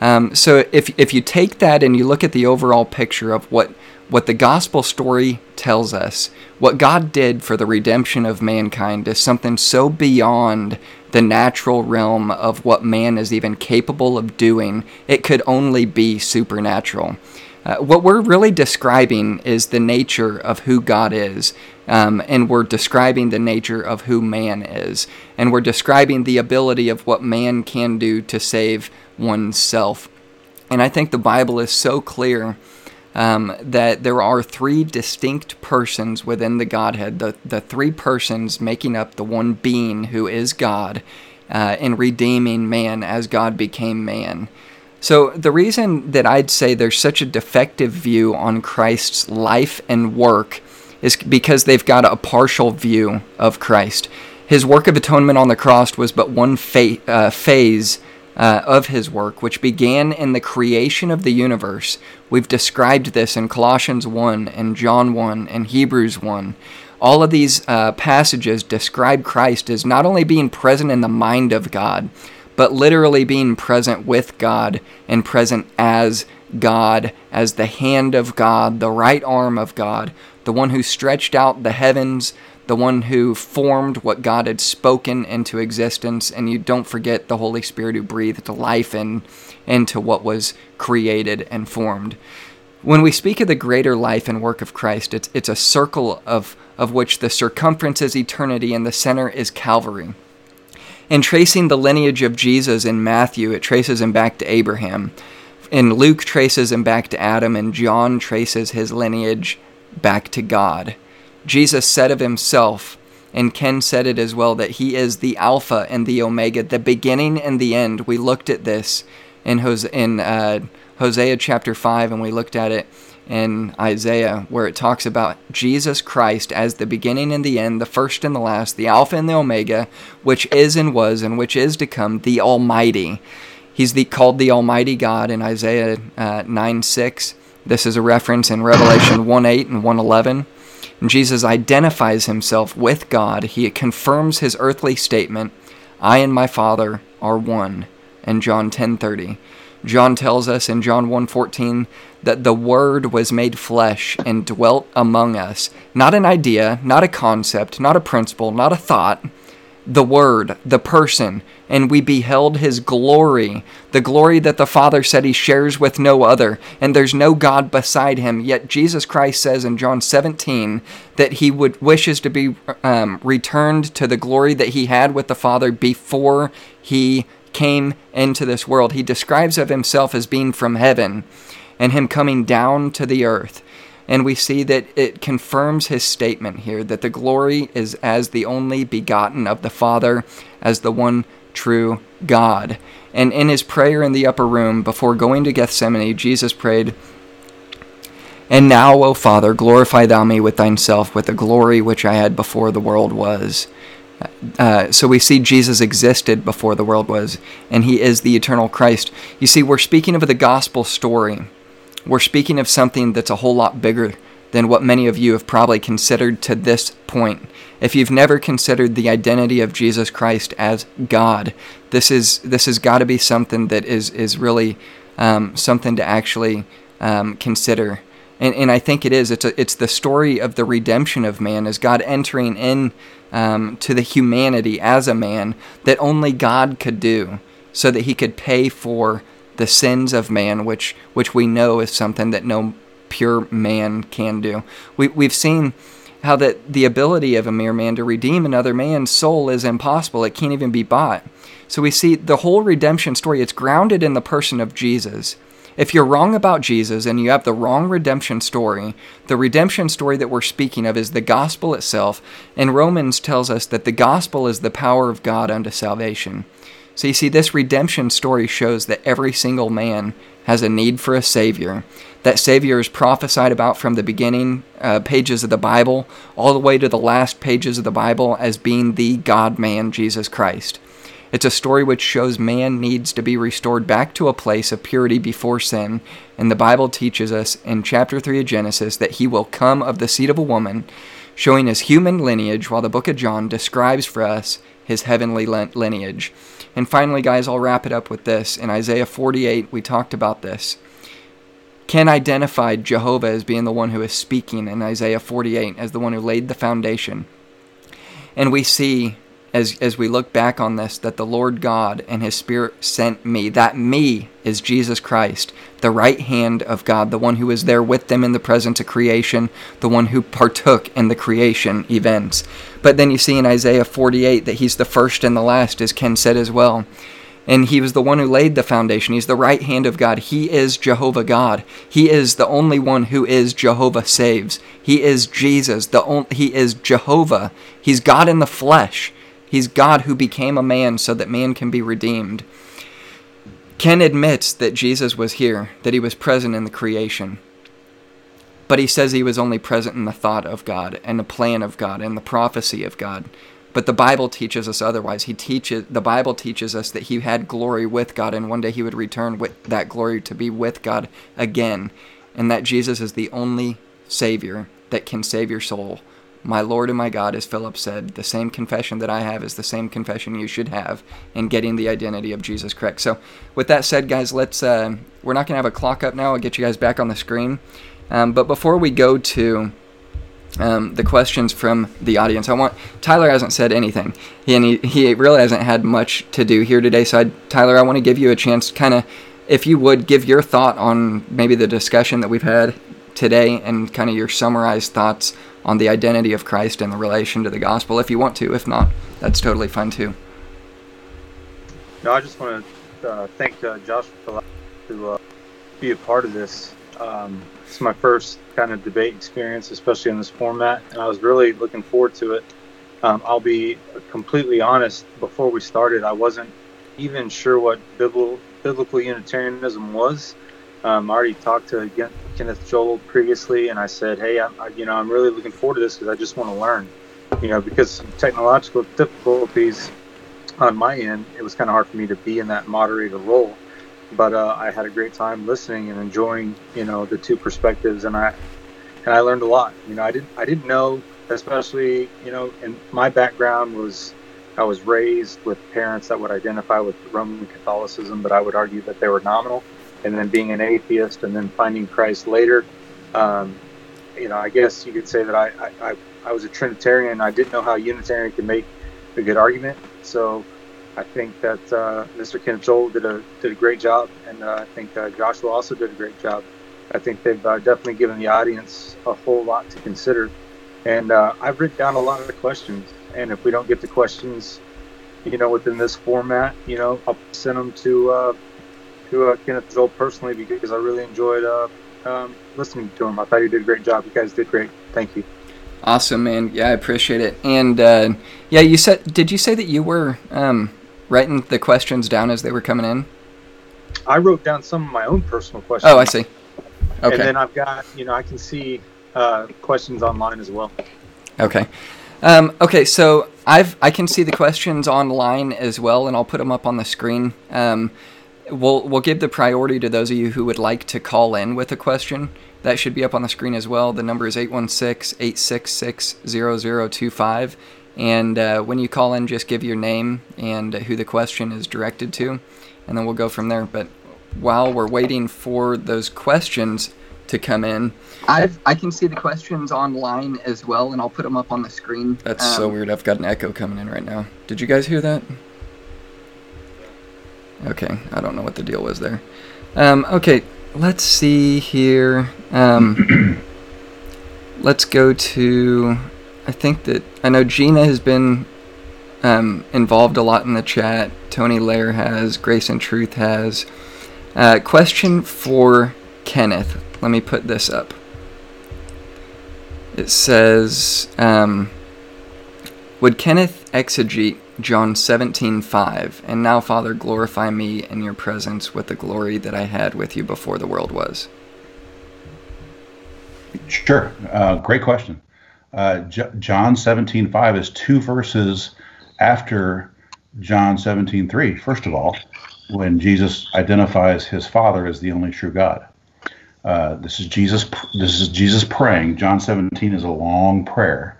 Um, so if if you take that and you look at the overall picture of what what the gospel story tells us, what God did for the redemption of mankind is something so beyond the natural realm of what man is even capable of doing. It could only be supernatural. Uh, what we're really describing is the nature of who God is, um, and we're describing the nature of who man is, and we're describing the ability of what man can do to save oneself. And I think the Bible is so clear um, that there are three distinct persons within the Godhead, the, the three persons making up the one being who is God, uh, in redeeming man as God became man. So, the reason that I'd say there's such a defective view on Christ's life and work is because they've got a partial view of Christ. His work of atonement on the cross was but one fa- uh, phase uh, of his work, which began in the creation of the universe. We've described this in Colossians 1 and John 1 and Hebrews 1. All of these uh, passages describe Christ as not only being present in the mind of God, but literally being present with God and present as God, as the hand of God, the right arm of God, the one who stretched out the heavens, the one who formed what God had spoken into existence, and you don't forget the Holy Spirit who breathed life in, into what was created and formed. When we speak of the greater life and work of Christ, it's, it's a circle of, of which the circumference is eternity and the center is Calvary. In tracing the lineage of Jesus in Matthew, it traces him back to Abraham. In Luke, traces him back to Adam, and John traces his lineage back to God. Jesus said of himself, and Ken said it as well, that he is the Alpha and the Omega, the beginning and the end. We looked at this in, Hosea, in uh, Hosea chapter 5, and we looked at it in Isaiah, where it talks about Jesus Christ as the beginning and the end, the first and the last, the Alpha and the Omega, which is and was and which is to come, the Almighty. He's the, called the Almighty God in Isaiah uh, 9 6. This is a reference in Revelation 1 8 and 111. Jesus identifies himself with God. He confirms his earthly statement, I and my Father are one, in John 10:30. John tells us in John 1:14 that the word was made flesh and dwelt among us. Not an idea, not a concept, not a principle, not a thought, the Word, the person, and we beheld his glory, the glory that the Father said he shares with no other, and there's no God beside him. Yet Jesus Christ says in John 17 that he would wishes to be um, returned to the glory that he had with the Father before he came into this world. He describes of himself as being from heaven and him coming down to the earth. And we see that it confirms his statement here that the glory is as the only begotten of the Father, as the one true God. And in his prayer in the upper room before going to Gethsemane, Jesus prayed, And now, O Father, glorify thou me with thyself with the glory which I had before the world was. Uh, so we see Jesus existed before the world was, and he is the eternal Christ. You see, we're speaking of the gospel story we're speaking of something that's a whole lot bigger than what many of you have probably considered to this point. If you've never considered the identity of Jesus Christ as God, this is this has got to be something that is is really um, something to actually um, consider. And, and I think it is. It's a, it's the story of the redemption of man as God entering in um, to the humanity as a man that only God could do, so that He could pay for the sins of man, which which we know is something that no pure man can do. We we've seen how that the ability of a mere man to redeem another man's soul is impossible. It can't even be bought. So we see the whole redemption story, it's grounded in the person of Jesus. If you're wrong about Jesus and you have the wrong redemption story, the redemption story that we're speaking of is the gospel itself, and Romans tells us that the gospel is the power of God unto salvation. So you see, this redemption story shows that every single man has a need for a Savior. That Savior is prophesied about from the beginning uh, pages of the Bible all the way to the last pages of the Bible as being the God man, Jesus Christ. It's a story which shows man needs to be restored back to a place of purity before sin, and the Bible teaches us in chapter 3 of Genesis that he will come of the seed of a woman, showing his human lineage, while the book of John describes for us his heavenly lineage. And finally, guys, I'll wrap it up with this. In Isaiah 48, we talked about this. Ken identified Jehovah as being the one who is speaking in Isaiah 48 as the one who laid the foundation. And we see as, as we look back on this that the Lord God and His Spirit sent me. That me is Jesus Christ, the right hand of God, the one who was there with them in the presence of creation, the one who partook in the creation events. But then you see in Isaiah 48 that He's the first and the last, as Ken said as well. and he was the one who laid the foundation. He's the right hand of God. He is Jehovah God. He is the only one who is Jehovah saves. He is Jesus. The on, he is Jehovah. He's God in the flesh. He's God who became a man so that man can be redeemed. Ken admits that Jesus was here, that he was present in the creation. But he says he was only present in the thought of God and the plan of God and the prophecy of God. But the Bible teaches us otherwise. He teaches the Bible teaches us that he had glory with God and one day he would return with that glory to be with God again, and that Jesus is the only savior that can save your soul. My Lord and my God, as Philip said, the same confession that I have is the same confession you should have in getting the identity of Jesus correct. So, with that said, guys, let's. Uh, we're not gonna have a clock up now. I'll get you guys back on the screen. Um, but before we go to um, the questions from the audience. I want Tyler hasn't said anything, he, and he, he really hasn't had much to do here today. So, I, Tyler, I want to give you a chance, kind of, if you would give your thought on maybe the discussion that we've had today, and kind of your summarized thoughts on the identity of Christ and the relation to the gospel, if you want to. If not, that's totally fine too. No, I just want to uh, thank uh, Josh for to uh, be a part of this. Um, it's my first kind of debate experience, especially in this format, and I was really looking forward to it. Um, I'll be completely honest. Before we started, I wasn't even sure what biblical, biblical Unitarianism was. Um, I already talked to Kenneth Joel previously, and I said, "Hey, I, I, you know, I'm really looking forward to this because I just want to learn." You know, because technological difficulties on my end, it was kind of hard for me to be in that moderator role but uh, I had a great time listening and enjoying, you know, the two perspectives, and I and I learned a lot. You know, I didn't I didn't know, especially you know, and my background was I was raised with parents that would identify with Roman Catholicism, but I would argue that they were nominal. And then being an atheist, and then finding Christ later, um, you know, I guess you could say that I, I, I was a Trinitarian. I didn't know how Unitarian could make a good argument, so I think that uh, Mr. Kenneth Joel did a did a great job, and uh, I think uh, Joshua also did a great job. I think they've uh, definitely given the audience a whole lot to consider, and uh, I've written down a lot of the questions. And if we don't get the questions, you know, within this format, you know, I'll send them to uh, to Kenneth Joel personally because I really enjoyed um, listening to him. I thought he did a great job. You guys did great. Thank you. Awesome, man. Yeah, I appreciate it. And yeah, you said, did you say that you were um, writing the questions down as they were coming in? I wrote down some of my own personal questions. Oh, I see. Okay. And then I've got, you know, I can see uh, questions online as well. Okay. Um, okay, so I've I can see the questions online as well, and I'll put them up on the screen. Um, we'll we'll give the priority to those of you who would like to call in with a question. That should be up on the screen as well. The number is 816-866-0025. And uh, when you call in, just give your name and who the question is directed to, and then we'll go from there. But while we're waiting for those questions to come in, I've, I can see the questions online as well, and I'll put them up on the screen. That's um, so weird. I've got an echo coming in right now. Did you guys hear that? Okay, I don't know what the deal was there. Um, okay, let's see here. Um, let's go to I think that I know Gina has been um, involved a lot in the chat. Tony Lair has. Grace and Truth has. Uh, question for Kenneth. Let me put this up. It says, um, "Would Kenneth exegete John 17:5? And now, Father, glorify me in your presence with the glory that I had with you before the world was." Sure. Uh, great question uh, J- John 17:5 is two verses after John 17:3. First of all, when Jesus identifies his Father as the only true God. Uh, this is Jesus. This is Jesus praying. John 17 is a long prayer,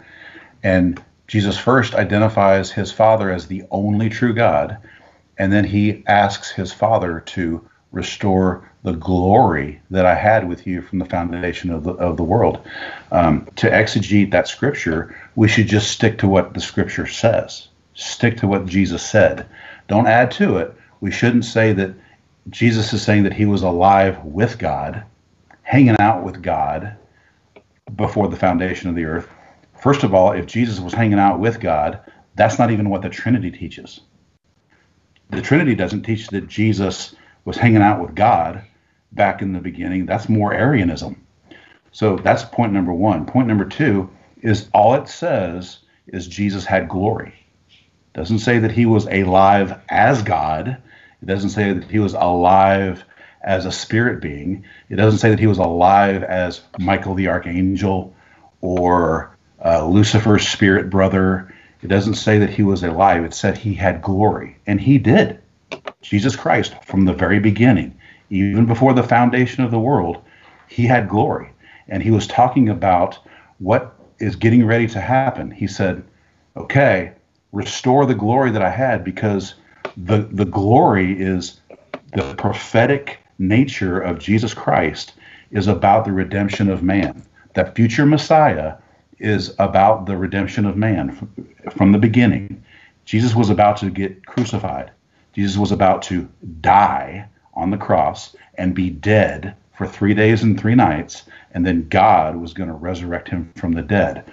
and Jesus first identifies his Father as the only true God, and then he asks his Father to restore the glory that I had with you from the foundation of the, of the world. Um, to exegete that scripture, we should just stick to what the scripture says, stick to what Jesus said. Don't add to it. We shouldn't say that Jesus is saying that he was alive with God, hanging out with God before the foundation of the earth. First of all, if Jesus was hanging out with God, that's not even what the Trinity teaches. the Trinity doesn't teach that Jesus was hanging out with God back in the beginning. That's more Arianism. So that's point number one. Point number two is all it says is Jesus had glory. It doesn't say that he was alive as God. It doesn't say that he was alive as a spirit being. It doesn't say that he was alive as Michael the archangel or uh, Lucifer's spirit brother. It doesn't say that he was alive. It said he had glory, and he did. Jesus Christ, from the very beginning, even before the foundation of the world, he had glory. And he was talking about what is getting ready to happen. He said, Okay, restore the glory that I had because the, the glory is the prophetic nature of Jesus Christ is about the redemption of man. That future Messiah is about the redemption of man from the beginning. Jesus was about to get crucified. Jesus was about to die on the cross and be dead for three days and three nights, and then God was going to resurrect him from the dead.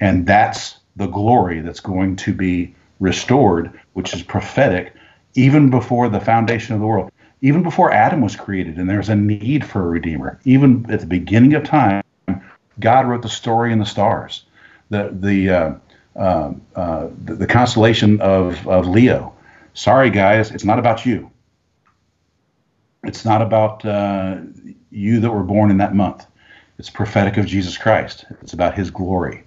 And that's the glory that's going to be restored, which is prophetic even before the foundation of the world, even before Adam was created, and there's a need for a redeemer. Even at the beginning of time, God wrote the story in the stars, the the uh, uh, uh, the, the, constellation of, of Leo. Sorry, guys, it's not about you. It's not about uh, you that were born in that month. It's prophetic of Jesus Christ. It's about His glory.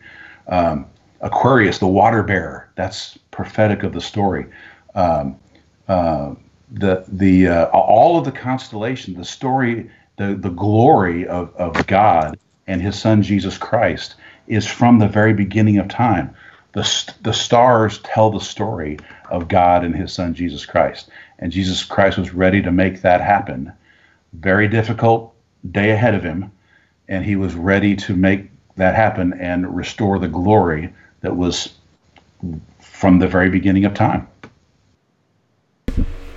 Um, Aquarius, the water bearer, that's prophetic of the story. Um, uh, the the uh, all of the constellation, the story, the the glory of, of God and His Son Jesus Christ is from the very beginning of time. The, the stars tell the story of God and His Son Jesus Christ, and Jesus Christ was ready to make that happen. Very difficult day ahead of him, and he was ready to make that happen and restore the glory that was from the very beginning of time.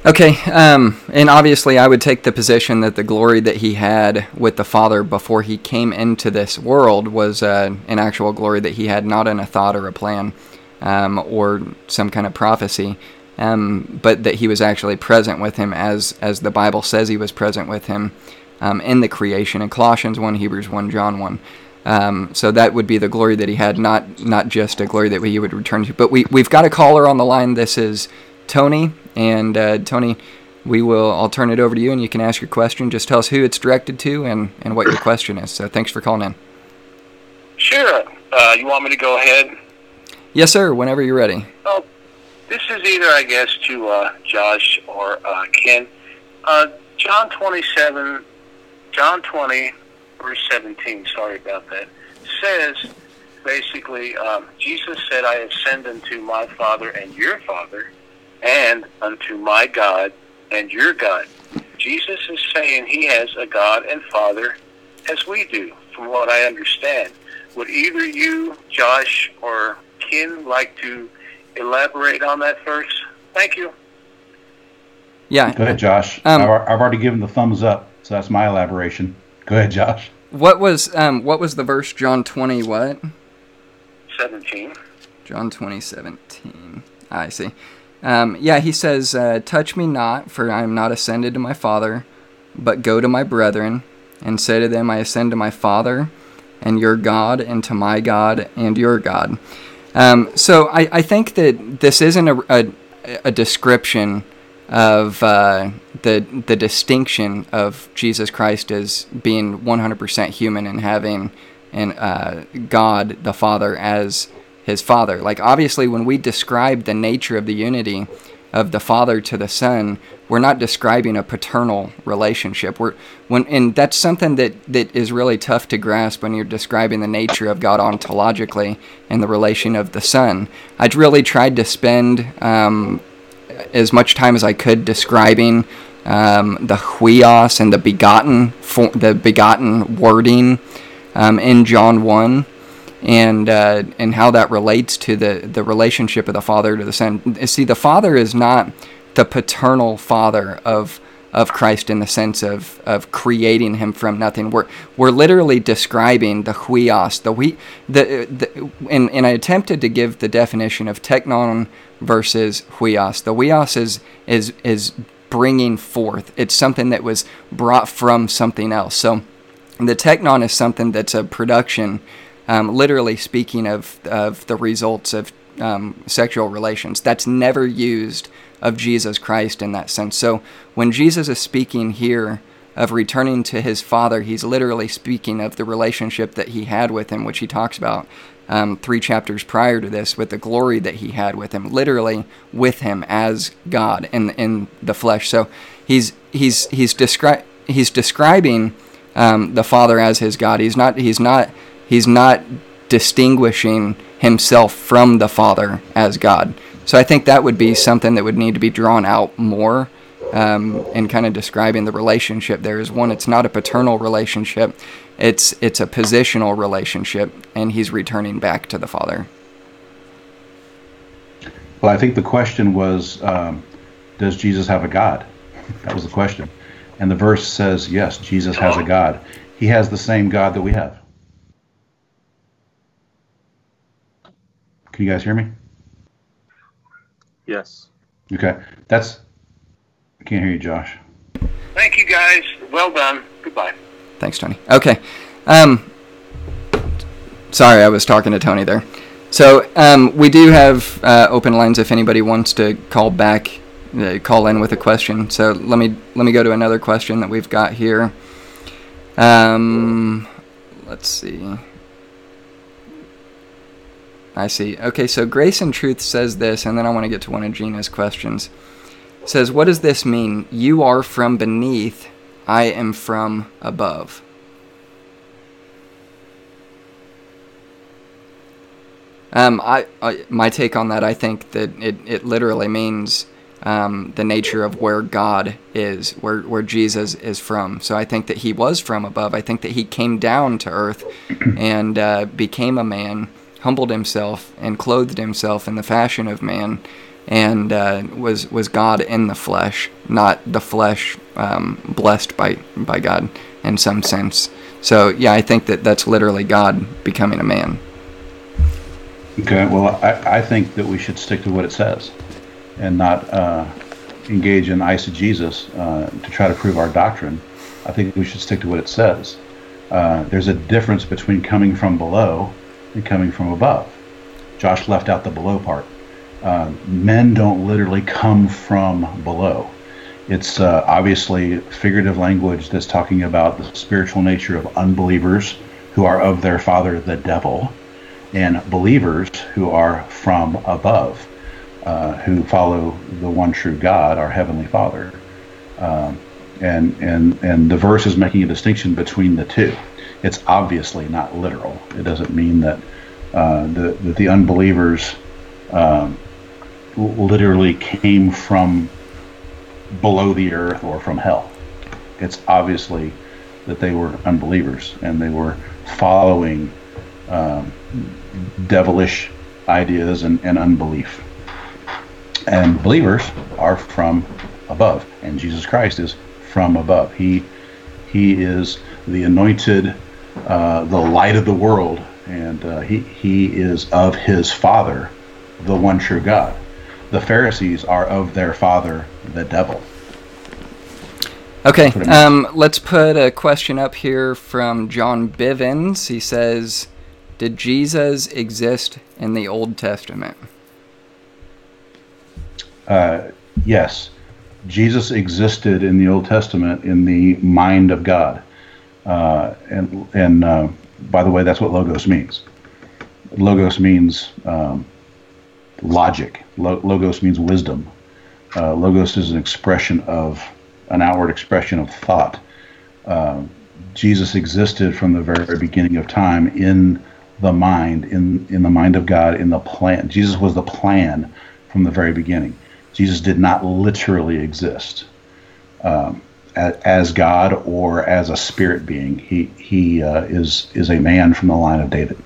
Okay, um, and obviously, I would take the position that the glory that he had with the Father before he came into this world was uh, an actual glory that he had, not in a thought or a plan um, or some kind of prophecy, um, but that he was actually present with him as as the Bible says he was present with him um, in the creation in Colossians one, Hebrews one, John one. Um, so that would be the glory that he had, not not just a glory that he would return to. But we we've got a caller on the line. This is Tony. And uh, Tony, we will. I'll turn it over to you, and you can ask your question. Just tell us who it's directed to and and what your question is. So thanks for calling in. Sure. Uh, you want me to go ahead? Yes, sir. Whenever you're ready. Oh, this is either, I guess, to uh, Josh or uh, Ken. Uh, John 27, John 20, verse 17. Sorry about that. Says basically, um, Jesus said, "I have ascend unto my Father and your Father." And unto my God and your God. Jesus is saying he has a God and Father as we do, from what I understand. Would either you, Josh, or Ken like to elaborate on that first? Thank you. Yeah. Go ahead, Josh. Um, I've, I've already given the thumbs up, so that's my elaboration. Go ahead, Josh. What was um what was the verse John 20 what? 17. John 20 17. I see. Um, yeah, he says, uh, Touch me not, for I am not ascended to my Father, but go to my brethren, and say to them, I ascend to my Father and your God, and to my God and your God. Um, so I, I, think that this isn't a, a, a description of uh, the the distinction of Jesus Christ as being 100% human and having and uh, God the Father as his Father. Like, obviously, when we describe the nature of the unity of the Father to the Son, we're not describing a paternal relationship. We're when, and that's something that, that is really tough to grasp when you're describing the nature of God ontologically and the relation of the Son. I'd really tried to spend um, as much time as I could describing um, the huios and the begotten, the begotten wording um, in John one and uh, and how that relates to the the relationship of the father to the son. See, the father is not the paternal father of of Christ in the sense of of creating him from nothing. We're we're literally describing the huios, the we the, the and, and I attempted to give the definition of teknon versus huios. The huios is is is bringing forth. It's something that was brought from something else. So the teknon is something that's a production, um, literally speaking of of the results of um, sexual relations. That's never used of Jesus Christ in that sense. So when Jesus is speaking here of returning to his Father, he's literally speaking of the relationship that he had with him, which he talks about um, three chapters prior to this with the glory that he had with him, literally with him as God in in the flesh. So he's he's he's descri- he's describing um, the Father as his God. He's not he's not he's not distinguishing himself from the Father as God. So I think that would be something that would need to be drawn out more um, and kind of describing the relationship there is one, it's not a paternal relationship, it's it's a positional relationship, and he's returning back to the Father. Well, I think the question was, um, does Jesus have a God? That was the question, and the verse says, yes, Jesus has a God. He has the same God that we have. Can you guys hear me? Yes. Okay, that's. I can't hear you, Josh. Thank you, guys. Well done. Goodbye. Thanks, Tony. Okay. Um, sorry, I was talking to Tony there. So um, we do have uh, open lines if anybody wants to call back, uh, call in with a question. So let me let me go to another question that we've got here. Um, let's see. I see. Okay, so Grace and Truth says this, and then I want to get to one of Gina's questions. It says, What does this mean? You are from beneath, I am from above. Um, I, I, my take on that, I think that it, it literally means um, the nature of where God is, where, where Jesus is from. So I think that he was from above. I think that he came down to earth and uh, became a man, humbled himself, and clothed himself in the fashion of man, and uh, was was God in the flesh, not the flesh um, blessed by by God in some sense. So yeah, I think that that's literally God becoming a man. Okay, well, I, I think that we should stick to what it says and not uh, engage in eisegesis uh, to try to prove our doctrine. I think we should stick to what it says. Uh, there's a difference between coming from below coming from above. Josh left out the below part. Uh, men don't literally come from below. It's uh, obviously figurative language that's talking about the spiritual nature of unbelievers who are of their father, the devil and believers who are from above, uh, who follow the one true God, our heavenly Father. Um, and and and the verse is making a distinction between the two. It's obviously not literal. It doesn't mean that uh, the that the unbelievers um, literally came from below the earth or from hell. It's obviously that they were unbelievers and they were following um, devilish ideas and, and unbelief. And believers are from above, and Jesus Christ is from above. He he is the anointed, uh, the light of the world, and uh, he he is of his Father, the one true God. The Pharisees are of their father, the devil. Okay, um, let's put a question up here from John Bivens. He says, "Did Jesus exist in the Old Testament?" Uh, yes, Jesus existed in the Old Testament in the mind of God, uh, and and uh, by the way, that's what logos means. Logos means um, logic. Lo- logos means wisdom. Uh, logos is an expression of an outward expression of thought. Uh, Jesus existed from the very beginning of time in the mind, in in the mind of God, in the plan. Jesus was the plan from the very beginning. Jesus did not literally exist um, as God or as a spirit being. He he uh, is is a man from the line of David.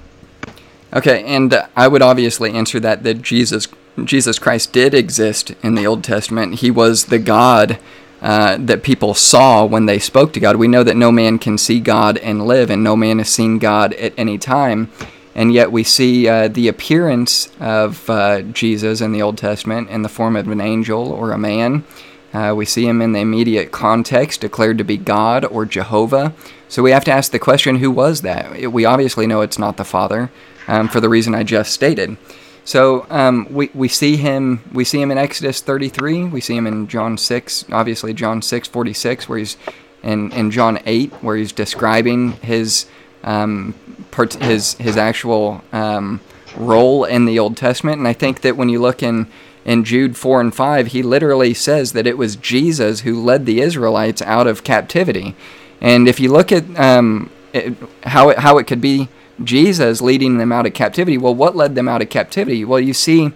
Okay, and I would obviously answer that that Jesus Jesus Christ did exist in the Old Testament. He was the God uh, that people saw when they spoke to God. We know that no man can see God and live, and no man has seen God at any time. and yet we see uh, the appearance of uh, Jesus in the Old Testament in the form of an angel or a man. Uh, we see him in the immediate context declared to be God or Jehovah. So we have to ask the question who was that? We obviously know it's not the Father um, for the reason I just stated. So um, we, we see him we see him in Exodus 33. We see him in John 6, obviously John 6 46, where he's in, in John 8, where he's describing his um, part, his his actual um, role in the Old Testament. And I think that when you look in in Jude 4 and 5, he literally says that it was Jesus who led the Israelites out of captivity. And if you look at um, it, how it, how it could be Jesus leading them out of captivity. Well, what led them out of captivity? Well, you see,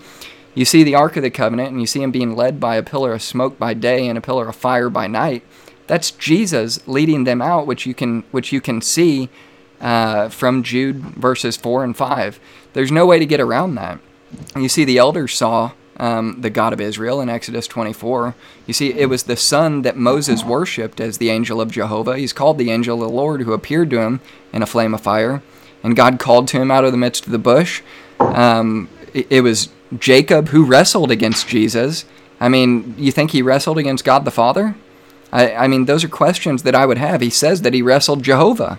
you see the Ark of the Covenant, and you see him being led by a pillar of smoke by day and a pillar of fire by night. That's Jesus leading them out, which you can which you can see uh, from Jude verses four and five. There's no way to get around that. You see, the elders saw um, the God of Israel in Exodus 24. You see, it was the sun that Moses worshipped as the angel of Jehovah. He's called the angel of the Lord who appeared to him in a flame of fire and God called to him out of the midst of the bush. Um, it, it, was Jacob who wrestled against Jesus. I mean, you think he wrestled against God the Father? I, I mean, those are questions that I would have. He says that he wrestled Jehovah.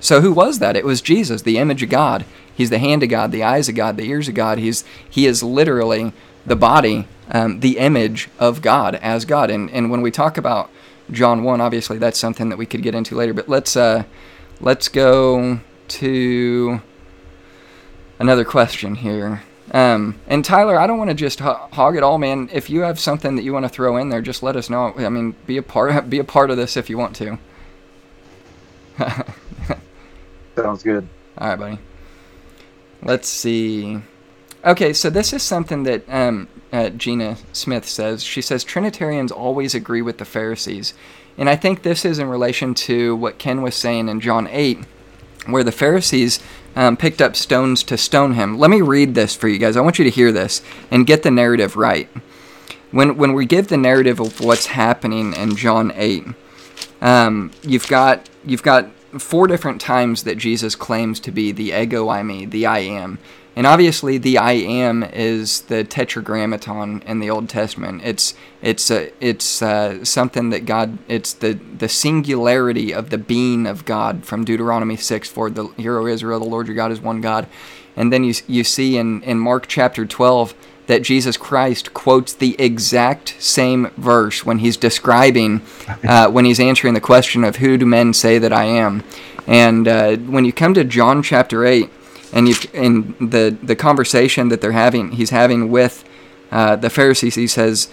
So who was that? It was Jesus, the image of God. He's the hand of God, the eyes of God, the ears of God. He's he is literally the body, um, the image of God as God. And and when we talk about John one, obviously that's something that we could get into later. But let's uh, let's go to another question here. Um, and Tyler, I don't want to just ho- hog it all, man. If you have something that you want to throw in there, just let us know. I mean, be a part be a part of this if you want to. Sounds good. All right, buddy. Let's see. Okay, so this is something that um, uh, Gina Smith says. She says Trinitarians always agree with the Pharisees, and I think this is in relation to what Ken was saying in John eight where the Pharisees um, picked up stones to stone him. Let me read this for you guys. I want you to hear this and get the narrative right. When, when we give the narrative of what's happening in John 8, um, you've got you've got four different times that Jesus claims to be the ego eimi, the I am. And obviously, the I am is the tetragrammaton in the Old Testament. It's it's uh, it's uh, something that God. It's the the singularity of the being of God from Deuteronomy six. For the hero Israel, the Lord your God is one God. And then you you see in in Mark chapter twelve that Jesus Christ quotes the exact same verse when he's describing, uh, when he's answering the question of who do men say that I am. And uh, when you come to John chapter 8, and you in the the conversation that they're having, he's having with uh, the Pharisees. He says,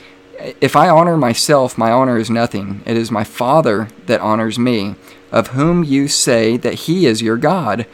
"If I honor myself, my honor is nothing. It is my Father that honors me, of whom you say that He is your God.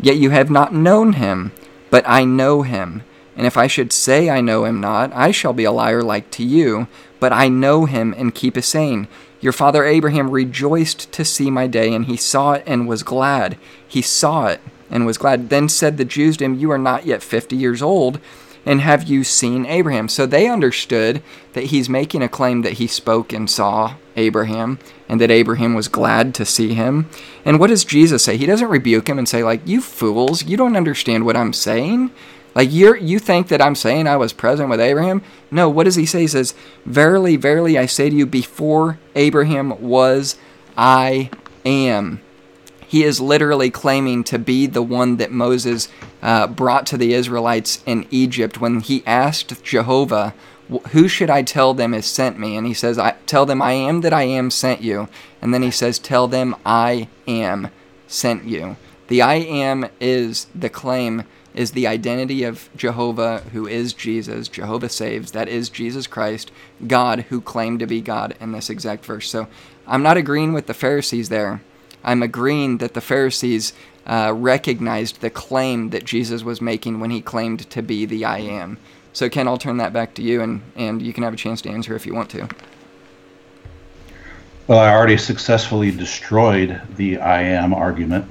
Yet you have not known Him, but I know Him." And if I should say I know him not, I shall be a liar like to you, but I know him and keep his saying. Your father Abraham rejoiced to see my day, and he saw it and was glad. He saw it and was glad. Then said the Jews to him, You are not yet fifty years old, and have you seen Abraham? So they understood that he's making a claim that he spoke and saw Abraham, and that Abraham was glad to see him. And what does Jesus say? He doesn't rebuke him and say, like, You fools, you don't understand what I'm saying. Like you you think that I'm saying I was present with Abraham? No, what does he say? He says, Verily, verily I say to you, before Abraham was, I am he is literally claiming to be the one that Moses uh, brought to the Israelites in Egypt when he asked Jehovah, Who should I tell them has sent me? And he says, I, Tell them I am that I am sent you. And then he says, Tell them I am sent you. The I am is the claim, is the identity of Jehovah, who is Jesus. Jehovah saves. That is Jesus Christ, God, who claimed to be God in this exact verse. So I'm not agreeing with the Pharisees there. I'm agreeing that the Pharisees uh, recognized the claim that Jesus was making when he claimed to be the I am. So, Ken, I'll turn that back to you, and, and you can have a chance to answer if you want to. Well, I already successfully destroyed the I am argument,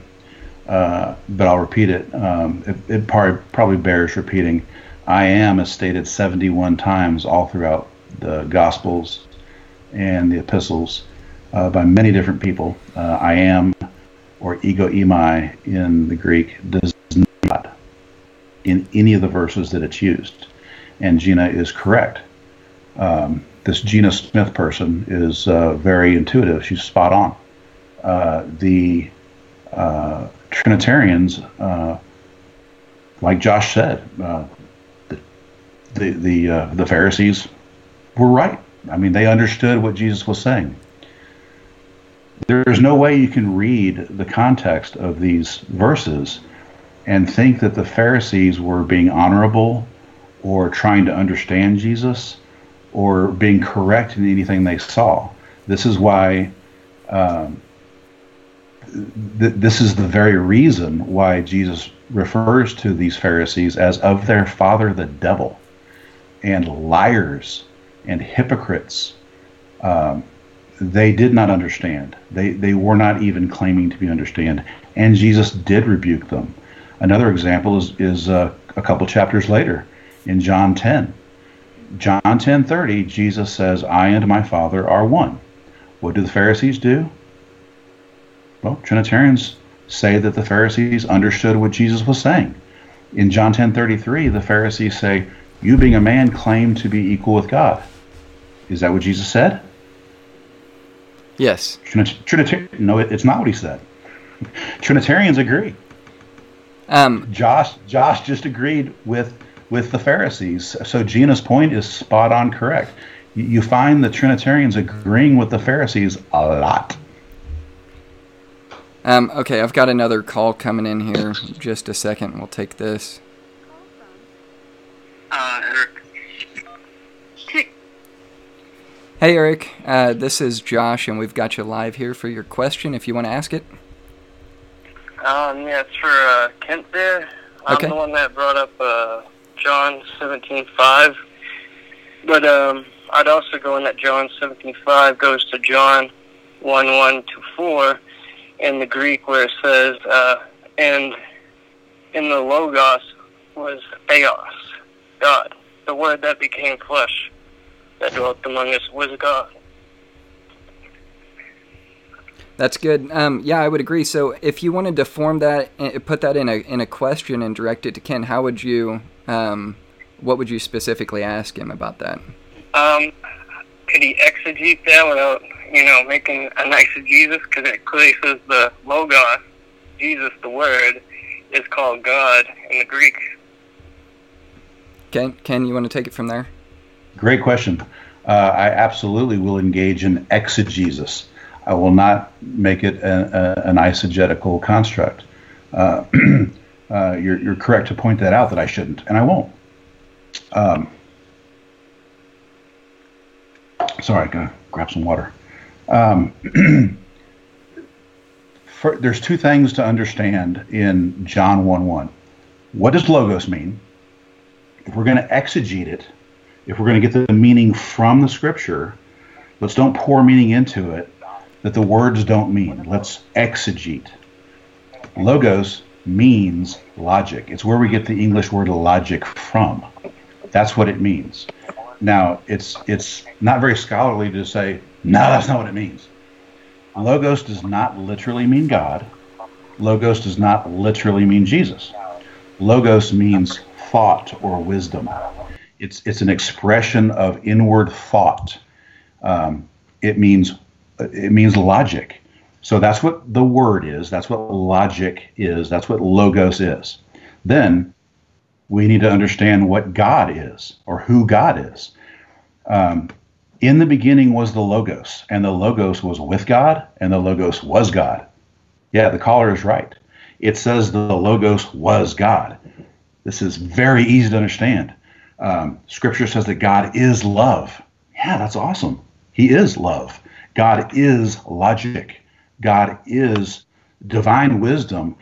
uh, but I'll repeat it. Um, it, it probably, probably bears repeating. I am is stated 71 times all throughout the Gospels and the epistles uh, by many different people. Uh, I am, or ego eimi in the Greek, does not in any of the verses that it's used. And Gina is correct. Um, this Gina Smith person is uh, very intuitive. She's spot on. Uh, the uh, Trinitarians, uh, like Josh said, the the the, the Pharisees were right. I mean, they understood what Jesus was saying. There's no way you can read the context of these verses and think that the Pharisees were being honorable or trying to understand Jesus or being correct in anything they saw. This is why. Um, th- this is the very reason why Jesus refers to these Pharisees as of their father the devil, and liars and hypocrites. Um, they did not understand. They they were not even claiming to be understand, and Jesus did rebuke them. Another example is is uh, a couple chapters later in John 10. John 10:30, Jesus says, "I and my Father are one." What do the Pharisees do? Well, Trinitarians say that the Pharisees understood what Jesus was saying. In John 10:33, the Pharisees say, "You being a man claim to be equal with God." Is that what Jesus said? Yes. Trinit- Trinitarian? No, it, it's not what he said. Trinitarians agree. Um, Josh, Josh just agreed with with the Pharisees. So Gina's point is spot on correct. You, you find the Trinitarians agreeing with the Pharisees a lot. um, okay, I've got another call coming in here. Just a second. We'll take this. Uh, Eric. Hey, Eric. Uh, this is Josh, and we've got you live here for your question if you want to ask it. Um, yeah, it's for uh, Kent there. I'm Okay. the one that brought up uh, John 17:5. But um, I'd also go in that John 17:5 goes to John 1:1 to 4 in the Greek where it says, uh, and in the Logos was Theos, God. The Word that became flesh that dwelt among us was God. That's good. Um, yeah, I would agree. So, if you wanted to form that, uh, put that in a in a question and direct it to Ken, how would you? Um, what would you specifically ask him about that? Um, could he exegete that without, you know, making an exegesis? Because it clearly says the Logos, Jesus, the Word, is called God in the Greek. Ken, Ken, you want to take it from there? Great question. Uh, I absolutely will engage in exegesis. I will not make it a, a, an eisegetical construct. Uh, uh, you're, you're correct to point that out that I shouldn't, and I won't. Um, sorry, I gotta grab some water. Um, for, there's two things to understand in John 1 1. What does logos mean? If we're going to exegete it, if we're going to get the meaning from the scripture, let's don't pour meaning into it that the words don't mean. Let's exegete. Logos means logic. It's where we get the English word logic from. That's what it means. Now, it's it's not very scholarly to say, no, that's not what it means. Logos does not literally mean God. Logos does not literally mean Jesus. Logos means thought or wisdom. It's it's an expression of inward thought. Um, it means it means logic. So that's what the word is. That's what logic is. That's what logos is. Then we need to understand what God is or who God is. Um, in the beginning was the logos, and the logos was with God, and the logos was God. Yeah, the caller is right. It says the logos was God. This is very easy to understand. Um, scripture says that God is love. Yeah, that's awesome. He is love. God is logic. God is divine wisdom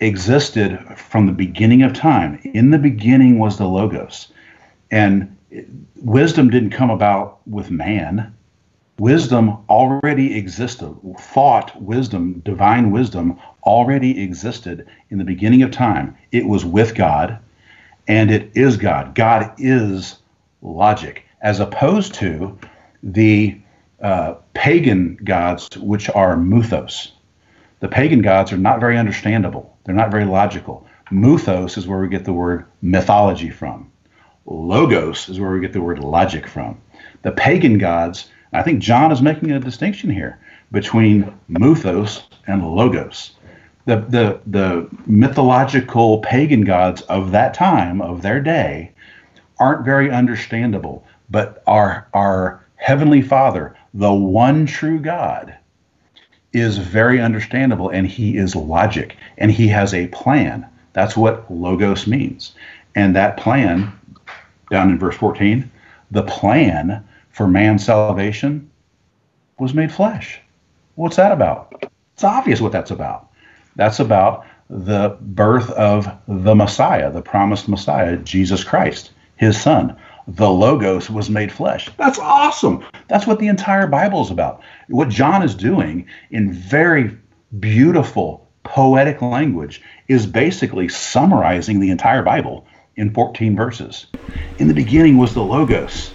existed from the beginning of time. In the beginning was the Logos. And wisdom didn't come about with man. Wisdom already existed. Thought, wisdom, divine wisdom already existed in the beginning of time. It was with God and it is God. God is logic, as opposed to the uh, pagan gods, which are muthos. The pagan gods are not very understandable. They're not very logical. Muthos is where we get the word mythology from. Logos is where we get the word logic from. The pagan gods, I think John is making a distinction here between Muthos and Logos. The, the, the mythological pagan gods of that time, of their day, aren't very understandable, but our, our Heavenly Father, the one true God, is very understandable and he is logic and he has a plan. That's what logos means. And that plan, down in verse 14, the plan for man's salvation was made flesh. What's that about? It's obvious what that's about. That's about the birth of the Messiah, the promised Messiah, Jesus Christ, his son. The Logos was made flesh. That's awesome. That's what the entire Bible is about. What John is doing in very beautiful, poetic language is basically summarizing the entire Bible in 14 verses. In the beginning was the Logos,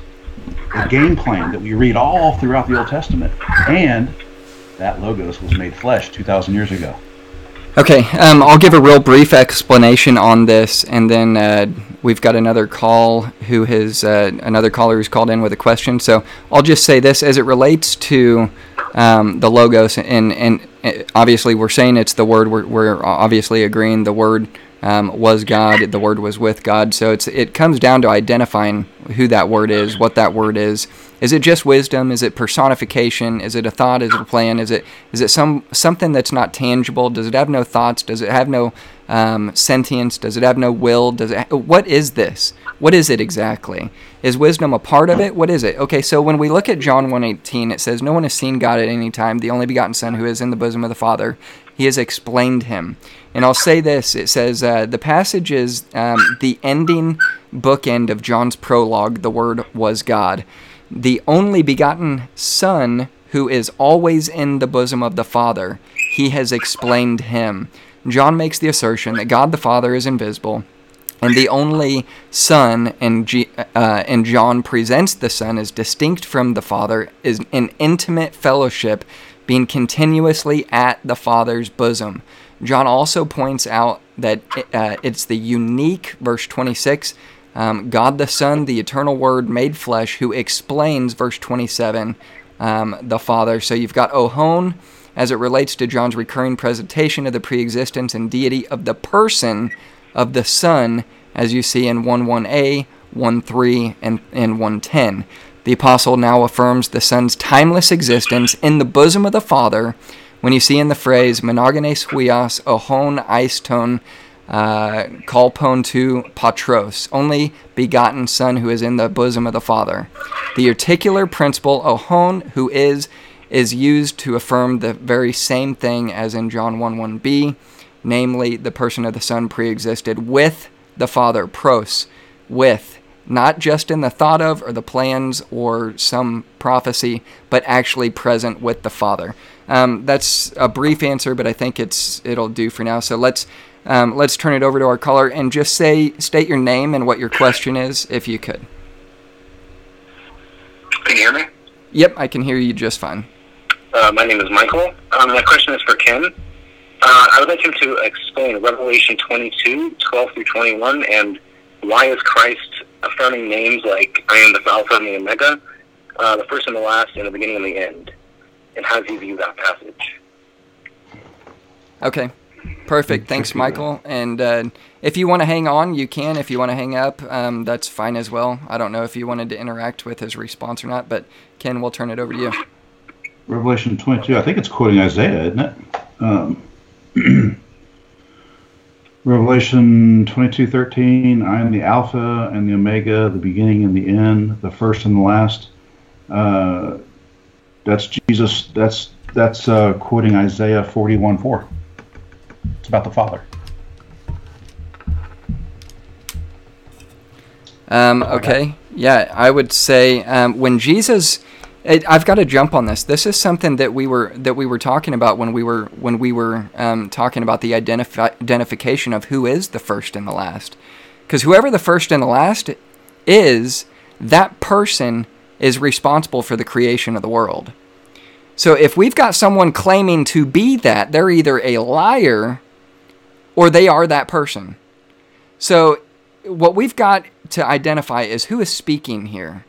the game plan that we read all throughout the Old Testament. And that Logos was made flesh 2,000 years ago. Okay, um, I'll give a real brief explanation on this, and then uh, we've got another call who has uh, another caller who's called in with a question. So I'll just say this as it relates to um, the logos, and and uh, obviously we're saying it's the word. We're, we're obviously agreeing the word um, was God. The word was with God. So it's it comes down to identifying who that word is, what that word is. Is it just wisdom? Is it personification? Is it a thought? Is it a plan? Is it is it some something that's not tangible? Does it have no thoughts? Does it have no um, sentience? Does it have no will? Does it? Ha- what is this? What is it exactly? Is wisdom a part of it? What is it? Okay, so when we look at John 1:18, it says, "No one has seen God at any time. The only begotten Son, who is in the bosom of the Father, He has explained Him." And I'll say this: It says uh, the passage is um, the ending bookend of John's prologue. The Word was God the only begotten Son who is always in the bosom of the Father. He has explained him. John makes the assertion that God the Father is invisible, and the only Son, and, G, uh, and John presents the Son as distinct from the Father, is in intimate fellowship, being continuously at the Father's bosom. John also points out that uh, it's the unique, verse 26, um, God the Son, the eternal Word made flesh, who explains, verse 27, um, the Father. So you've got ho on as it relates to John's recurring presentation of the preexistence and deity of the person of the Son, as you see in 1.1a, 1.3, and, and 1.10. The apostle now affirms the Son's timeless existence in the bosom of the Father when you see in the phrase monogenes huios ho on eiston uh, to patros, only begotten Son who is in the bosom of the Father. The articular participle ohon, who is, is used to affirm the very same thing as in John 1 1b, namely, the person of the Son pre existed with the Father, pros, with, not just in the thought of or the plans or some prophecy, but actually present with the Father. Um, that's a brief answer, but I think it's it'll do for now. So let's um, let's turn it over to our caller and just say state your name and what your question is, if you could. Can you hear me? Yep, I can hear you just fine. Uh, my name is Michael. Um, my question is for Ken. Uh, I would like him to explain Revelation 22, 12 through 21, and why is Christ affirming names like I am the Alpha and the Omega, uh, the first and the last, and the beginning and the end, and how does he view that passage? Okay, perfect. Thanks, Michael. And uh, if you want to hang on, you can. If you want to hang up, um, that's fine as well. I don't know if you wanted to interact with his response or not, but Ken, we'll turn it over to you. Revelation 22, I think it's quoting Isaiah, isn't it? Um, Revelation 22:13, I am the Alpha and the Omega, the beginning and the end, the first and the last. Uh, that's Jesus. That's that's uh, quoting Isaiah 41:4. It's about the Father. Um, okay. Yeah, I would say um, when Jesus, it, I've got to jump on this. This is something that we were that we were talking about when we were when we were um, talking about the identifi- identification of who is the first and the last. Because whoever the first and the last is, that person is responsible for the creation of the world. So if we've got someone claiming to be that, they're either a liar or they are that person. So, what we've got to identify is who is speaking here.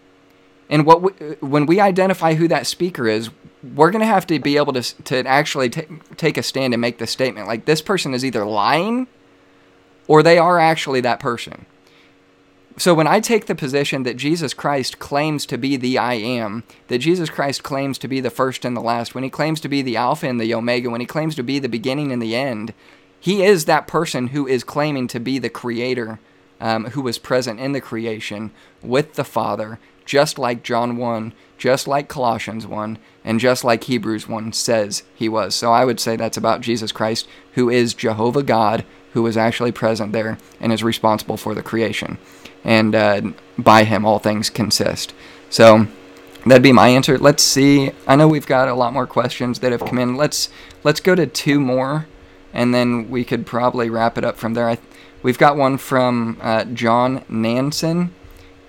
And what we, when we identify who that speaker is, we're going to have to be able to, to actually t- take a stand and make the statement like this person is either lying or they are actually that person. So when I take the position that Jesus Christ claims to be the I am, that Jesus Christ claims to be the first and the last, when he claims to be the Alpha and the Omega, when he claims to be the beginning and the end, he is that person who is claiming to be the creator um, who was present in the creation with the Father, just like John 1, just like Colossians 1, and just like Hebrews 1 says he was. So I would say that's about Jesus Christ, who is Jehovah God, who was actually present there and is responsible for the creation. And uh, by him, all things consist. So that'd be my answer. Let's see. I know we've got a lot more questions that have come in. Let's let's go to two more, and then we could probably wrap it up from there. I, we've got one from uh, John Nansen,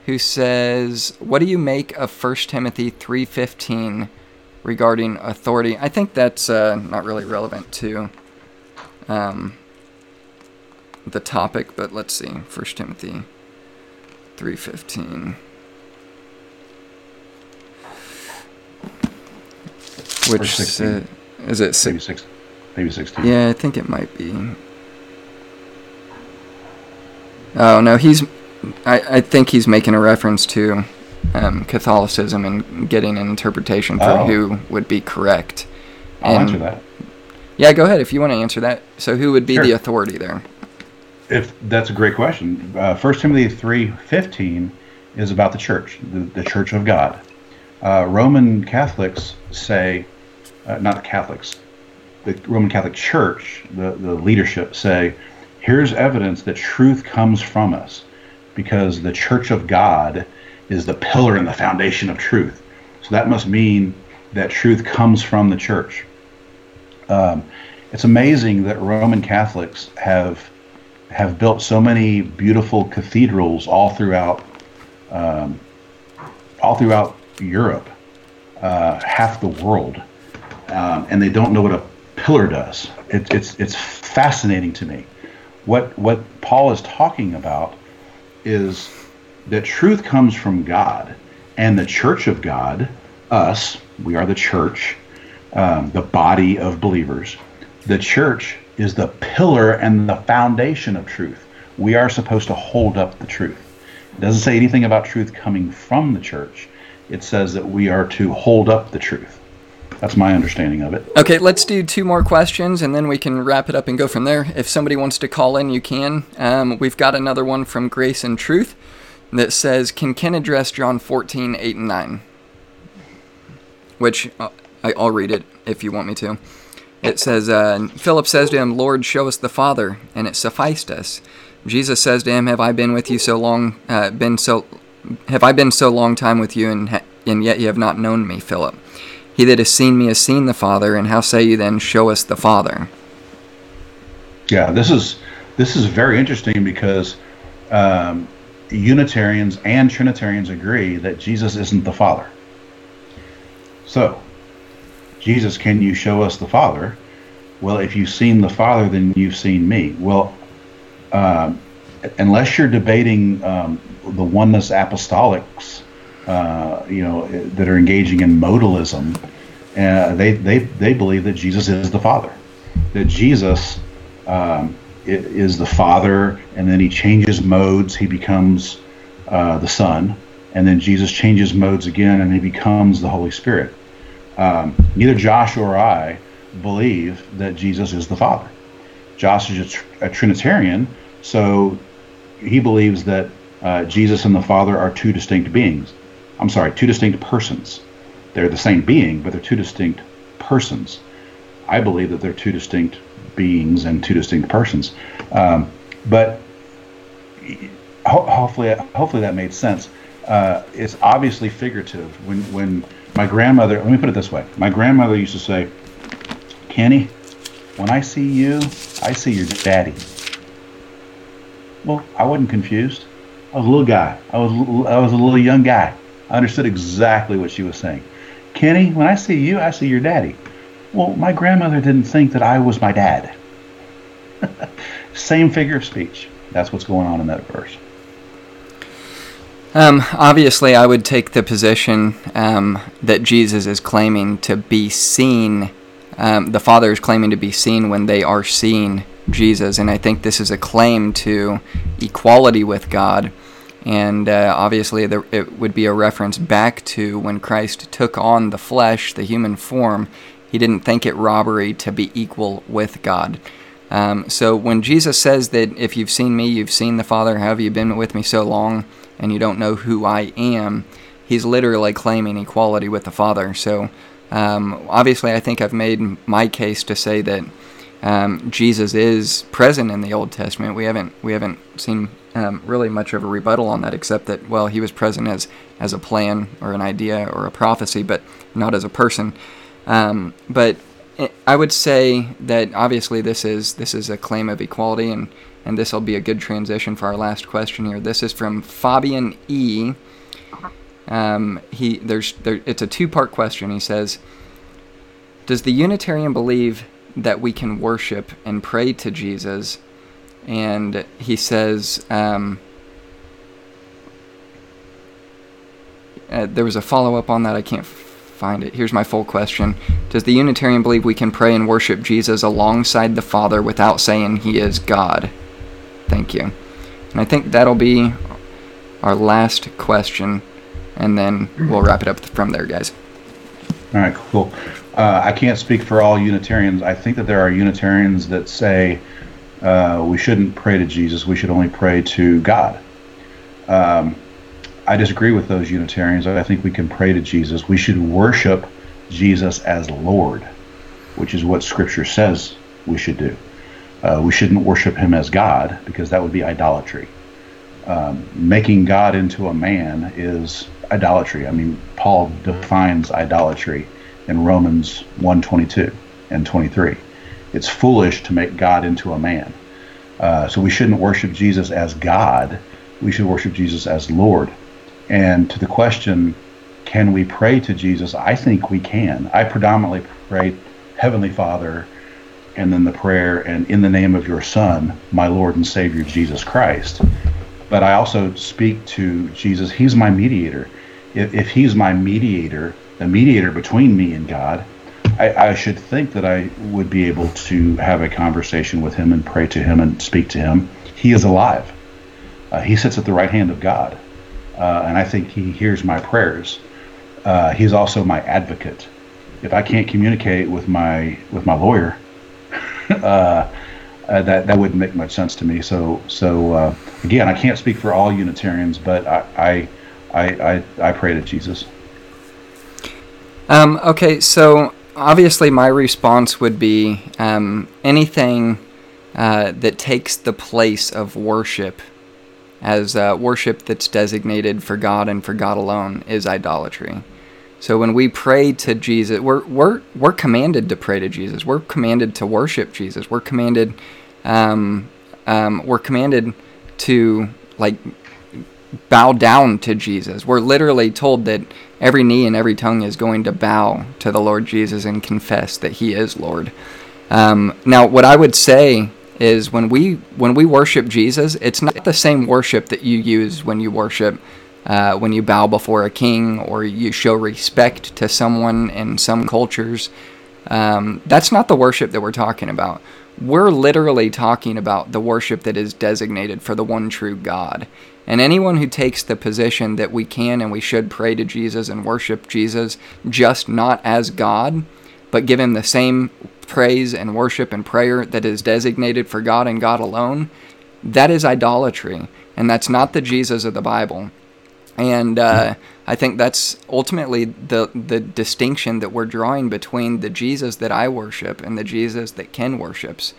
who says, "What do you make of 1 Timothy 3:15 regarding authority?" I think that's uh, not really relevant to um, the topic, but let's see. 1 Timothy 3:15. Which Verse 16. uh, is it? Maybe Six, six, maybe sixteen. yeah, I think it might be. Oh no, he's. I, I think he's making a reference to um, Catholicism and getting an interpretation for Oh. who would be correct. I'll And- answer that. Yeah, go ahead if you want to answer that. So who would be Sure. the authority there? If that's a great question. Uh, First Timothy three fifteen is about the church, the, the Church of God. Uh, Roman Catholics say, uh, not the Catholics, the Roman Catholic Church, the, the leadership say, here's evidence that truth comes from us, because the Church of God is the pillar and the foundation of truth. So that must mean that truth comes from the church. Um, it's amazing that Roman Catholics have have built so many beautiful cathedrals all throughout um, all throughout Europe, uh, half the world, um, and they don't know what a pillar does. It, it's it's fascinating to me. What what Paul is talking about is that truth comes from God, and the Church of God, us, we are the church, um, the body of believers. The church is the pillar and the foundation of truth. We are supposed to hold up the truth. It doesn't say anything about truth coming from the church. It says that we are to hold up the truth. That's my understanding of it. Okay, let's do two more questions and then we can wrap it up and go from there. If somebody wants to call in, you can. Um, we've got another one from Grace and Truth that says, Can Ken address John 14, 8, and 9? Which uh, I'll read it if you want me to. It says, uh, Philip says to him, Lord, show us the Father, and it sufficed us. Jesus says to him, Have I been with you so long, uh, been so, have I been so long time with you, and, ha- and yet you have not known me, Philip? He that has seen me has seen the Father, and how say you then, Show us the Father? Yeah, this is this is very interesting because um, Unitarians and Trinitarians agree that Jesus isn't the Father. So, Jesus, can you show us the Father? Well, if you've seen the Father, then you've seen me. Well, um, unless you're debating um, the oneness apostolics, uh, you know, that are engaging in modalism, uh, they, they, they believe that Jesus is the Father. That Jesus um, is the Father, and then he changes modes, he becomes uh, the Son, and then Jesus changes modes again, and he becomes the Holy Spirit. Um, neither Josh or I believe that Jesus is the Father. Josh is a, tr- a Trinitarian, so he believes that uh, Jesus and the Father are two distinct beings. I'm sorry, two distinct persons. They're the same being, but they're two distinct persons. I believe that they're two distinct beings and two distinct persons. Um, but ho- hopefully, hopefully that made sense. Uh, it's obviously figurative. When when my grandmother, let me put it this way: my grandmother used to say, "Kenny, when I see you, I see your daddy." Well, I wasn't confused. I was a little guy. I was I was a little young guy. I understood exactly what she was saying. Kenny, when I see you, I see your daddy. Well, my grandmother didn't think that I was my dad. Same figure of speech. That's what's going on in that verse. Um, obviously, I would take the position um, that Jesus is claiming to be seen. Um, the Father is claiming to be seen when they are seeing Jesus, and I think this is a claim to equality with God. And uh, obviously, there, it would be a reference back to when Christ took on the flesh, the human form. He didn't think it robbery to be equal with God. Um, so when Jesus says that if you've seen me, you've seen the Father, how have you been with me so long, and you don't know who I am, he's literally claiming equality with the Father. So um, obviously, I think I've made my case to say that um, Jesus is present in the Old Testament. We haven't we haven't seen um, really much of a rebuttal on that, except that well, he was present as as a plan or an idea or a prophecy, but not as a person. Um, but I would say that obviously this is this is a claim of equality, and and this will be a good transition for our last question here. This is from Fabian E. Um, he there's there, it's a two part question. He says, "Does the Unitarian believe that we can worship and pray to Jesus?" And he says. Um, uh, there was a follow up on that. I can't find it. Here's my full question Does the Unitarian believe we can pray and worship Jesus alongside the Father without saying he is God? Thank you. And I think that'll be our last question, and then we'll wrap it up from there, guys. All right, cool. Uh, I can't speak for all Unitarians. I think that there are Unitarians that say uh, we shouldn't pray to Jesus, we should only pray to God. Um, I disagree with those Unitarians. I think we can pray to Jesus. We should worship Jesus as Lord, which is what Scripture says we should do. Uh, we shouldn't worship him as God because that would be idolatry. Um, making God into a man is idolatry. I mean, Paul defines idolatry in Romans 1:22 and 23. It's foolish to make God into a man. Uh, so we shouldn't worship Jesus as God. We should worship Jesus as Lord. And to the question, can we pray to Jesus? I think we can. I predominantly pray, Heavenly Father, and then the prayer, and in the name of your Son, my Lord and Savior, Jesus Christ. But I also speak to Jesus. He's my mediator. If, if He's my mediator, the mediator between me and God, I, I, should think that I would be able to have a conversation with Him and pray to Him and speak to Him. He is alive. Uh, he sits at the right hand of God uh, and I think he hears my prayers. Uh, he's also my advocate. If I can't communicate with my with my lawyer, uh, uh, that that wouldn't make much sense to me. So so uh, again, I can't speak for all Unitarians, but I I I, I, I pray to Jesus. Um, okay, so obviously my response would be um, anything uh, that takes the place of worship as uh, worship that's designated for God and for God alone is idolatry. So when we pray to Jesus, we're we're we're commanded to pray to Jesus. We're commanded to worship Jesus. We're commanded, um, um, we're commanded to like bow down to Jesus. We're literally told that every knee and every tongue is going to bow to the Lord Jesus and confess that He is Lord. Um, now, what I would say is when we when we worship Jesus, it's not the same worship that you use when you worship uh, when you bow before a king or you show respect to someone in some cultures. Um, that's not the worship that we're talking about. We're literally talking about the worship that is designated for the one true God. And anyone who takes the position that we can and we should pray to Jesus and worship Jesus just not as God, but give him the same praise and worship and prayer that is designated for God and God alone, that is idolatry. And that's not the Jesus of the Bible. And uh, I think that's ultimately the, the distinction that we're drawing between the Jesus that I worship and the Jesus that Ken worships.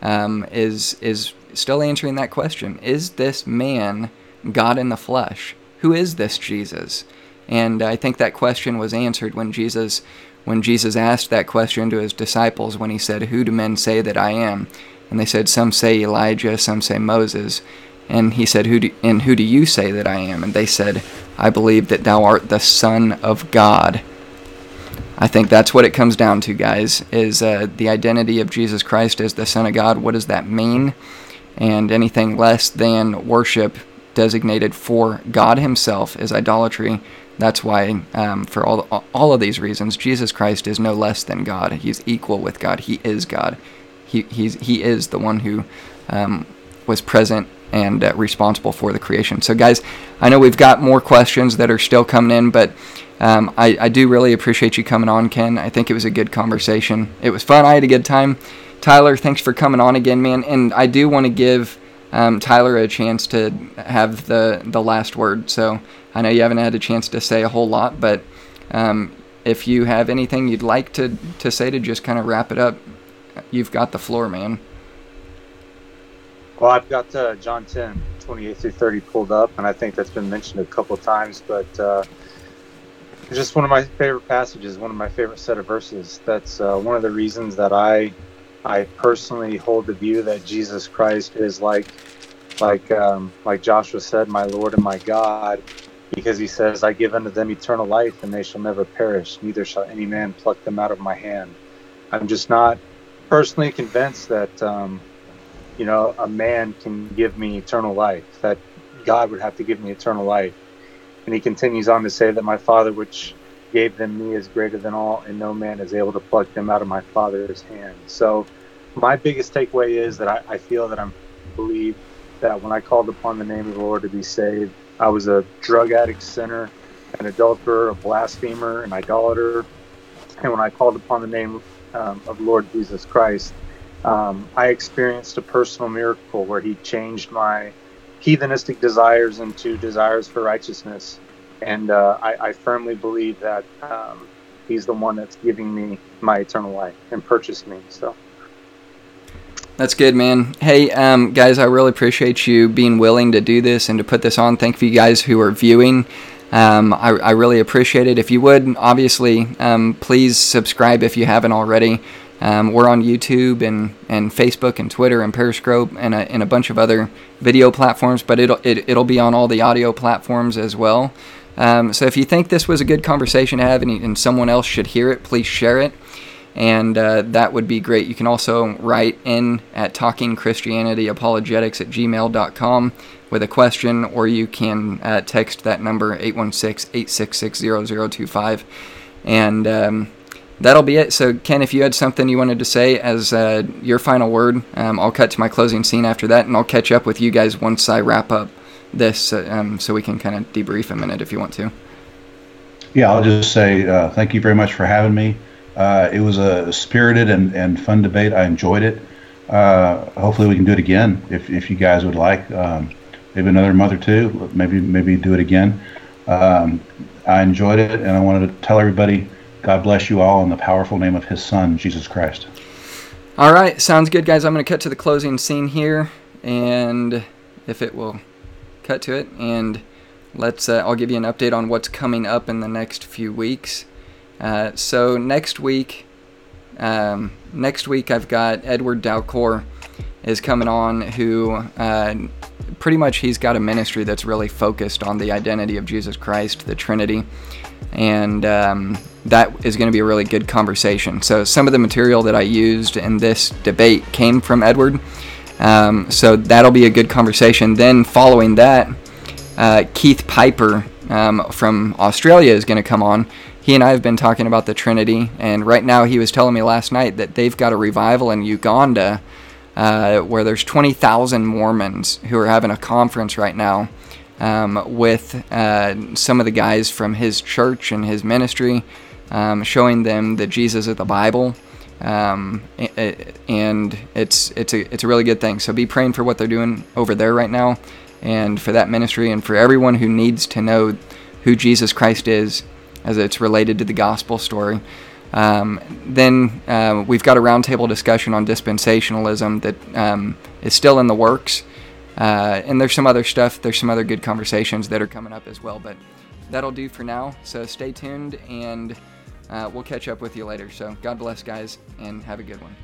Um, is is still answering that question: Is this man God in the flesh? Who is this Jesus? And I think that question was answered when Jesus when Jesus asked that question to his disciples when he said, Who do men say that I am? And they said, Some say Elijah, some say Moses. And he said, who do, And who do you say that I am? And they said, I believe that thou art the Son of God. I think that's what it comes down to, guys, is uh, the identity of Jesus Christ as the Son of God. What does that mean? and anything less than worship designated for God Himself is idolatry. That's why, um, for all all of these reasons, Jesus Christ is no less than God. He's equal with God. He is God. He he's, he is the one who um, was present and uh, responsible for the creation. So, guys, I know we've got more questions that are still coming in, but um, I, I do really appreciate you coming on, Ken. I think it was a good conversation. It was fun. I had a good time. Tyler, thanks for coming on again, man. And I do want to give um, Tyler a chance to have the the last word. So I know you haven't had a chance to say a whole lot, but um, if you have anything you'd like to to say to just kind of wrap it up, you've got the floor, man. Well, I've got uh, John 10, 28 through 30 pulled up, and I think that's been mentioned a couple times, but uh, just one of my favorite passages, one of my favorite set of verses. That's uh, one of the reasons that I I personally hold the view that Jesus Christ is like, like, um, like Joshua said, my Lord and my God, because he says, I give unto them eternal life and they shall never perish, neither shall any man pluck them out of my hand. I'm just not personally convinced that, um, you know, a man can give me eternal life, that God would have to give me eternal life. And he continues on to say that my Father, which gave them me is greater than all, and no man is able to pluck them out of my Father's hand. So, my biggest takeaway is that I, I feel that I'm believe that when I called upon the name of the Lord to be saved, I was a drug addict, sinner, an adulterer, a blasphemer, an idolater. And when I called upon the name um, of Lord Jesus Christ, um, I experienced a personal miracle where He changed my heathenistic desires into desires for righteousness and uh, I, I, firmly believe that um, he's the one that's giving me my eternal life and purchased me. So. That's good, man. Hey, um, guys, I really appreciate you being willing to do this and to put this on. Thank you guys who are viewing. Um, I, I, really appreciate it. If you would, obviously, um, please subscribe if you haven't already. Um, we're on YouTube and, and Facebook and Twitter and Periscope and a, and a bunch of other video platforms, but it'll, it, will it will be on all the audio platforms as well. Um, so if you think this was a good conversation to have and, and someone else should hear it, please share it. And uh, that would be great. You can also write in at talkingchristianityapologetics at gmail.com with a question, or you can uh, text that number 816 866 0025. And um, that'll be it. So, Ken, if you had something you wanted to say as uh, your final word, um, I'll cut to my closing scene after that, and I'll catch up with you guys once I wrap up this um, so we can kind of debrief a minute if you want to. Yeah, I'll just say uh, thank you very much for having me. Uh, it was a spirited and, and fun debate. I enjoyed it. Uh, hopefully, we can do it again if, if you guys would like. Um, maybe another month or two. Maybe maybe do it again. Um, I enjoyed it, and I wanted to tell everybody, God bless you all in the powerful name of His Son, Jesus Christ. All right, sounds good, guys. I'm going to cut to the closing scene here, and if it will cut to it, and let's. Uh, I'll give you an update on what's coming up in the next few weeks. Uh, so next week, um, next week I've got Edward Dalcour is coming on, who uh, pretty much he's got a ministry that's really focused on the identity of Jesus Christ, the Trinity, and um, that is going to be a really good conversation. So some of the material that I used in this debate came from Edward. Um, so that'll be a good conversation. Then following that, uh, Keith Piper um, from Australia is going to come on. He and I have been talking about the Trinity, and right now he was telling me last night that they've got a revival in Uganda uh, where there's 20,000 Mormons who are having a conference right now um, with uh, some of the guys from his church and his ministry, um, showing them the Jesus of the Bible um, and it's it's a it's a really good thing. So be praying for what they're doing over there right now, and for that ministry, and for everyone who needs to know who Jesus Christ is, as it's related to the gospel story. Um, then uh, we've got a roundtable discussion on dispensationalism that um, is still in the works, uh, and there's some other stuff. There's some other good conversations that are coming up as well. But that'll do for now. So stay tuned and. Uh, we'll catch up with you later. So God bless, guys, and have a good one.